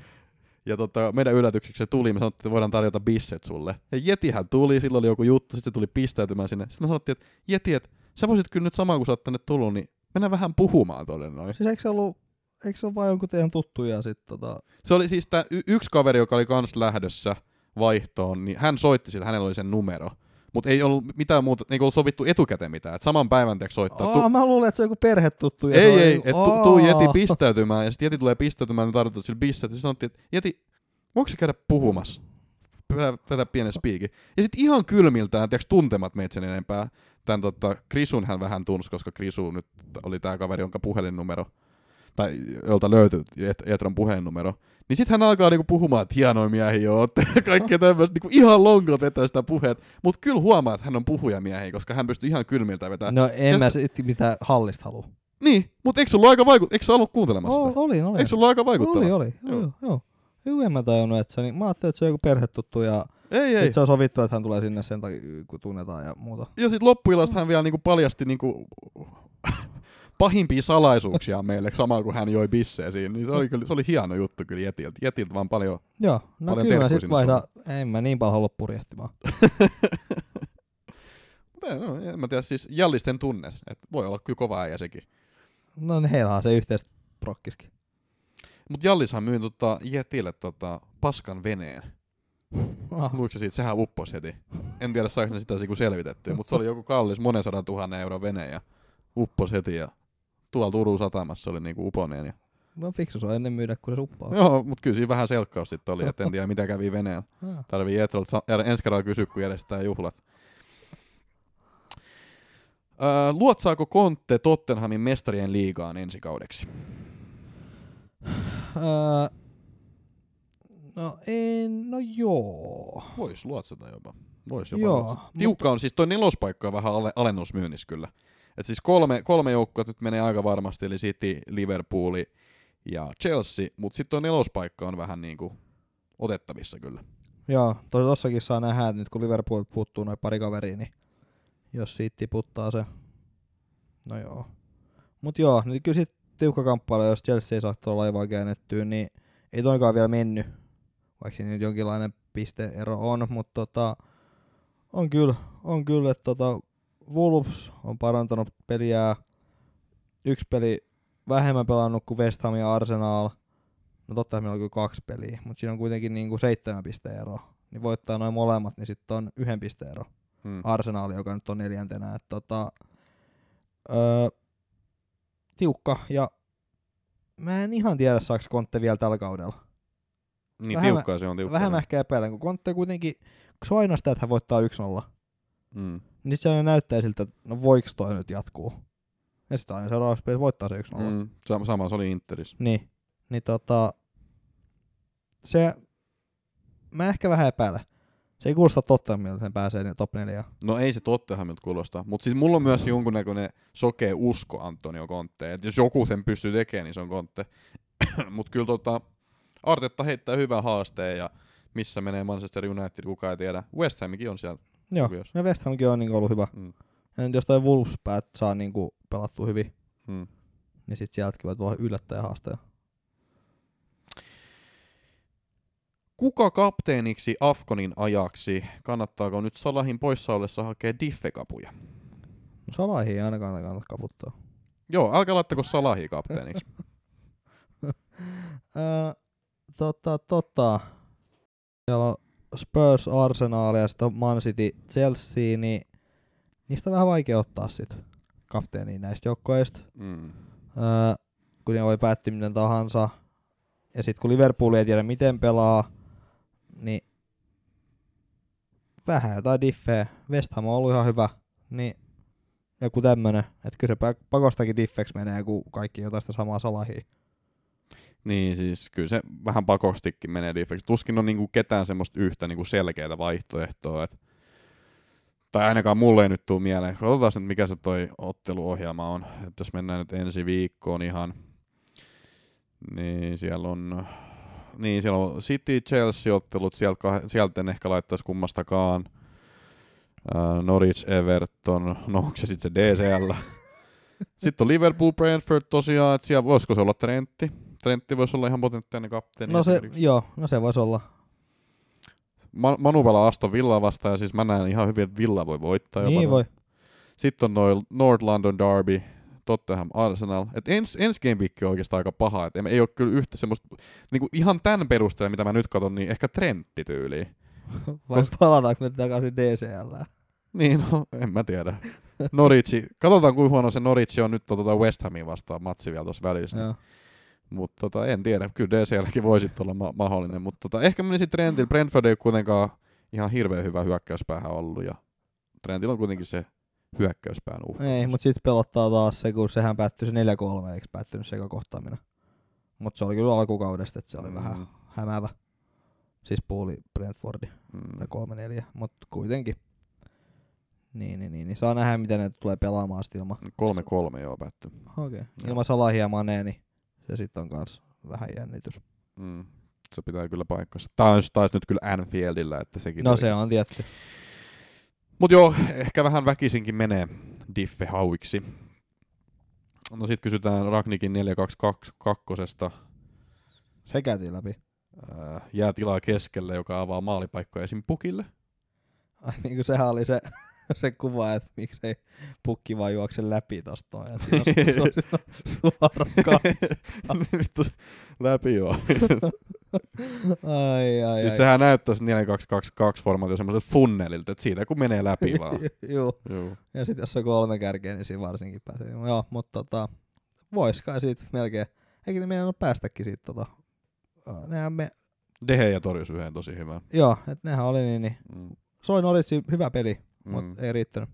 Ja tota, meidän yllätykseksi se tuli, me sanottiin, että voidaan tarjota bisset sulle. Ja Jetihän tuli, silloin oli joku juttu, sitten se tuli pistäytymään sinne. Sitten me sanottiin, että Jeti, että sä voisit kyllä nyt samaan kun sä oot tänne tullut, niin mennään vähän puhumaan tuonne noin. Siis eikö se ollut, eikö se ole vain jonkun teidän tuttuja sit tota... Se oli siis tää y- yksi kaveri, joka oli kans lähdössä vaihtoon, niin hän soitti sitä, hänellä oli sen numero. Mutta ei ollut mitään muuta, ei ollut sovittu etukäteen mitään. Et saman päivän teeksi soittaa. Aa, mä luulen, että se on joku perhetuttu. ja ei, ei, joku- että tu, tuu. Jeti pistäytymään, ja sitten Jeti tulee pistäytymään, niin tarvitaan sille bisset, ja sanottiin, että Jeti, voiko se käydä puhumassa? vetää pienen spiikin. Ja sitten ihan kylmiltään, tiiäks, tuntemat meitä sen enempää. Tän tota, Krisun hän vähän tunsi, koska Krisu nyt oli tää kaveri, jonka puhelinnumero, tai jolta löytyi Et- puhelinnumero. Niin sitten hän alkaa niinku puhumaan, että hienoja miehiä ja <laughs> kaikkea tämmöistä, niinku ihan lonkot vetää sitä puheet. Mutta kyllä huomaa, että hän on puhujamiehiä, koska hän pystyy ihan kylmiltä vetämään. No en Ja- mä sit mitään hallista halua. Niin, mutta eikö ollut aika vaikut... Eikö sä ollut kuuntelemassa O, sitä? olin, olin. Eikö ollut aika vaikuttava? Oli, oli. Joo, Joo. joo. en mä tajunnut, että se, niin, mä ajattelin, että se on joku perhetuttu ja Ei, ei. se on sovittu, että hän tulee sinne sen takia, kun tunnetaan ja muuta. Ja sitten loppuilasta hän vielä niinku paljasti niinku pahimpia salaisuuksia <laughs> meille, samaan kuin hän joi bissejä siinä. Niin se, oli, kyllä, se oli hieno juttu kyllä Jetiltä. Jetiltä vaan paljon. Joo, no Paljon kyllä mä sit vaihdan, en mä niin paljon halua purjehtimaan. <laughs> No, en mä tiedä, siis Jallisten tunnes. Et voi olla kyllä kova äijä sekin. No niin heillä on se yhteistä prokkiskin. Mutta Jallishan myi tota Jetille tota paskan veneen. Ah, Luitko sä siitä? Sehän upposi heti. En tiedä saiko ne sitä selvitettyä, mutta se oli joku kallis monen sadan tuhannen euron vene ja upposi heti ja tuolla Turun satamassa oli niinku uponeen. Ja... no fiksu se on ennen myydä, kun se suppaa. Joo, mutta kyllä siinä vähän selkkaus sitten oli, että en tiedä mitä kävi veneellä. Ah. Tarvii Jetrolta ensi kerralla kysyä, kun järjestetään juhlat. Öö, luotsaako Conte Tottenhamin mestarien liigaan ensi kaudeksi? Öö, no en, no joo. Vois luotsata jopa. Vois jopa Joo, luotsata. Tiukka on siis toi nelospaikka on vähän ale- alennusmyynnissä kyllä. Et siis kolme, kolme joukkoa nyt menee aika varmasti, eli City, Liverpool ja Chelsea, mutta sitten toi nelospaikka on vähän niinku otettavissa kyllä. Joo, tos, tossakin saa nähdä, että nyt kun Liverpool puuttuu noin pari kaveria, niin jos siitä tiputtaa se. No joo. Mut joo, niin kyllä sit tiukka kamppailu, jos Chelsea ei saa tuolla laivaa käännettyä, niin ei toinkaan vielä mennyt. Vaikka siinä nyt jonkinlainen pisteero on, mutta tota, on kyllä, on kyllä, että tota, Wolves on parantanut peliä. Yksi peli vähemmän pelannut kuin West Ham ja Arsenal. No totta, meillä on kyllä kaksi peliä, mutta siinä on kuitenkin niinku seitsemän pisteen ero. Niin voittaa noin molemmat, niin sitten on yhden pisteen ero. Hmm. Arsenal, joka nyt on neljäntenä. Et tota, öö, tiukka ja mä en ihan tiedä saako Kontte vielä tällä kaudella. Niin vähän tiukkaa se on tiukkaa. Vähän ehkä epäilen, kun Kontte kuitenkin, kun se on aina sitä, että hän voittaa 1-0, Mm. Niin se aina näyttää siltä, että no voiko toi nyt jatkuu. Ja sitten aina seuraavassa pelissä voittaa se 1-0. Mm. Sama, sama se oli Interis. Niin, niin tota, se, mä ehkä vähän epäilen. Se ei kuulosta totta, miltä sen pääsee top 4. No ei se Tottenhamilta kuulosta. Mutta siis mulla on myös jonkunnäköinen sokea usko Antonio Conte. Et jos joku sen pystyy tekemään, niin se on Conte. <coughs> Mutta kyllä tota, Artetta heittää hyvän haasteen ja missä menee Manchester United, kukaan ei tiedä. West Hamikin on siellä. Joo, Kuviossa. ja West Hamkin on niinku ollut hyvä. Mm. Ja nyt jos toi Wolves päät saa niinku pelattua hyvin, Mm. niin sit sieltäkin voi tulla yllättäjä haastaja. Kuka kapteeniksi Afkonin ajaksi? Kannattaako nyt Salahin poissa ollessa hakea diffekapuja? No Salahi ei ainakaan kannata kaputtaa. Joo, älkää laittako Salahi kapteeniksi. <laughs> Öö, tota, tota. Siellä on Spurs, Arsenal ja sitten Man City, Chelsea, niin niistä on vähän vaikea ottaa sit kapteeniin näistä joukkoista. mm. Öö, kun ne voi päättyä miten tahansa. Ja sitten kun Liverpool ei tiedä miten pelaa, niin vähän jotain diffeä. West Ham on ollut ihan hyvä, niin joku tämmönen, että kyllä se pa- pakostakin diffeksi menee, kun kaikki jotain sitä samaa salahia. Niin, siis kyllä se vähän pakostikin menee defeksi. Tuskin on niinku ketään semmoista yhtä niinku selkeää vaihtoehtoa. Et... Tai ainakaan mulle ei nyt tule mieleen. Katsotaan nyt, mikä se toi otteluohjelma on. Et jos mennään nyt ensi viikkoon ihan, niin siellä on, niin siellä on City, Chelsea-ottelut. Sieltä, sieltä en ehkä laittaisi kummastakaan. Uh, Norwich, Everton, no onko se sitten se DCL? <laughs> Sitten on Liverpool, Brentford tosiaan, että siellä voisiko se olla Trentti? Trentti voisi olla ihan potentiaalinen kapteeni. No se, joo, no se voisi olla. Ma- Manu pelaa Aston Villaa vastaan ja siis mä näen ihan hyvin, että Villa voi voittaa. jopa Niin ton. voi. Sitten on noin North London Derby, Tottenham Arsenal. Et ens, ensi game week on oikeastaan aika paha. Et ei ole kyllä yhtä semmoista, niinku ihan tämän perusteella, mitä mä nyt katson, niin ehkä Trentti tyyliin. <laughs> Vai palataanko me takaisin DCL? Niin, no, en mä tiedä. Norwich, katsotaan kuinka huono se Norwich on nyt tuota West Hamin vastaan matsi vielä tuossa välissä. Joo. Mutta tota, en tiedä, kyllä DCLkin voisi olla ma- mahdollinen, mutta tota, ehkä menisin Trentillä. Brentford ei ole kuitenkaan ihan hirveän hyvä hyökkäyspäähän ollut, ja Trentillä on kuitenkin se hyökkäyspään uhka. Ei, mutta sitten pelottaa taas se, kun sehän päättyi se 4-3, eikö päättynyt se kohtaaminen. Mutta se oli kyllä alkukaudesta, että se oli Mm. vähän hämäävä. Siis puoli Brentfordi Mm. tai 3-4, mutta kuitenkin. Niin, niin, niin, niin. Saa nähdä, miten ne tulee pelaamaan sitten ilman. 3-3 joo päätty. Okei. Okay. Ilman Salahia ja Manea, niin se sitten on kans vähän jännitys. Mm. Se pitää kyllä paikkansa. Tää on taas nyt kyllä Anfieldillä, että sekin No oli- se on tietty. Mut joo, ehkä vähän väkisinkin menee diffe hauiksi. No sit kysytään Ragnikin 4-2-2 Se käytiin läpi. äh, jää tilaa keskelle, joka avaa maalipaikkoja esim. pukille. Ai niin kuin sehän oli se, <laughs> se kuva, että miksei pukki vaan juokse läpi tosta noin. Siinä on <laughs> suora ka- Vittu läpi joo. <laughs> Ai, ai, siis ai. sehän näyttäisi 4-2-2-2 formaatio semmoiselta funnelilta, että siitä kun menee läpi vaan. Joo. Ja sitten jos on kolme kärkeä, niin siinä varsinkin pääsee. Joo, mutta tota, vois kai siitä melkein. Eikä ne meidän päästäkin siitä tota. Nehän me, Dehe ja torjus yhden tosi hyvän. joo, että nehän oli niin, niin. Mm. Soin olisi hyvä peli, Mm. ei riittänyt.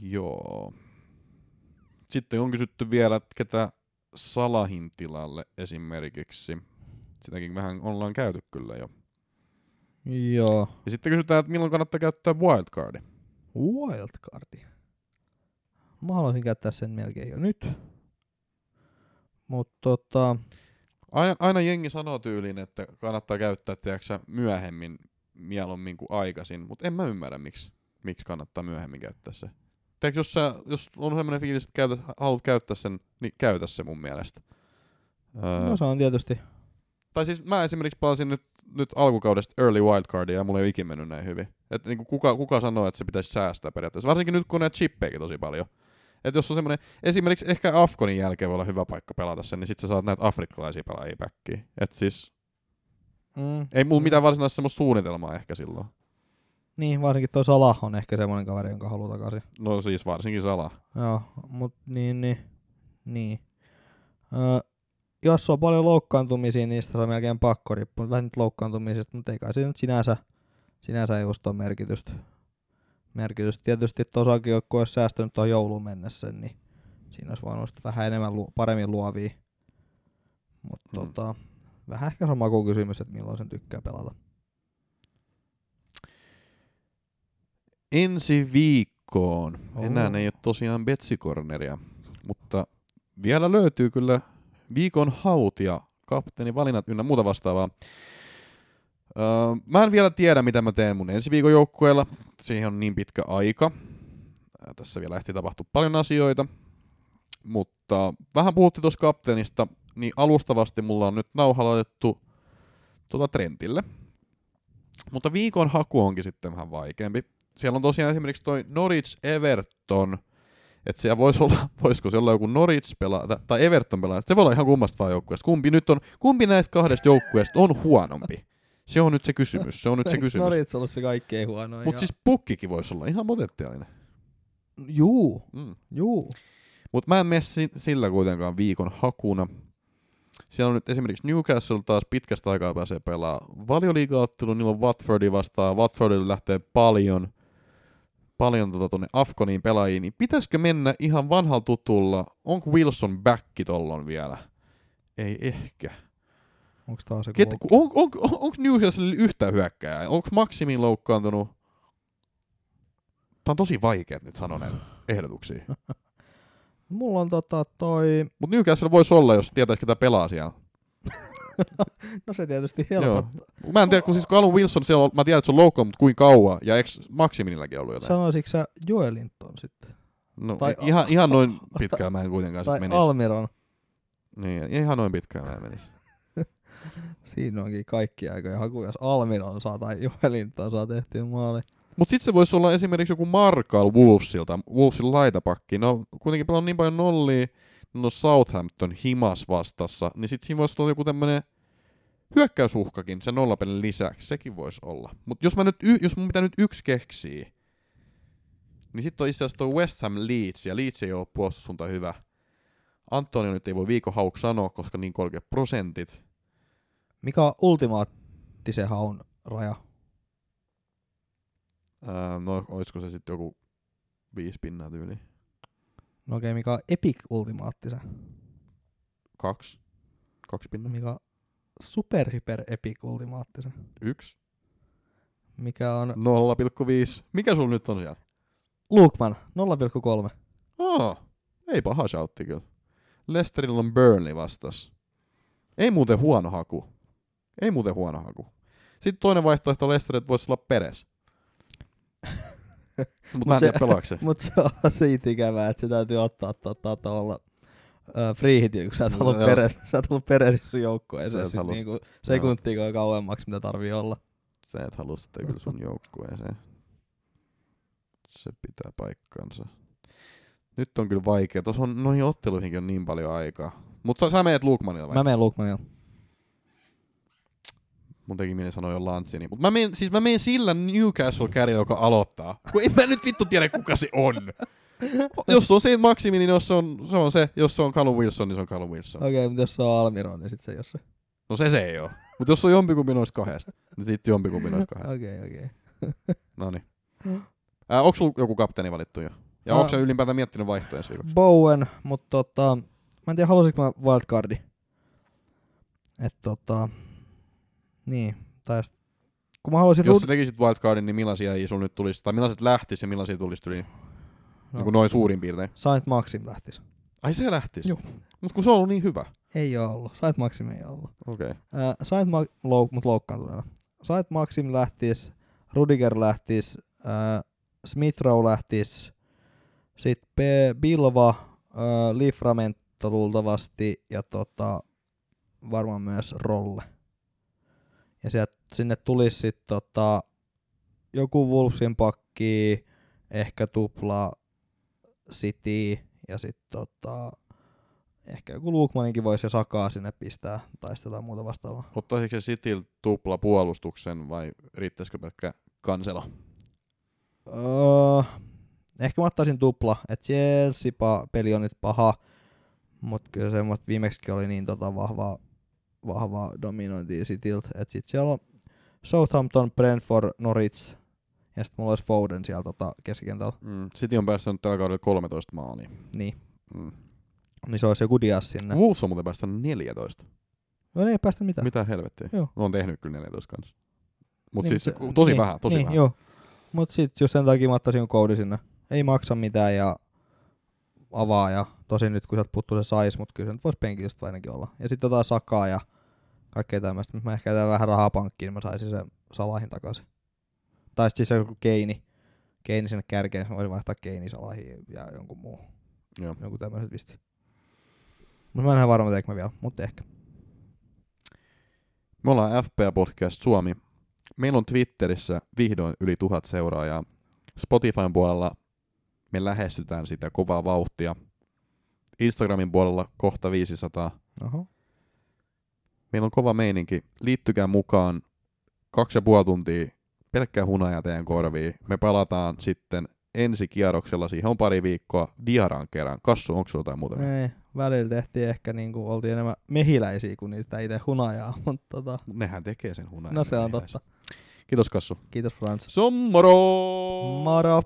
Joo. Sitten on kysytty vielä, että ketä Salahin tilalle esimerkiksi. Sitäkin vähän ollaan käyty kyllä jo. Joo. Ja sitten kysytään, että milloin kannattaa käyttää wildcardi. Wildcardi. Mä haluaisin käyttää sen melkein jo nyt. Mutta tota, Aina, aina jengi sanoo tyyliin, että kannattaa käyttää tiedätkö, myöhemmin mieluummin kuin aikaisin, mutta en mä ymmärrä, miksi, miksi kannattaa myöhemmin käyttää se. Tiedätkö, jos, sä, jos on sellainen fiilis, että käytät, haluat käyttää sen, niin käytä se mun mielestä. Öö, no se on tietysti. Tai siis mä esimerkiksi palasin nyt, nyt alkukaudesta early wildcardia ja mulla ei ole ikinä mennyt näin hyvin. Että niinku kuka, kuka sanoo, että se pitäisi säästää periaatteessa. Varsinkin nyt kun on näitä chippejäkin tosi paljon. Että jos on semmoinen, esimerkiksi ehkä Afkonin jälkeen voi olla hyvä paikka pelata sen, niin sit sä saat näitä afrikkalaisia pelaajia backiin. Että siis Mm. ei mulla Mm. mitään varsinaista semmoista suunnitelmaa ehkä silloin. Niin, varsinkin toi Salah on ehkä semmoinen kaveri, jonka haluaa takaisin. No siis varsinkin Sala. Joo, mut niin, niin, niin. Öö, jos on paljon loukkaantumisia, niin niistä on melkein pakko riippuu vähän nyt loukkaantumisesta, mutta ei kai se nyt sinänsä, sinänsä just ole merkitystä. merkitystä. Tietysti tuossakin, kun olisi säästänyt tuohon jouluun mennessä, niin siinä olisi voinut vähän enemmän paremmin luovia. Mutta Mm. tota, vähän ehkä sama kuin kysymys, että milloin sen tykkää pelata. Ensi viikkoon. Oo. Enää ei ole tosiaan Betsikorneria, mutta vielä löytyy kyllä viikon hautia, kapteeni valinnat ynnä muuta vastaavaa. Öö, mä en vielä tiedä, mitä mä teen mun ensi viikon joukkueella. Siihen on niin pitkä aika. Ää, Tässä vielä ehti tapahtua paljon asioita. Mutta vähän puhuttiin tuossa kapteenista, niin alustavasti mulla on nyt nauha laitettu tuota Trentille. Mutta viikon haku onkin sitten vähän vaikeampi. Siellä on tosiaan esimerkiksi toi Norwich Everton, että siellä voisi olla, <laughs> voisiko se olla joku Norwich pelaa, tai Everton pelaa, se voi olla ihan kummasta vaan joukkueesta. Kumpi nyt on, kumpi näistä kahdesta joukkueesta on huonompi? Se on nyt se kysymys, se on nyt se kysymys. Norwich ollut se kaikkein huonoin? Mutta siis pukkikin voisi olla ihan potentiaalinen. Juu, Mm. juu. Mutta mä en mene si- sillä kuitenkaan viikon hakuna. Siellä on nyt esimerkiksi Newcastle taas pitkästä aikaa pääsee pelaa valioliiga-ottelu, niillä on Watfordi vastaan, Watfordille lähtee paljon, paljon tota tonne Afkoniin pelaajiin, niin pitäisikö mennä ihan vanhalla tutulla, onko Wilson backi tollon vielä? Ei ehkä. Onko taas se Ket, on, on, on, onko Newcastle yhtään hyökkääjää? Onko Maximin loukkaantunut? Tämä on tosi vaikea nyt sanoa näitä ehdotuksia. <laughs> Mulla on tota toi, Mutta Newcastle voisi olla, jos tietäisi, ketä pelaa siellä. <laughs> no se tietysti helpottaa. Mä en tiedä, kun siis Callum Wilson, siellä on, mä tiedän, että se on loukkaantunut, mutta kuinka kauan, ja eikö Maximinilläkin ollut jotain? Sanoisitko sä Joelinton sitten? No, tai- ihan, ihan noin pitkään mä en kuitenkaan Tai sit menisi. Almiron? Niin, ihan noin pitkään mä en menisi. <laughs> Siinä onkin kaikki aikoja haku, jos Almiron saa tai Joelinton saa tehtyä maali. Mutta sitten se voisi olla esimerkiksi joku Markal Wolvesilta, Wolvesin laitapakki. No kuitenkin pelaa niin paljon nollia, no Southampton himas vastassa, niin sitten siinä voisi olla joku tämmönen hyökkäysuhkakin sen nollapelin lisäksi, sekin voisi olla. Mutta jos, mä nyt y- jos mun pitää nyt yksi keksiä, niin sitten on itse asiassa toi West Ham Leeds, ja Leeds ei ole puolustussuunta hyvä. Antonio nyt ei voi viikon hauk sanoa, koska niin korkeat prosentit. Mikä on ultimaattisen haun raja? Ää, no, olisiko se sitten joku viisi pinnaa tyyli? No okei, okay, mikä on epic ultimaattisen? Kaksi? Kaksi pinnaa? Mikä on super hyper epic ultimaattisen? Yksi? Mikä on 0,5. Mikä sulla nyt on siellä? Lukman 0,3. Oh, ei paha shoutti kyllä. Lesterillä on Burnley vastas. Ei muuten huono haku. Ei muuten huono haku. Sitten toinen vaihtoehto Lester, että voisi olla Peres. <laughs> Mutta mä en se- tiedä pelaako se. <laughs> Mutta se on <laughs> siitä ikävää, että se täytyy ottaa tota, uh, free hitin, kun sä et No, ollut, joo. peres, sä et ollut peresissä Sä joukkueeseen sit niinku sekuntia kauemmaksi, mitä tarvii olla. Sä et halua sitä kyllä sun joukkueeseen. Se pitää paikkansa. Nyt on kyllä vaikea. Tuossa on noihin otteluihinkin on niin paljon aikaa. Mutta sä, sä menet Lukmanilla vai? Mä menen Lukmanilla. Mun teki mieli sanoa jo Lantsini. Mutta mä menen, siis mä menen sillä Newcastle kärjellä, joka aloittaa. Kun en mä nyt vittu tiedä, kuka se on. jos se on Saint Maximi, niin jos se on, se on se. Jos se on Callum Wilson, niin se on Callum Wilson. Okei, okay, mutta jos se on Almiron, niin sit se ei ole se. No se se ei oo. Mutta jos se on jompikumpi noista kahdesta, niin sitten jompikumpi noista kahdesta. Okei, okei. <laughs> No niin. Äh, onko sulla joku kapteeni valittu jo? Ja Ää- onko sä ylipäätään miettinyt vaihtoja ensi viikoksi? Bowen, mutta tota, mä en tiedä halusinko mä wildcardi. Et tota, niin, tai kun mä halusin Jos sä tekisit wildcardin, niin millaisia ei sulla nyt tulisi, tai millaiset lähtis ja millaisia tulisi tuli no, niin kuin noin suurin piirtein? Saint Maxim lähtis. Ai se lähtis? Joo. Mutta kun se on ollut niin hyvä. Ei oo ollut. Saint Maxim ei ollut. Okei. Okay. Äh, Saint Ma- lou- mut loukkaantuneena. Saint Maxim lähtis, Rudiger lähtis, äh, Smith Rowe lähtis, sitten P- Bilva, äh, Liframento luultavasti ja tota, varmaan myös Rolle. Ja sieltä, sinne tulisi sitten tota, joku Wolvesin pakki, ehkä tupla City ja sitten tota, ehkä joku Lukmaninkin voisi ja Sakaa sinne pistää tai sitten jotain muuta vastaavaa. Ottaisiko se Cityl tupla puolustuksen vai riittäisikö pelkkä kanselo? Öö, ehkä mä ottaisin tupla, että Chelsea-peli on nyt paha, mutta kyllä semmoista viimeksikin oli niin tota vahvaa, vahvaa dominointia Cityltä, että sit siellä on Southampton, Brentford, Norwich ja sitten mulla olisi Foden siellä tota keskikentällä. Mm. City on päästänyt tällä kaudella 13 maalia. Niin, Mm. niin se olisi joku Dias sinne. Wolves on muuten päästänyt 14. No ei päästä mitään. Mitä helvettiä? Joo. No on tehnyt kyllä 14 kanssa. Mutta Niin, siis mut se- tosi niin, vähän, tosi niin, vähän. Joo. Mut sit just sen takia mä ottaisin koodi sinne. Ei maksa mitään ja avaa ja tosin nyt kun sieltä puuttuu se sais, mutta kyllä se nyt voisi penkistä ainakin olla. Ja sitten jotain sakaa ja kaikkea tämmöistä. Mä ehkä jätän vähän rahaa pankkiin, niin mä saisin sen salahin takaisin. Tai sit siis joku keini. Keini sinne kärkeen, mä voisin vaihtaa keini salahin ja jonkun muu. Joo. Joku tämmöiset visti. Mutta mä en ihan varma teekö mä vielä, mutta ehkä. Me ollaan FPA Podcast Suomi. Meillä on Twitterissä vihdoin yli tuhat seuraajaa. Spotifyn puolella me lähestytään sitä kovaa vauhtia. Instagramin puolella kohta 500. Oho. Meillä on kova meininki. Liittykää mukaan. Kaksi ja puoli tuntia pelkkää hunajaa teidän korviin. Me palataan sitten ensi kierroksella. Siihen on pari viikkoa vieraan kerran. Kassu, onko jotain muuta? Ei, välillä tehtiin ehkä niinku, oltiin enemmän mehiläisiä kuin niitä itse hunajaa, <laughs> mutta tota, Nehän tekee sen hunajan. no se on totta. Kiitos Kassu. Kiitos Frans. Sommoro! Moro!